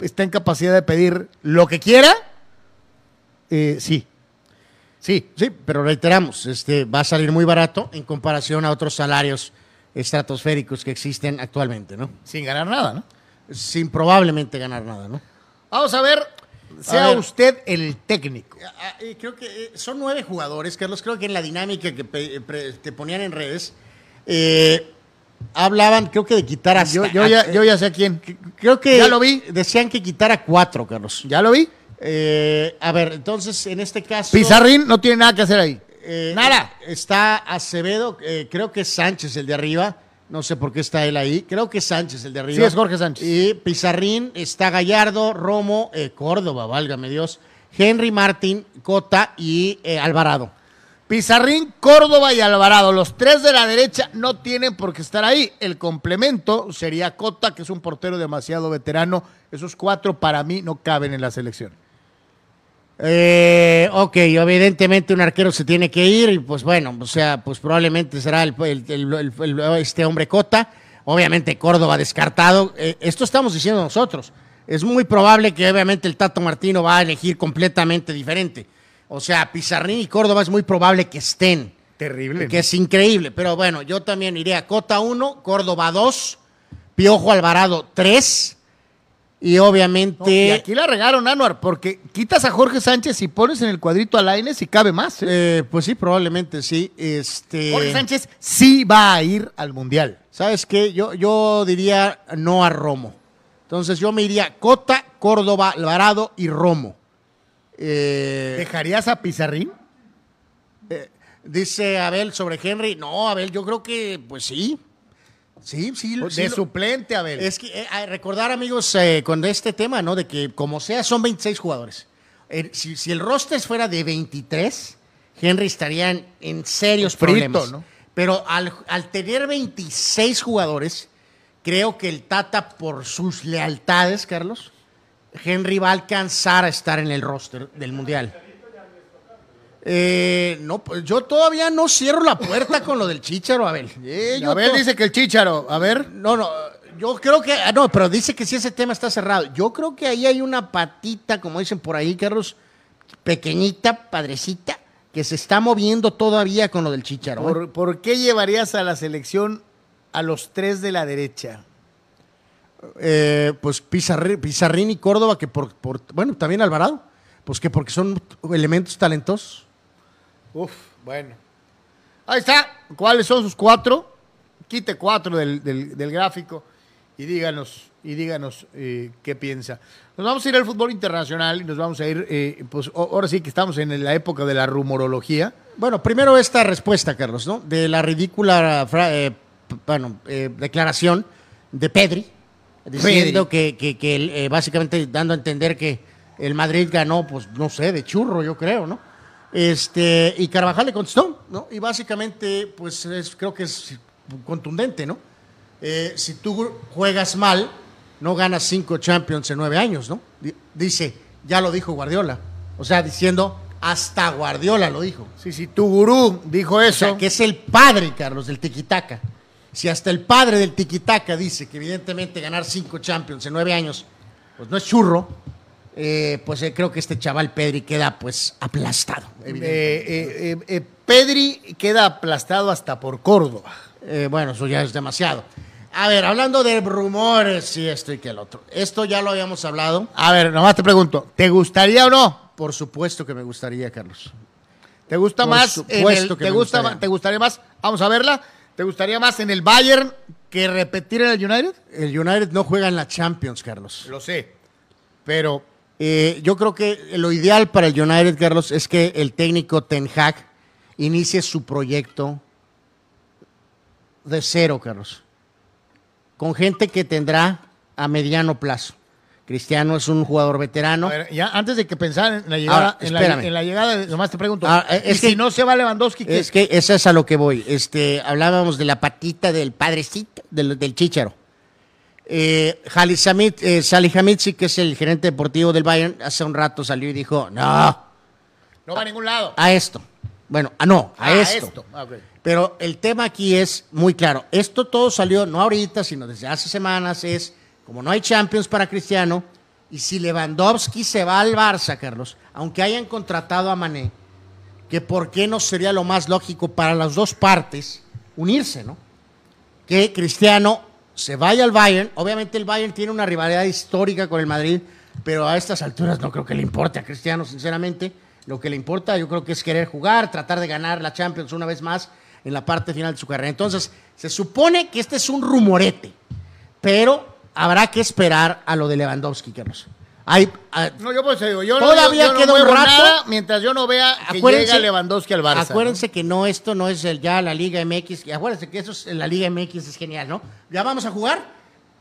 Speaker 1: Está en capacidad de pedir lo que quiera. Eh, sí. Sí.
Speaker 2: Sí, pero reiteramos, este va a salir muy barato en comparación a otros salarios estratosféricos que existen actualmente, ¿no?
Speaker 1: Sin ganar nada, ¿no?
Speaker 2: Sin probablemente ganar nada, ¿no?
Speaker 1: Vamos a ver, sea
Speaker 2: ver.
Speaker 1: usted el técnico.
Speaker 2: Creo que eh, son nueve jugadores, Carlos. Creo que en la dinámica que te ponían en redes, eh, hablaban, creo que de quitar hasta.
Speaker 1: Yo, yo ya, yo ya sé a quién.
Speaker 2: creo que
Speaker 1: ya lo vi.
Speaker 2: Decían que quitara cuatro, Carlos.
Speaker 1: ¿Ya lo vi?
Speaker 2: Eh, a ver, entonces en este caso.
Speaker 1: Pizarrín no tiene nada que hacer ahí.
Speaker 2: eh,
Speaker 1: Nada.
Speaker 2: Está Acevedo, eh, creo que es Sánchez el de arriba. No sé por qué está él ahí. Creo que es Sánchez el de arriba.
Speaker 1: Sí, es Jorge Sánchez.
Speaker 2: Y Pizarrín, está Gallardo, Romo, Córdoba, válgame Dios. Henry Martín, Cota y Alvarado.
Speaker 1: Pizarrín, Córdoba y Alvarado. Los tres de la derecha no tienen por qué estar ahí. El complemento sería Cota, que es un portero demasiado veterano. Esos cuatro para mí no caben en la selección.
Speaker 2: Eh, ok, evidentemente un arquero se tiene que ir y pues bueno, o sea, pues probablemente será este hombre Cota. Obviamente Córdoba descartado. Eh, esto estamos diciendo nosotros. Es muy probable que obviamente el Tato Martino va a elegir completamente diferente. O sea, Pizarrín y Córdoba es muy probable que estén.
Speaker 1: Terrible.
Speaker 2: Que es increíble. Pero bueno, yo también iría a Cota 1, Córdoba 2, Piojo Alvarado 3 y obviamente...
Speaker 1: y aquí la regaron, Anuar, porque quitas a Jorge Sánchez y pones en el cuadrito a Laines y cabe más. ¿eh?
Speaker 2: Eh, pues sí, probablemente sí. Este,
Speaker 1: Jorge Sánchez sí va a ir al Mundial.
Speaker 2: ¿Sabes qué? Yo, yo diría no a Romo. Entonces yo me iría Cota, Córdoba, Alvarado y Romo. Eh,
Speaker 1: ¿Dejarías a Pizarrín?
Speaker 2: dice Abel sobre Henry. No, Abel, yo creo que pues sí. Sí, sí.
Speaker 1: de suplente, Abel.
Speaker 2: Es que eh, recordar, amigos, eh, con este tema, ¿no? De que como sea, son 26 jugadores. Eh, si, si el roster fuera de 23, Henry estaría en, en serios
Speaker 1: Frito,
Speaker 2: problemas.
Speaker 1: ¿no?
Speaker 2: Pero al, al tener 26 jugadores, creo que el Tata, por sus lealtades, Carlos, Henry va a alcanzar a estar en el roster del Mundial. Eh, no, pues yo todavía no cierro la puerta con lo del Chicharo, Abel. Eh,
Speaker 1: Abel dice que el Chícharo, a ver.
Speaker 2: no, no, yo creo que, ah, no, pero dice que si ese tema está cerrado. Yo creo que ahí hay una patita, como dicen por ahí, Carlos, pequeñita, padrecita, que se está moviendo todavía con lo del Chicharo. ¿eh?
Speaker 1: ¿Por, por qué llevarías a la selección a los tres de la derecha?
Speaker 2: Eh, pues Pizarri- Pizarrín y Córdoba, que por, por- bueno, también Alvarado, pues que porque son elementos talentosos.
Speaker 1: Uf, bueno. Ahí está. ¿Cuáles son sus cuatro? Quite cuatro del, del- del gráfico y díganos, y díganos eh, qué piensa. Nos vamos a ir al fútbol internacional y nos vamos a ir, eh, pues ahora sí que estamos en la época de la rumorología.
Speaker 2: Bueno, primero esta respuesta, Carlos, ¿no? De la ridícula bueno, declaración de Pedri, diciendo que, que- eh, básicamente dando a entender que el Madrid ganó, pues no sé, de churro, yo creo, ¿no? Este, y Carvajal le contestó, ¿no? Y básicamente, pues es- creo que es contundente, ¿no? Eh, si tú juegas mal, no ganas cinco Champions en nueve años, ¿no? Di- Dice, ya lo dijo Guardiola. O sea, diciendo, hasta Guardiola lo dijo.
Speaker 1: Sí, sí, tu gurú dijo
Speaker 2: O
Speaker 1: eso.
Speaker 2: sea, que es el padre, Carlos, del tiquitaca. Si hasta el padre del tiquitaca dice que evidentemente ganar cinco Champions en nueve años, pues no es churro, eh, pues eh, creo que este chaval Pedri queda pues aplastado.
Speaker 1: Eh, Pedri queda aplastado hasta por Córdoba.
Speaker 2: Bueno, eso ya es demasiado. A ver, hablando de rumores y esto y que el otro. Esto ya lo habíamos hablado.
Speaker 1: A ver, nomás te pregunto, ¿te gustaría o no?
Speaker 2: Por supuesto que me gustaría, Carlos.
Speaker 1: ¿Te gusta
Speaker 2: Por
Speaker 1: más? en
Speaker 2: supuesto
Speaker 1: el-
Speaker 2: que
Speaker 1: ¿te,
Speaker 2: me
Speaker 1: gusta,
Speaker 2: gustaría.
Speaker 1: ¿Te gustaría más? Vamos a verla. ¿Te gustaría más en el Bayern que repetir en el United?
Speaker 2: El United no juega en la Champions, Carlos.
Speaker 1: Lo sé. Pero
Speaker 2: Eh, yo creo que lo ideal para el United, Carlos, es que el técnico Ten Hag inicie su proyecto de cero, Carlos. Con gente que tendrá a mediano plazo. Cristiano es un jugador veterano.
Speaker 1: a ver, ya antes de que pensar en la llegada,
Speaker 2: Ahora,
Speaker 1: en, la,
Speaker 2: espérame.
Speaker 1: en la llegada, nomás te pregunto.
Speaker 2: Ah, eh,
Speaker 1: ¿y
Speaker 2: es
Speaker 1: si
Speaker 2: que-
Speaker 1: no se va Lewandowski, ¿qué?
Speaker 2: Es que esa es a lo que voy. Este, hablábamos de la patita del padrecito, del, del chícharo. Eh, Halisamid- eh, Salihamidzic, que es el gerente deportivo del Bayern, hace un rato salió y dijo, no,
Speaker 1: no va a ningún lado.
Speaker 2: a esto. Bueno, ah, no, a
Speaker 1: Ah,
Speaker 2: esto.
Speaker 1: Ah, ok.
Speaker 2: Pero el tema aquí es muy claro. Esto todo salió no ahorita, sino desde hace semanas. Es como no hay Champions para Cristiano y si Lewandowski se va al Barça, Carlos, aunque hayan contratado a Mané, que por qué no sería lo más lógico para las dos partes unirse, ¿no? Que Cristiano se vaya al Bayern. Obviamente el Bayern tiene una rivalidad histórica con el Madrid, pero a estas alturas no creo que le importe a Cristiano, sinceramente. Lo que le importa yo creo que es querer jugar, tratar de ganar la Champions una vez más en la parte final de su carrera. Entonces, se supone que este es un rumorete, pero habrá que esperar a lo de Lewandowski, Carlos. Hay, ah,
Speaker 1: No, yo pues digo, yo
Speaker 2: Todavía
Speaker 1: no, yo, no
Speaker 2: queda un rato.
Speaker 1: nada mientras yo no vea que llega Lewandowski al Barça.
Speaker 2: Acuérdense que no, esto no es el, ya la Liga MX. y Acuérdense que eso es la Liga MX es genial, ¿no? Ya vamos a jugar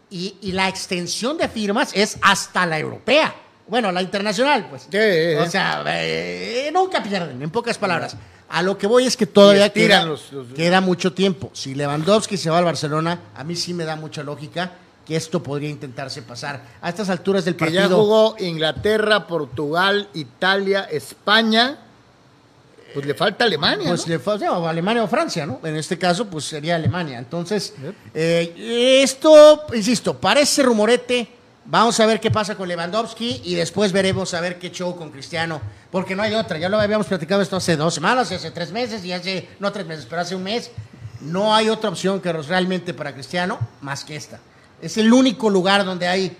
Speaker 2: y, y la extensión de firmas es hasta la europea. Bueno, la internacional, pues.
Speaker 1: Sí,
Speaker 2: O sea, eh, nunca pierden, en pocas palabras. A lo que voy es que todavía
Speaker 1: Y estiran
Speaker 2: queda,
Speaker 1: los- los-
Speaker 2: queda mucho tiempo. Si Lewandowski se va al Barcelona, a mí sí me da mucha lógica que esto podría intentarse pasar. A estas alturas del
Speaker 1: Que
Speaker 2: partido.
Speaker 1: ya jugó Inglaterra, Portugal, Italia, España. Pues le falta Alemania.
Speaker 2: Pues
Speaker 1: ¿no?
Speaker 2: le fa- o Alemania o Francia, ¿no? En este caso, pues sería Alemania. Entonces, eh, esto, insisto, parece rumorete. Vamos a ver qué pasa con Lewandowski y después veremos a ver qué show con Cristiano. Porque no hay otra. Ya lo habíamos platicado esto hace dos semanas, hace tres meses y hace, no tres meses, pero hace un mes. No hay otra opción que realmente para Cristiano más que esta. Es el único lugar donde hay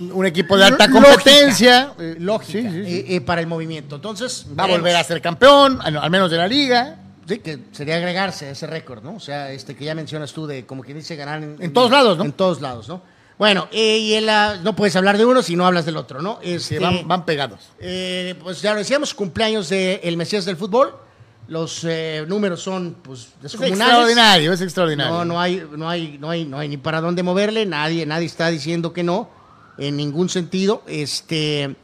Speaker 1: Un equipo de alta
Speaker 2: lógica,
Speaker 1: competencia. eh,
Speaker 2: lógica
Speaker 1: sí, sí, sí.
Speaker 2: eh, eh, para el movimiento. Entonces,
Speaker 1: Va a volver a ser campeón, al al menos de la liga.
Speaker 2: Sí, que sería agregarse a ese récord, ¿no? O sea, este que ya mencionas tú de como que dice ganar en,
Speaker 1: En todos lados, ¿no?
Speaker 2: En todos lados, ¿no? Bueno, eh, y en la- no puedes hablar de uno si no hablas del otro, ¿no?
Speaker 1: Sí,
Speaker 2: Este,
Speaker 1: van, van pegados.
Speaker 2: eh, pues ya lo decíamos, cumpleaños del el Mesías del fútbol. Los eh, números son, pues,
Speaker 1: Es
Speaker 2: descomunales.
Speaker 1: extraordinario, es extraordinario.
Speaker 2: No, no hay, no hay, no hay, no hay ni para dónde moverle. Nadie, nadie está diciendo que no, en ningún sentido. Este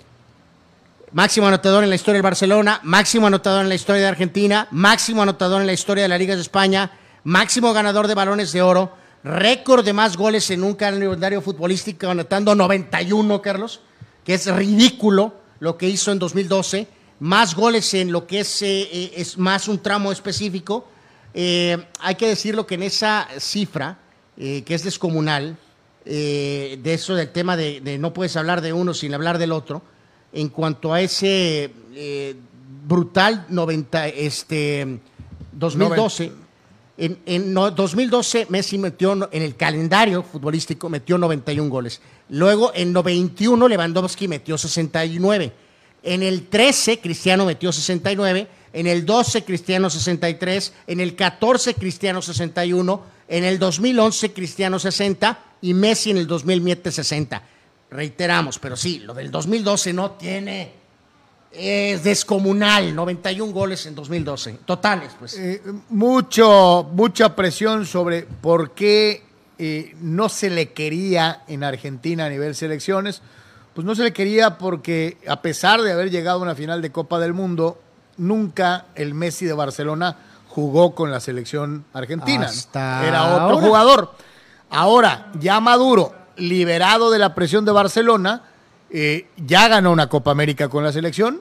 Speaker 2: máximo anotador en la historia del Barcelona, máximo anotador en la historia de Argentina, máximo anotador en la historia de la Liga de España, máximo ganador de balones de oro, récord de más goles en un calendario futbolístico, anotando 91, Carlos, que es ridículo lo que hizo en 2012, más goles en lo que es, eh, eh, es más un tramo específico. Eh, hay que decirlo que en esa cifra, eh, que es descomunal, de eso del tema de, de no puedes hablar de uno sin hablar del otro, en cuanto a ese brutal 90, este, 2012. En, en no- 2012 Messi metió en el calendario futbolístico metió 91 goles. Luego en 91 Lewandowski metió 69. En el 13 Cristiano metió 69. En el 12 Cristiano 63. En el 14 Cristiano 61. En el 2011 Cristiano 60. Y Messi en el 2000 mete 60. Reiteramos, pero sí, lo del 2012 no tiene... Es descomunal, 91 goles en 2012. Totales, pues.
Speaker 1: Eh, mucho, mucha presión sobre por qué eh, no se le quería en Argentina a nivel selecciones. Pues no se le quería porque a pesar de haber llegado a una final de Copa del Mundo, nunca el Messi de Barcelona jugó con la selección argentina.
Speaker 2: Hasta
Speaker 1: Era otro
Speaker 2: ahora.
Speaker 1: jugador. Ahora, ya Maduro, liberado de la presión de Barcelona, eh, ya ganó una Copa América con la selección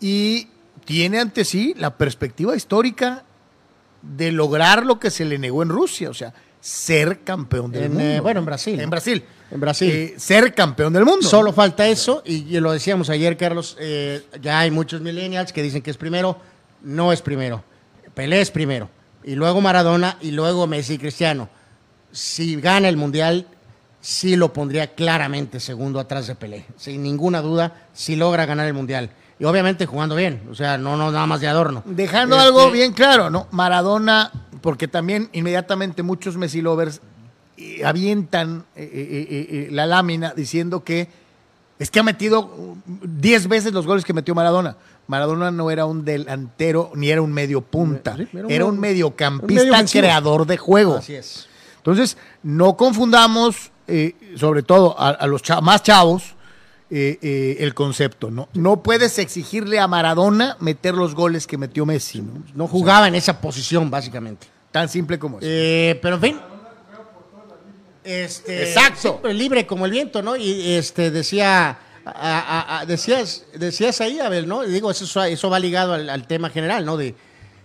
Speaker 1: y tiene ante sí la perspectiva histórica de lograr lo que se le negó en Rusia, o sea, ser campeón del
Speaker 2: En,
Speaker 1: mundo.
Speaker 2: eh, bueno, en Brasil,
Speaker 1: En. Brasil.
Speaker 2: En Brasil.
Speaker 1: Eh, ser campeón del mundo.
Speaker 2: Solo falta eso, y, y lo decíamos ayer, Carlos, eh, ya hay muchos millennials que dicen que es primero, no es primero. Pelé es primero, y luego Maradona, y luego Messi y Cristiano. Si gana el Mundial, sí lo pondría claramente segundo atrás de Pelé, sin ninguna duda, si logra ganar el Mundial. Y obviamente jugando bien, o sea, no, no nada más de adorno.
Speaker 1: Dejando
Speaker 2: Este,
Speaker 1: algo bien claro, ¿no? Maradona, porque también inmediatamente muchos Messi lovers eh, avientan eh, eh, eh, eh, la lámina diciendo que es que ha metido uh, 10 veces los goles que metió Maradona. Maradona no era un delantero ni era un medio punta,
Speaker 2: Sí, era un-
Speaker 1: era un
Speaker 2: un
Speaker 1: mediocampista
Speaker 2: medio
Speaker 1: creador de juego.
Speaker 2: Así es.
Speaker 1: Entonces, no confundamos, eh, sobre todo a, a los más chavos, eh, eh, el concepto. ¿no? no puedes exigirle a Maradona meter los goles que metió Messi. ¿no?
Speaker 2: No jugaba en esa posición, básicamente.
Speaker 1: Tan simple como.
Speaker 2: Eh, pero en fin. Este,
Speaker 1: Exacto.
Speaker 2: libre como el viento, ¿no? Y este decía, a- a- a- decías, decías ahí, Abel, ¿no? Y digo, eso, eso va ligado al, al tema general, ¿no? De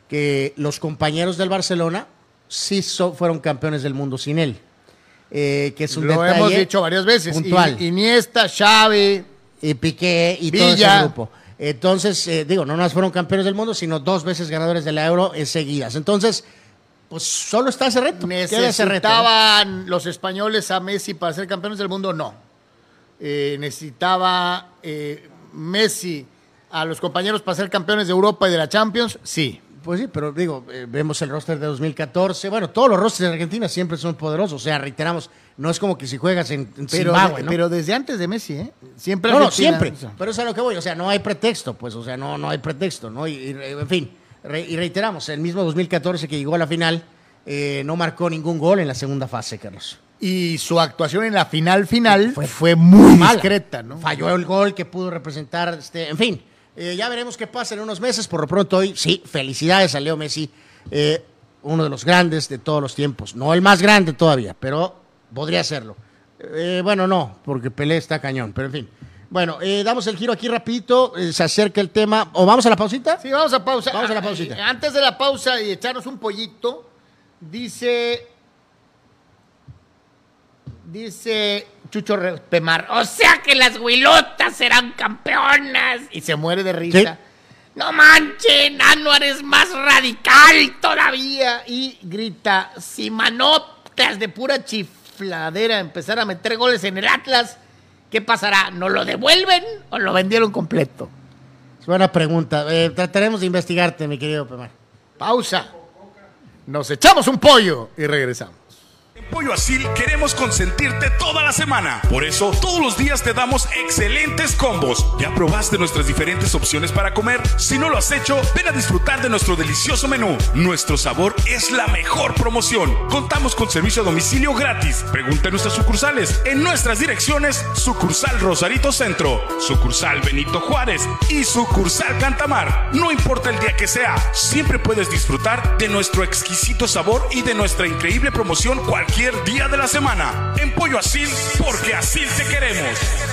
Speaker 2: que los compañeros del Barcelona sí so- fueron campeones del mundo sin él. Eh, que es un
Speaker 1: Lo
Speaker 2: detalle
Speaker 1: hemos dicho varias veces.
Speaker 2: puntual.
Speaker 1: Iniesta, Xavi,
Speaker 2: y Piqué y todo ese grupo. Entonces, eh, digo, no más fueron campeones del mundo, sino dos veces ganadores de la Euro en seguidas. Entonces, pues solo está ese reto.
Speaker 1: ¿Necesitaban los españoles a Messi para ser campeones del mundo? No. Eh, ¿Necesitaba eh, Messi a los compañeros para ser campeones de Europa y de la Champions? Sí.
Speaker 2: Pues sí, pero digo, eh, vemos el roster de 2014. Bueno, todos los rosters de Argentina siempre son poderosos. O sea, reiteramos, no es como que si juegas en, en
Speaker 1: Pero,
Speaker 2: Zimbabue, ¿no?
Speaker 1: pero desde antes de Messi, ¿eh? Siempre
Speaker 2: no, no,
Speaker 1: Argentina-
Speaker 2: siempre. Pero es a lo que voy. O sea, no hay pretexto, pues. O sea, no, no hay pretexto, ¿no? Y, y, en fin, y reiteramos, el mismo 2014 que llegó a la final, eh, no marcó ningún gol en la segunda fase, Carlos.
Speaker 1: Y su actuación en la final final
Speaker 2: Fue
Speaker 1: fue, muy
Speaker 2: mala.
Speaker 1: discreta, ¿no?
Speaker 2: Falló el gol que pudo representar, este, en fin. eh, ya veremos qué pasa en unos meses. Por lo pronto hoy, sí, felicidades a Leo Messi, eh, uno de los grandes de todos los tiempos. No el más grande todavía, pero podría serlo. Bueno, no, porque Pelé está cañón, pero en fin. Bueno, eh, damos el giro aquí rapidito, eh, se acerca el tema. ¿O vamos a la pausita?
Speaker 1: Sí, vamos a pausa.
Speaker 2: Vamos a la
Speaker 1: Ah,
Speaker 2: pausita.
Speaker 1: eh, Antes de la pausa y echarnos un pollito, dice. Dice Chucho Pemar. O sea que las huilotas serán campeonas. Y se muere de risa.
Speaker 2: Sí.
Speaker 1: No manchen, Anuar es más radical todavía. Y grita: si manotas de pura chifladera empezar a meter goles en el Atlas, ¿qué pasará? ¿No lo devuelven o lo vendieron completo?
Speaker 2: Es buena pregunta. Eh, trataremos de investigarte, mi querido Pemar.
Speaker 1: Pausa. Nos echamos un pollo y regresamos.
Speaker 3: En Pollo Asil queremos consentirte toda la semana. Por eso, todos los días te damos excelentes combos. ¿Ya probaste nuestras diferentes opciones para comer? Si no lo has hecho, ven a disfrutar de nuestro delicioso menú. Nuestro sabor es la mejor promoción. Contamos con servicio a domicilio gratis. Pregunta en nuestras sucursales. En nuestras direcciones, sucursal Rosarito Centro, sucursal Benito Juárez y sucursal Cantamar. No importa el día que sea, siempre puedes disfrutar de nuestro exquisito sabor y de nuestra increíble promoción cualquier día de la semana. En Pollo Asil, porque así te queremos.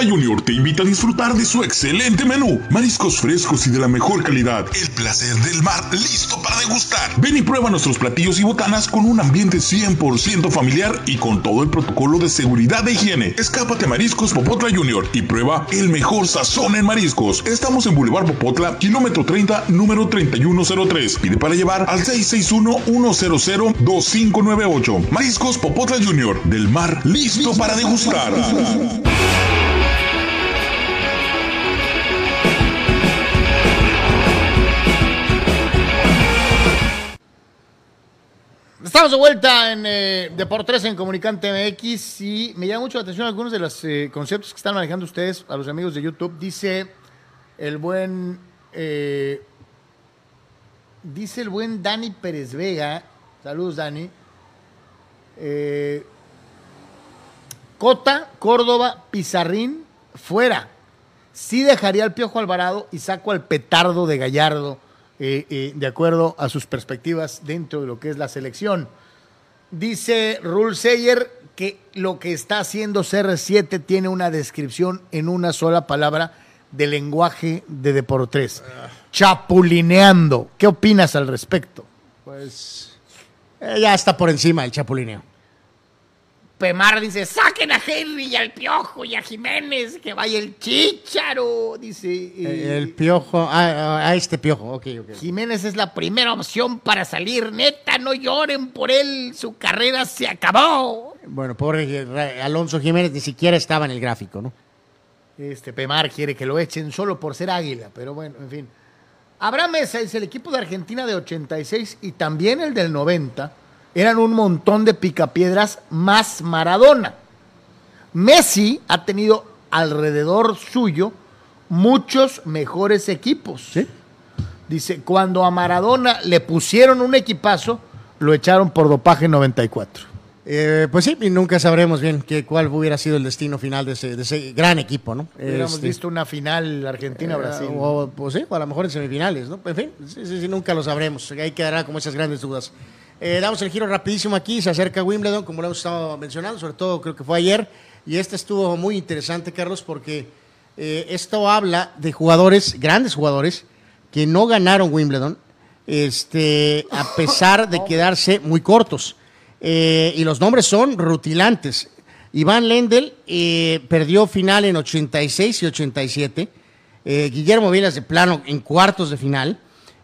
Speaker 3: Popotla Junior te invita a disfrutar de su excelente menú. Mariscos frescos y de la mejor calidad. El placer del mar listo para degustar. Ven y prueba nuestros platillos y botanas con un ambiente 100% familiar y con todo el protocolo de seguridad de higiene. Escápate a Mariscos Popotla Junior y prueba el mejor sazón en mariscos. Estamos en Boulevard Popotla, kilómetro 30, número 3103. Pide para llevar al 661-100-2598. Mariscos Popotla Junior, del mar listo para degustar.
Speaker 1: Estamos de vuelta en eh, Deportes en Comunicante MX y me llama mucho la atención algunos de los eh, conceptos que están manejando ustedes a los amigos de YouTube. Dice el buen eh, dice el buen Dani Pérez Vega, saludos Dani. Cota, Córdoba, Pizarrín, fuera. Sí dejaría al Piojo Alvarado y saco al petardo de Gallardo, eh, eh, de acuerdo a sus perspectivas dentro de lo que es la selección. Dice Rule Seyer que lo que está haciendo CR7 tiene una descripción en una sola palabra de lenguaje de Deportes. Chapulineando. ¿Qué opinas al respecto?
Speaker 2: Pues eh, ya está por encima el chapulineo.
Speaker 1: Pemar dice, saquen a Henry y al Piojo y a Jiménez, que vaya el Chícharo. Dice, eh,
Speaker 2: El piojo, a, a este piojo, ok, ok.
Speaker 1: Jiménez es la primera opción para salir. Neta, no lloren por él, su carrera se acabó.
Speaker 2: Bueno, pobre Alonso Jiménez ni siquiera estaba en el gráfico, ¿no?
Speaker 1: Este Pemar quiere que lo echen solo por ser águila, pero bueno, en fin. Abraham Mesa es el equipo de Argentina de 86 y también el del 90. Eran un montón de picapiedras más Maradona. Messi ha tenido alrededor suyo muchos mejores equipos.
Speaker 2: Sí.
Speaker 1: Dice, cuando a Maradona le pusieron un equipazo, lo echaron por dopaje 94.
Speaker 2: Eh, pues sí, y nunca sabremos bien qué, cuál hubiera sido el destino final de ese, de ese gran equipo, ¿no?
Speaker 1: Hubiéramos
Speaker 2: Este,
Speaker 1: visto una final Argentina-Brasil.
Speaker 2: Eh, o, pues sí, o a lo mejor en semifinales, ¿no? En fin, sí, sí, sí, nunca lo sabremos. Ahí quedará como esas grandes dudas. Eh, damos el giro rapidísimo aquí, se acerca Wimbledon, como lo hemos estado mencionando, sobre todo creo que fue ayer, y este estuvo muy interesante, Carlos, porque eh, esto habla de jugadores, grandes jugadores, que no ganaron Wimbledon, este, a pesar de quedarse muy cortos. Eh, y los nombres son rutilantes. Iván Lendl perdió final en 86 y 87. Eh, Guillermo Vilas de plano en cuartos de final.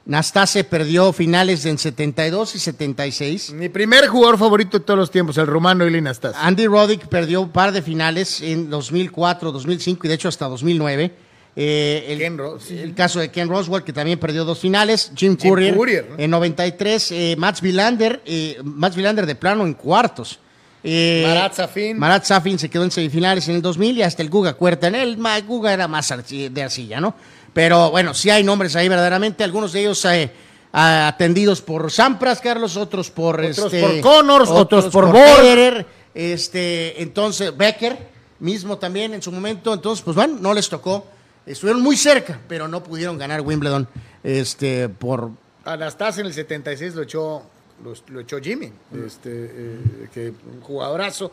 Speaker 2: Nastase perdió finales en 72 y 76.
Speaker 1: Mi primer jugador favorito de todos los tiempos, el rumano Ili Nastas.
Speaker 2: Andy Roddick perdió un par de finales en 2004, 2005 y de hecho hasta 2009. Eh, el,
Speaker 1: Ken
Speaker 2: el caso de Ken Roswell, que también perdió dos finales. Jim,
Speaker 1: Jim
Speaker 2: Courier,
Speaker 1: Courier, ¿no?
Speaker 2: en 93. Eh, Mats Wilander, eh, Mats Wilander de plano en cuartos. Eh,
Speaker 1: Marat Safin.
Speaker 2: Marat Safin se quedó en semifinales en el 2000 y hasta el Guga Cuerta. En el Guga era más de arcilla, ¿no? Pero bueno, sí hay nombres ahí verdaderamente. Algunos de ellos eh, atendidos por Sampras, Carlos, otros por
Speaker 1: Otros
Speaker 2: este,
Speaker 1: por Connors, otros por.
Speaker 2: Federer, este, entonces Becker mismo también en su momento. Entonces, pues bueno, no les tocó. Estuvieron muy cerca, pero no pudieron ganar Wimbledon este, por
Speaker 1: Anastas en el 76 lo echó, lo, lo echó Jimmy, este, eh, que un jugadorazo.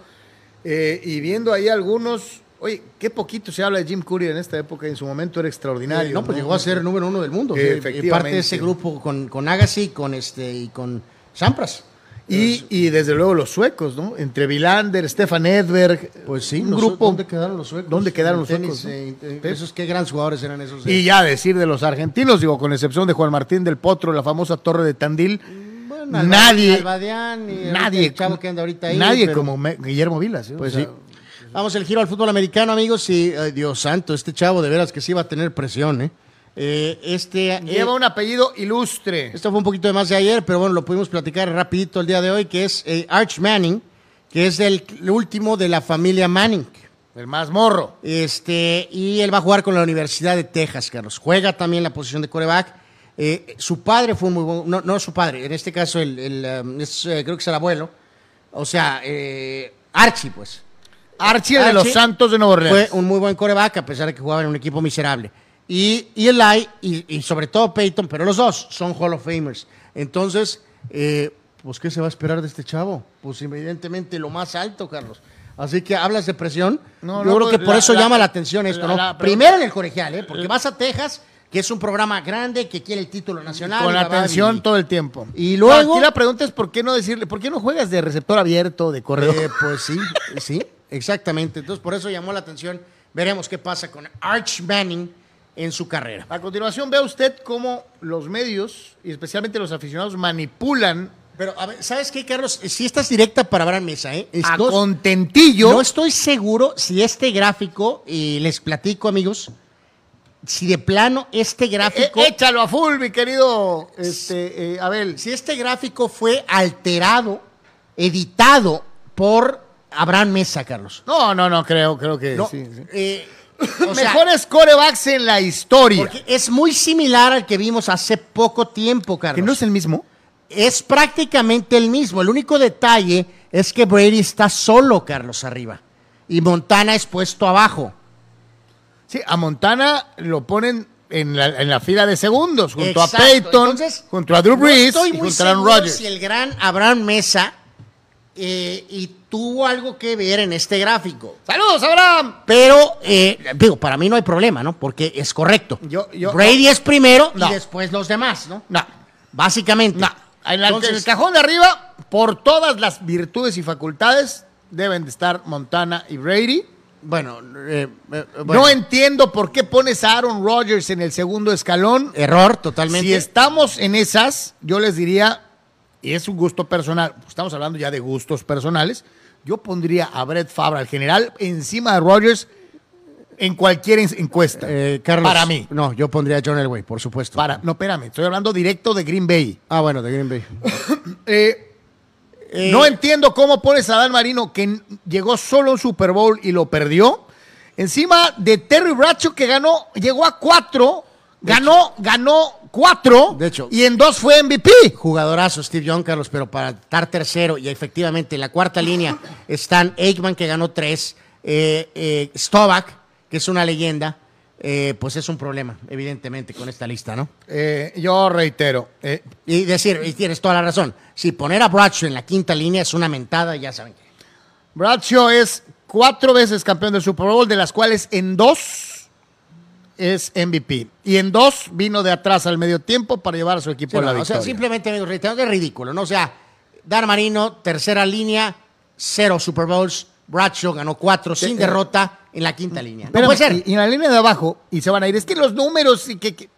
Speaker 1: Eh, y viendo ahí algunos, oye, qué poquito se habla de Jim Courier en esta época, en su momento era extraordinario.
Speaker 2: no, pues llegó a ser número uno del mundo.
Speaker 1: Eh, efectivamente.
Speaker 2: parte de ese grupo con, con Agassi con este, y con Sampras.
Speaker 1: Y, y desde luego los suecos, ¿no? Entre Vilander, Stefan Edberg.
Speaker 2: Pues sí,
Speaker 1: un
Speaker 2: los-
Speaker 1: grupo.
Speaker 2: ¿Dónde quedaron los suecos?
Speaker 1: ¿Dónde quedaron los
Speaker 2: tenis,
Speaker 1: suecos,
Speaker 2: eh, eh. Esos qué grandes jugadores eran esos.
Speaker 1: Y ya decir de los argentinos, digo, con excepción de Juan Martín del Potro, la famosa Torre de Tandil,
Speaker 2: Bueno, Alba-
Speaker 1: nadie,
Speaker 2: Albadián y ahorita
Speaker 1: nadie,
Speaker 2: el chavo que anda ahorita ahí,
Speaker 1: nadie
Speaker 2: pero-
Speaker 1: como Me- Guillermo Vilas. ¿eh? O
Speaker 2: Pues
Speaker 1: sea,
Speaker 2: sí. Vamos el giro al fútbol americano, amigos. Y ay, Dios santo, este chavo de veras que sí va a tener presión, ¿eh? Eh, este, eh,
Speaker 1: Lleva un apellido ilustre.
Speaker 2: Esto fue un poquito de más de ayer, pero bueno, lo pudimos platicar rapidito el día de hoy, que es eh, Arch Manning, que es el último de la familia Manning.
Speaker 1: El más morro.
Speaker 2: Este, y él va a jugar con la Universidad de Texas, Carlos. Juega también la posición de coreback. Su padre fue muy bueno, no, no su padre, en este caso el, el, um, es, creo que es el abuelo. O sea, Archie, pues.
Speaker 1: Archie de los Santos de Nueva Orleans.
Speaker 2: Fue un muy buen coreback, a pesar de que jugaba en un equipo miserable. Y, y Eli, y, y sobre todo Peyton, pero los dos son Hall of Famers. Entonces, eh, pues, ¿qué se va a esperar de este chavo? Pues, evidentemente, lo más alto, Carlos. Así que hablas de presión.
Speaker 1: No,
Speaker 2: Yo
Speaker 1: no,
Speaker 2: creo que
Speaker 1: pues,
Speaker 2: por
Speaker 1: la-
Speaker 2: eso
Speaker 1: la-
Speaker 2: llama la atención esto,
Speaker 1: la-
Speaker 2: ¿no?
Speaker 1: la- pero-
Speaker 2: Primero en el colegial, ¿eh? Porque vas a Texas, que es un programa grande, que quiere el título nacional.
Speaker 1: Con
Speaker 2: bla,
Speaker 1: atención
Speaker 2: y-
Speaker 1: todo el tiempo.
Speaker 2: y luego-
Speaker 1: Aquí la pregunta es por qué no decirle, ¿por qué no juegas de receptor abierto, de corredor?
Speaker 2: Eh, pues sí, sí, exactamente. Entonces, por eso llamó la atención. Veremos qué pasa con Arch Manning en su carrera.
Speaker 1: A continuación, vea usted cómo los medios, y especialmente los aficionados, manipulan
Speaker 2: Pero, a ver, ¿sabes qué, Carlos? Si estás directa para Abraham Mesa, ¿eh?
Speaker 1: a
Speaker 2: Esto-
Speaker 1: contentillo.
Speaker 2: No estoy seguro si este gráfico, y les platico, amigos, si de plano este gráfico,
Speaker 1: Eh, échalo a full, mi querido este, eh, Abel.
Speaker 2: si este gráfico fue alterado, editado por Abraham Mesa, Carlos.
Speaker 1: No, no, no, creo, creo que
Speaker 2: No,
Speaker 1: sí. sí.
Speaker 2: eh, o sea,
Speaker 1: Mejores corebacks en la historia.
Speaker 2: porque es muy similar al que vimos hace poco tiempo, Carlos.
Speaker 1: ¿Que no es el mismo?
Speaker 2: es prácticamente el mismo. El único detalle es que Brady está solo, Carlos, arriba. Y Montana es puesto abajo.
Speaker 1: Sí, a Montana lo ponen en la, en la fila de segundos, junto
Speaker 2: Exacto.
Speaker 1: a Peyton,
Speaker 2: Entonces,
Speaker 1: junto a Drew
Speaker 2: no
Speaker 1: Brees
Speaker 2: estoy
Speaker 1: y
Speaker 2: muy
Speaker 1: junto a Aaron
Speaker 2: seguro
Speaker 1: Rodgers.
Speaker 2: si el gran Abraham Mesa eh, y tuvo algo que ver en este gráfico.
Speaker 1: ¡Saludos, Abraham!
Speaker 2: Pero, eh, digo, para mí no hay problema, ¿no? Porque es correcto.
Speaker 1: Yo- yo-
Speaker 2: Brady es primero
Speaker 1: No.
Speaker 2: y después los demás, ¿no?
Speaker 1: No,
Speaker 2: Básicamente.
Speaker 1: no. En, la- en
Speaker 2: Entonces,
Speaker 1: el cajón de arriba, por todas las virtudes y facultades, deben de estar Montana y Brady.
Speaker 2: Bueno, eh, eh, bueno,
Speaker 1: No entiendo por qué pones a Aaron Rodgers en el segundo escalón.
Speaker 2: error totalmente.
Speaker 1: Si estamos en esas, yo les diría, es un gusto personal, estamos hablando ya de gustos personales, yo pondría a Brett Favre, al general, encima de Rodgers en cualquier en- encuesta.
Speaker 2: Eh, Carlos,
Speaker 1: Para mí.
Speaker 2: No, yo pondría a John Elway, por supuesto.
Speaker 1: Para, no, espérame, estoy hablando directo de Green Bay.
Speaker 2: Ah, bueno, de Green Bay.
Speaker 1: Eh,
Speaker 2: Eh,
Speaker 1: no entiendo cómo pones a Dan Marino, que llegó solo a un Super Bowl y lo perdió. Encima de Terry Bradshaw, que ganó, llegó a cuatro, ganó, ganó cuatro,
Speaker 2: De hecho.
Speaker 1: y en dos fue MVP.
Speaker 2: Jugadorazo Steve Young, Carlos, pero para estar tercero y efectivamente en la cuarta línea están Aikman, que ganó tres, eh, eh, Stovak, que es una leyenda, eh, pues es un problema, evidentemente, con esta lista, ¿no?
Speaker 1: Eh, yo reitero, eh,
Speaker 2: Y decir, y tienes toda la razón, si poner a Bradshaw en la quinta línea es una mentada, ya saben. que-
Speaker 1: Bradshaw es cuatro veces campeón del Super Bowl, de las cuales en dos es MVP. Y en dos vino de atrás al medio tiempo para llevar a su equipo
Speaker 2: Sí,
Speaker 1: a la
Speaker 2: no, o sea,
Speaker 1: victoria.
Speaker 2: simplemente, amigos, reitero que es ridículo, ¿no? O sea, Dan Marino, tercera línea, cero Super Bowls, Bradshaw ganó cuatro sin
Speaker 1: Sí, eh,
Speaker 2: derrota en la quinta línea. No
Speaker 1: Espérame,
Speaker 2: puede ser.
Speaker 1: Y, y en la línea de abajo, y se van a ir. Es que los números y que. que-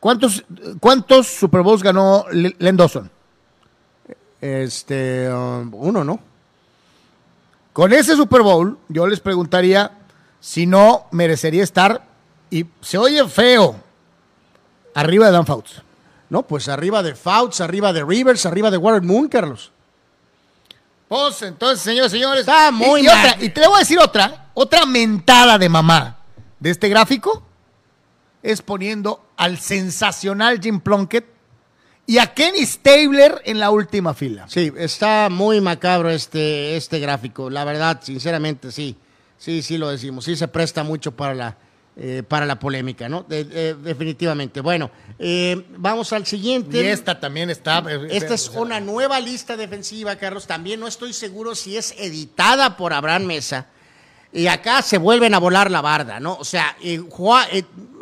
Speaker 1: ¿Cuántos, ¿Cuántos Super Bowls ganó Len Dawson?
Speaker 2: Este, um, uno, ¿no?
Speaker 1: Con ese Super Bowl, yo les preguntaría si no merecería estar, y se oye feo, arriba de Dan Fouts.
Speaker 2: No, pues arriba de Fouts, arriba de Rivers, arriba de Warren Moon, Carlos.
Speaker 1: Pues entonces, señores, señores.
Speaker 2: Está muy
Speaker 1: y, y otra, y te voy a decir otra, otra mentada de mamá de este gráfico es poniendo al sensacional Jim Plunkett y a Kenny Stabler en la última fila.
Speaker 2: Sí, está muy macabro este, este gráfico. La verdad, sinceramente, sí. Sí, sí lo decimos. Sí se presta mucho para la, eh, para la polémica, ¿no? De- de- definitivamente. Bueno, eh, vamos al siguiente.
Speaker 1: Y esta también está. eh,
Speaker 2: Esta es una nueva lista defensiva, Carlos. También no estoy seguro si es editada por Abraham Mesa. Y acá se vuelven a volar la barda, ¿no? O sea, eh,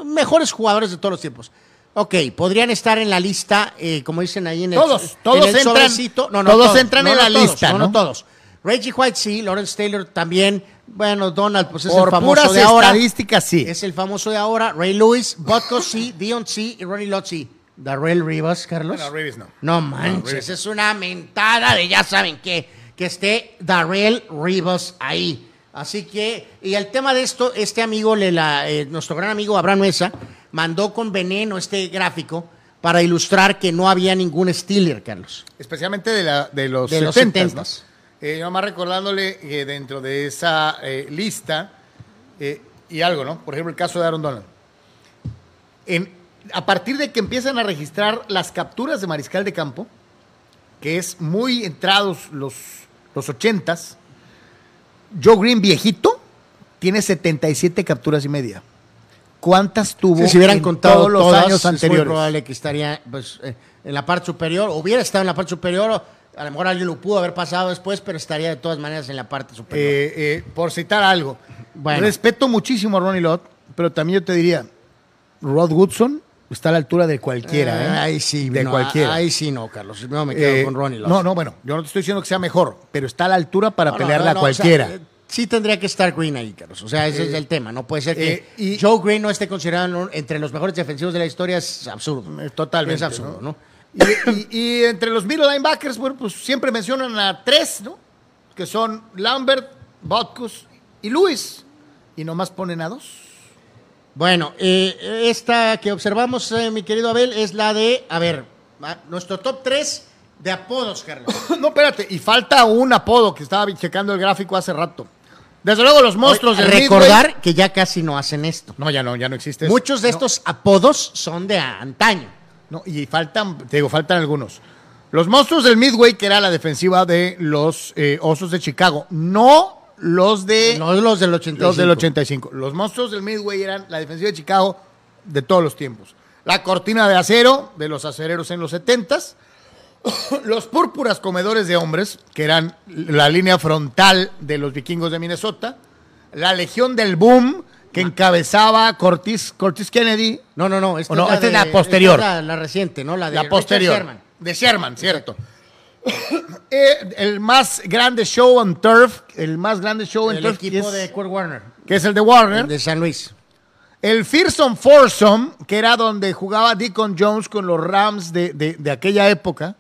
Speaker 2: mejores jugadores de todos los tiempos. Ok, podrían estar en la lista, como dicen ahí en el,
Speaker 1: Todos,
Speaker 2: en
Speaker 1: todos
Speaker 2: el
Speaker 1: entran-.
Speaker 2: No, no,
Speaker 1: todos entran en la
Speaker 2: todos,
Speaker 1: lista,
Speaker 2: no todos. Reggie White sí, Lawrence Taylor también. Bueno, Donald, pues es
Speaker 1: Por
Speaker 2: el famoso
Speaker 1: puras
Speaker 2: de ahora.
Speaker 1: estadísticas, sí.
Speaker 2: Es el famoso de ahora. Ray Lewis, Butko sí, Dion sí y Ronnie Lott sí. Darrell Rivas, Carlos.
Speaker 1: No, Rivas no.
Speaker 2: No manches,
Speaker 1: Rivas.
Speaker 2: es una mentada de ya saben qué, que esté Darrell Rivas ahí. Así que, y el tema de esto, este amigo, le la- eh, nuestro gran amigo Abraham Mesa, mandó con veneno este gráfico para ilustrar que no había ningún Steeler, Carlos.
Speaker 1: Especialmente de, la, de los
Speaker 2: De los
Speaker 1: 70
Speaker 2: setentas.
Speaker 1: Eh, yo más recordándole que dentro de esa eh, lista, eh, y algo, ¿no? Por ejemplo, el caso de Aaron Donald. En- a partir de que empiezan a registrar las capturas de mariscal de campo, que es muy entrados los, los 80s, Joe Green viejito tiene 77 capturas y media. ¿Cuántas tuvo
Speaker 2: Si se hubieran
Speaker 1: en
Speaker 2: contado
Speaker 1: todos los
Speaker 2: todas,
Speaker 1: años
Speaker 2: es muy
Speaker 1: anteriores?
Speaker 2: probable que estaría pues, eh, en la parte superior, hubiera estado en la parte superior, o, A lo mejor alguien lo pudo haber pasado después, pero estaría de todas maneras en la parte superior.
Speaker 1: Eh, eh, por citar algo.
Speaker 2: Bueno.
Speaker 1: Respeto muchísimo a Ronnie Lott, pero también yo te diría, Rod Woodson está a la altura de cualquiera. ¿eh?
Speaker 2: Eh, Ahí sí,
Speaker 1: De
Speaker 2: no,
Speaker 1: cualquiera.
Speaker 2: Ahí sí no, Carlos. No me quedo
Speaker 1: Eh,
Speaker 2: con Ronnie Lott.
Speaker 1: No, no, bueno, yo no te estoy diciendo que sea mejor, pero está a la altura para
Speaker 2: No,
Speaker 1: pelearla
Speaker 2: no,
Speaker 1: a
Speaker 2: no, o sea,
Speaker 1: cualquiera.
Speaker 2: eh, sí tendría que estar Green ahí, Carlos. O sea, ese es el tema. No puede ser que
Speaker 1: eh, y-
Speaker 2: Joe Green no esté considerado entre los mejores defensivos de la historia. Es absurdo.
Speaker 1: Eh, Totalmente.
Speaker 2: Es absurdo, ¿no?
Speaker 1: Y, y- y entre los middle linebackers, bueno, pues siempre mencionan a tres, ¿no? Que son Lambert, Botkus y Luis. Y nomás ponen a dos.
Speaker 2: Bueno, eh, esta que observamos, eh, mi querido Abel, es la de, a ver, nuestro top 3 de apodos, Carlos.
Speaker 1: No, espérate, y falta un apodo que estaba checando el gráfico hace rato. Desde luego los monstruos del
Speaker 2: Recordar
Speaker 1: Midway-
Speaker 2: que ya casi no hacen esto.
Speaker 1: No, ya no, ya no existe. eso.
Speaker 2: Muchos de
Speaker 1: No,
Speaker 2: estos apodos son de antaño.
Speaker 1: No, y faltan, te digo, faltan algunos. Los monstruos del Midway, que era la defensiva de los eh, Osos de Chicago. No los de
Speaker 2: No los del 85.
Speaker 1: los del 85. Los monstruos del Midway eran la defensiva de Chicago de todos los tiempos. La cortina de acero de los acereros en los 70s. Los púrpuras comedores de hombres, que eran la línea frontal de los vikingos de Minnesota. La legión del boom, que encabezaba Cortis, Cortis Kennedy.
Speaker 2: No, no, no. Esta,
Speaker 1: O no,
Speaker 2: es, la
Speaker 1: esta es
Speaker 2: de-
Speaker 1: la posterior.
Speaker 2: esta es la, la reciente, ¿no? La de
Speaker 1: la
Speaker 2: Richard
Speaker 1: posterior.
Speaker 2: Sherman.
Speaker 1: De Sherman, cierto. Eh, el más grande show on turf, el más grande show en
Speaker 2: El
Speaker 1: turf,
Speaker 2: equipo
Speaker 1: que,
Speaker 2: de Kurt Warner.
Speaker 1: que es el de Warner.
Speaker 2: De San Luis.
Speaker 1: El Fearsome Foursome, que era donde jugaba Deacon Jones con los Rams de, de- de aquella época.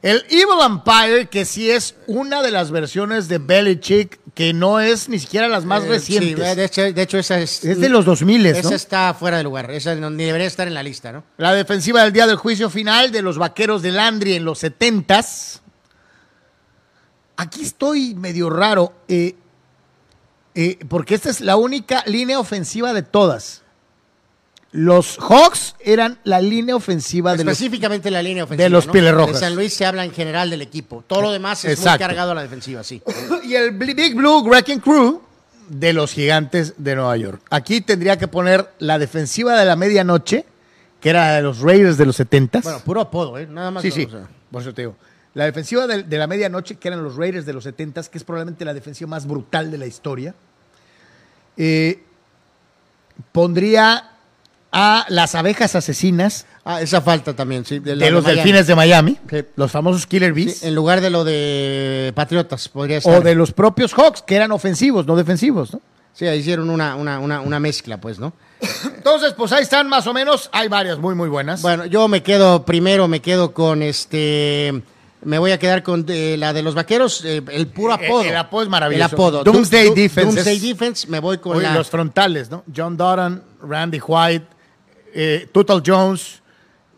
Speaker 1: El Evil Empire, que sí es una de las versiones de Belichick, que no es ni siquiera las más
Speaker 2: Eh,
Speaker 1: recientes.
Speaker 2: sí, de, hecho, de hecho, esa es.
Speaker 1: es de los 2000,
Speaker 2: Esa
Speaker 1: ¿no?
Speaker 2: está fuera de lugar. Esa no- ni debería estar en la lista, ¿no?
Speaker 1: La defensiva del día del juicio final de los vaqueros de Landry en los 70s. Aquí estoy medio raro, eh, eh, porque esta es la única línea ofensiva de todas. Los Hawks eran la línea ofensiva de los...
Speaker 2: Específicamente la línea ofensiva.
Speaker 1: de los
Speaker 2: ¿no?
Speaker 1: Pieles Rojas.
Speaker 2: De San Luis se habla en general del equipo. Todo lo demás es muy
Speaker 1: Exacto.
Speaker 2: cargado a la defensiva, sí.
Speaker 1: Y el Big Blue Wrecking Crew de los gigantes de Nueva York. Aquí tendría que poner la defensiva de la medianoche, que era de los Raiders de los 70s.
Speaker 2: Bueno, puro apodo, ¿eh? Nada más.
Speaker 1: Sí, sí,
Speaker 2: o sea.
Speaker 1: por eso te digo. La defensiva de, de la medianoche, que eran los Raiders de los 70s, que es probablemente la defensiva más brutal de la historia. Eh, pondría a las abejas asesinas
Speaker 2: Ah, esa falta también, sí.
Speaker 1: de los delfines de Miami,
Speaker 2: Sí.
Speaker 1: los famosos Killer Bees,
Speaker 2: Sí, en lugar de lo de Patriotas, podría estar.
Speaker 1: o de los propios Hawks, que eran ofensivos, no defensivos, ¿no?
Speaker 2: Sí, ahí hicieron una, una, una, una mezcla, pues, ¿no?
Speaker 1: Entonces, pues ahí están más o menos. Hay varias muy, muy buenas.
Speaker 2: Bueno, yo me quedo primero, me quedo con este. Me voy a quedar con eh, la de los vaqueros, eh, el puro
Speaker 1: El-
Speaker 2: apodo.
Speaker 1: el apodo es maravilloso.
Speaker 2: El apodo.
Speaker 1: Doomsday
Speaker 2: Doom-
Speaker 1: Defense
Speaker 2: Doomsday Defense, me voy con
Speaker 1: Oye,
Speaker 2: la.
Speaker 1: los frontales, ¿no? John Doran, Randy White, eh, Total Jones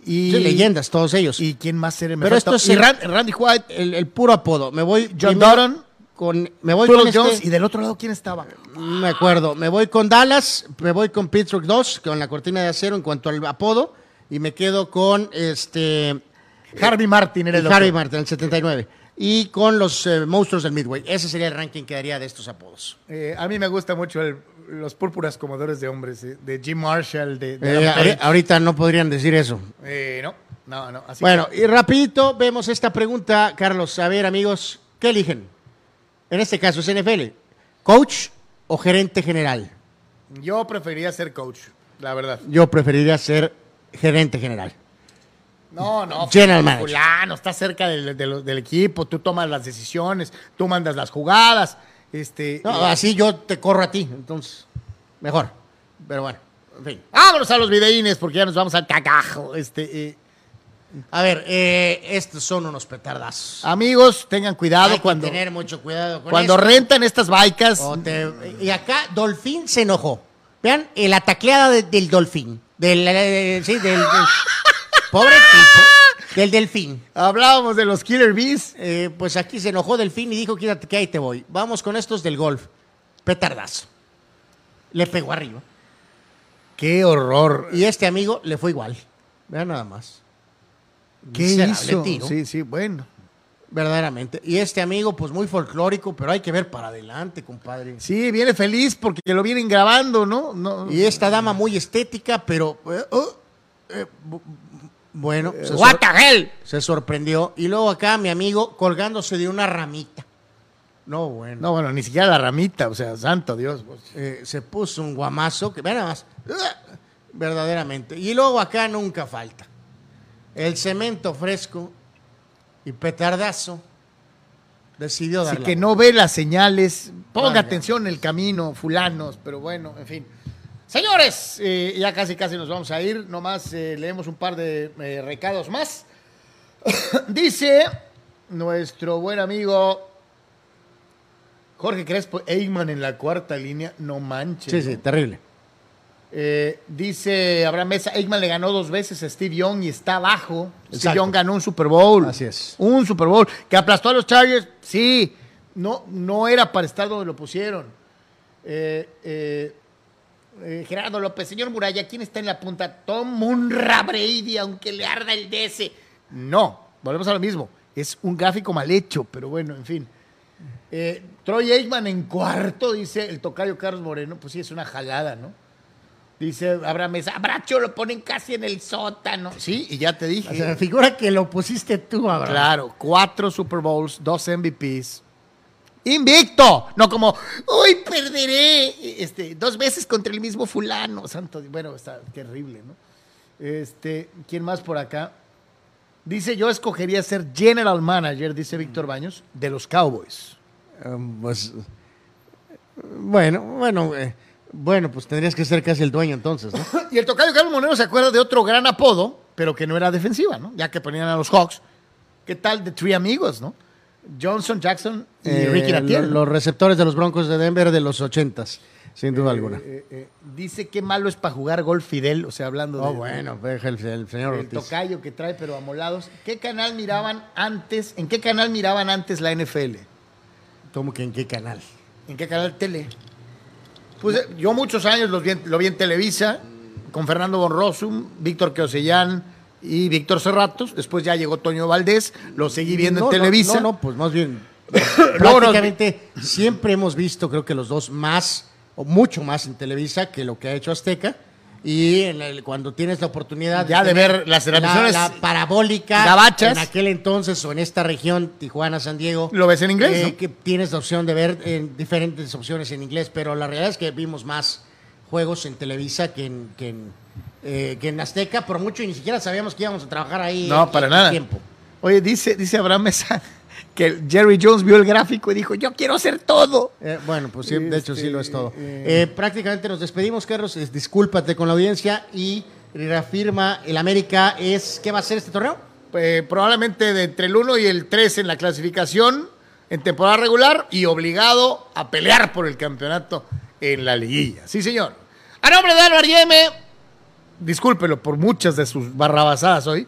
Speaker 1: y...
Speaker 2: Sí, leyendas, todos ellos.
Speaker 1: ¿Y quién más sería? Me
Speaker 2: Pero esto es
Speaker 1: y Randy White,
Speaker 2: el, el puro apodo. Me voy.
Speaker 1: John Doran,
Speaker 2: Con, me voy
Speaker 1: Total
Speaker 2: con este-
Speaker 1: Jones y del otro lado, ¿quién estaba?
Speaker 2: No me acuerdo. Me voy con Dallas, me voy con Pittsburgh 2, con la cortina de acero en cuanto al apodo, y me quedo con este
Speaker 1: Harvey Martin era el
Speaker 2: Harry
Speaker 1: otro.
Speaker 2: Martin, el 79. Y con los eh, monstruos del Midway. Ese sería el ranking que daría de estos apodos.
Speaker 1: Eh, a mí me gusta mucho el- los púrpuras comodores de hombres, eh, de Jim Marshall, de... de
Speaker 2: Eh, ahorita no podrían decir eso.
Speaker 1: Eh, no, no, no. Así
Speaker 2: Bueno, y rapidito vemos esta pregunta, Carlos. A ver, amigos, ¿qué eligen? En este caso es NFL. ¿Coach o gerente general?
Speaker 1: yo preferiría ser coach, la verdad.
Speaker 2: Yo preferiría ser gerente general.
Speaker 1: No, no.
Speaker 2: General
Speaker 1: fulano,
Speaker 2: manager.
Speaker 1: Fulano, está cerca del, del- del equipo, tú tomas las decisiones, tú mandas las jugadas. Este,
Speaker 2: No,
Speaker 1: eh,
Speaker 2: así yo te corro a ti, entonces, mejor. Pero bueno, en fin.
Speaker 1: Vámonos a los videínes porque ya nos vamos al cagajo. Este, eh,
Speaker 2: A ver, eh, estos son unos petardazos.
Speaker 1: amigos, tengan cuidado
Speaker 2: Hay que
Speaker 1: cuando,
Speaker 2: tener mucho cuidado con
Speaker 1: cuando
Speaker 2: esto.
Speaker 1: rentan estas bikes.
Speaker 2: Te- y acá Dolphin se enojó. Vean la tacleada de- del Dolphin. Del, sí, del, del- pobre tipo. Del Delfín.
Speaker 1: Hablábamos de los Killer Bees.
Speaker 2: Eh, pues aquí se enojó Delfín y dijo, quédate que ahí te voy. Vamos con estos del golf. Petardazo. Le pegó arriba.
Speaker 1: Qué horror.
Speaker 2: Y este amigo le fue igual. Vean nada más.
Speaker 1: ¿Qué hizo?
Speaker 2: tiro.
Speaker 1: Sí, sí, bueno.
Speaker 2: Verdaderamente. Y este amigo, pues muy folclórico, pero hay que ver para adelante, compadre.
Speaker 1: Sí, viene feliz porque lo vienen grabando, ¿no? no
Speaker 2: Y esta dama muy estética, pero... eh, oh, Bueno, se, sor-
Speaker 1: What the hell?
Speaker 2: se sorprendió. Y luego acá mi amigo colgándose de una ramita. No, bueno.
Speaker 1: No, bueno, ni siquiera la ramita, o sea, santo Dios. pues.
Speaker 2: Eh, se puso un guamazo que, nada más, verdaderamente. Y luego acá nunca falta. El cemento fresco y petardazo decidió
Speaker 1: Así
Speaker 2: darle.
Speaker 1: que no ve las señales, ponga atención en el camino, fulanos, pero bueno, en fin. Señores, eh, ya casi casi nos vamos a ir, nomás eh, leemos un par de eh, recados más. Dice nuestro buen amigo Jorge Crespo, Eyman en la cuarta línea, no manches.
Speaker 2: Sí, sí, terrible.
Speaker 1: Eh, dice Abraham Mesa, Eggman le ganó dos veces a Steve Young y está abajo. Steve. Young ganó un Super Bowl.
Speaker 2: Así es.
Speaker 1: Un Super Bowl. Que aplastó a los Chargers, sí. No, no era para estar donde lo pusieron. Eh, eh, eh, Gerardo López, señor Muralla, ¿quién está en la punta? Tom Munra Brady, aunque le arda el DS. No, volvemos a lo mismo. Es un gráfico mal hecho, pero bueno, en fin. Eh, Troy Aikman en cuarto, dice el tocayo Carlos Moreno. Pues sí, es una jalada, ¿no? Dice Abraham Mesa, Bracho lo ponen casi en el sótano. Sí, y ya te dije.
Speaker 2: O sea, me figura que lo pusiste tú, Abraham.
Speaker 1: Claro, cuatro Super Bowls, dos MVPs. Invicto, no como, uy, perderé este, dos veces contra el mismo fulano. Santo, bueno, está terrible, ¿no? Este, ¿quién más por acá? Dice, yo escogería ser general manager, dice Víctor Baños, de los Cowboys.
Speaker 2: Um, pues, bueno, bueno, eh, bueno, pues tendrías que ser casi el dueño entonces, ¿no?
Speaker 1: Y el tocayo Carlos Monero se acuerda de otro gran apodo, pero que no era defensiva, ¿no? Ya que ponían a los Hawks. ¿Qué tal de Three Amigos, no? Johnson, Jackson y
Speaker 2: Eh,
Speaker 1: Ricky Latier.
Speaker 2: lo- Los receptores de los Broncos de Denver de los ochentas, sin duda alguna.
Speaker 1: Eh, eh, dice que malo es para jugar golf Fidel, o sea, hablando de,
Speaker 2: Oh, bueno, deja el, el señor
Speaker 1: del
Speaker 2: Ortiz.
Speaker 1: tocayo que trae, pero amolados. ¿Qué canal miraban antes? ¿En qué canal miraban antes la NFL?
Speaker 2: ¿Cómo que en qué canal?
Speaker 1: ¿En qué canal tele? Pues eh, yo muchos años los vi en- lo vi en Televisa, con Fernando Bonrosum, Víctor Queosellán y Víctor Cerratos. Después ya llegó Toño Valdés, lo seguí viendo
Speaker 2: No,
Speaker 1: en Televisa.
Speaker 2: No, no, pues más bien. Prácticamente siempre hemos visto, creo que los dos más, o mucho más en Televisa que lo que ha hecho Azteca. Y el- cuando tienes la oportunidad
Speaker 1: Ya de ver las
Speaker 2: la-
Speaker 1: transmisiones
Speaker 2: la, parabólica
Speaker 1: gabachas.
Speaker 2: en aquel entonces o en esta región, Tijuana, San Diego.
Speaker 1: Lo ves en inglés,
Speaker 2: eh,
Speaker 1: ¿no?
Speaker 2: Que tienes la opción de ver en diferentes opciones en inglés, pero la realidad es que vimos más juegos en Televisa que en, que en, eh, que en Azteca, por mucho y ni siquiera sabíamos que íbamos a trabajar ahí.
Speaker 1: No,
Speaker 2: en-
Speaker 1: para nada.
Speaker 2: tiempo.
Speaker 1: Oye, dice, dice Abraham Mesa que Jerry Jones vio el gráfico y dijo, yo quiero hacer todo.
Speaker 2: Eh, bueno, pues sí, de hecho sí lo es todo.
Speaker 1: Este,
Speaker 2: Eh, prácticamente nos despedimos, Carlos. Discúlpate con la audiencia y reafirma el América es ¿qué va a ser este torneo?
Speaker 1: Eh, probablemente de entre el 1 y el 3 en la clasificación en temporada regular y obligado a pelear por el campeonato en la liguilla. Sí, señor. A nombre de Álvaro Yeme, discúlpelo por muchas de sus barrabasadas hoy,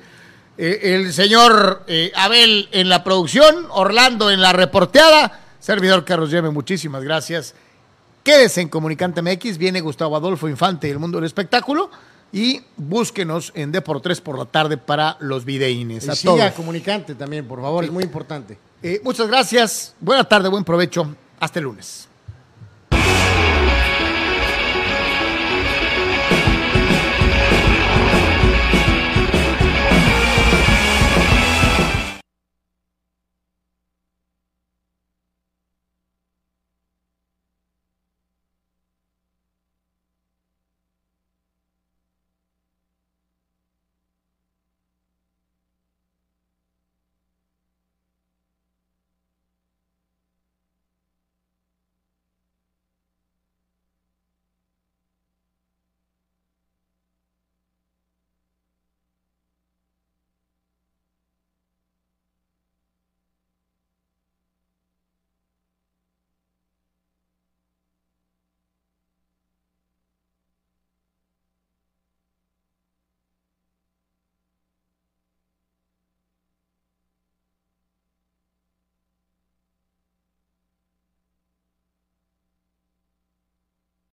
Speaker 1: eh, el señor eh, Abel en la producción, Orlando en la reporteada, servidor Carlos Yeme, muchísimas gracias. Quédese en Comunicante MX, viene Gustavo Adolfo Infante y el mundo del espectáculo. Y búsquenos en Deportes por la tarde para los videínes.
Speaker 2: Y
Speaker 1: A
Speaker 2: siga
Speaker 1: todos.
Speaker 2: comunicante también, por favor, es muy importante.
Speaker 1: Eh, muchas gracias. Buena tarde, buen provecho. Hasta el lunes.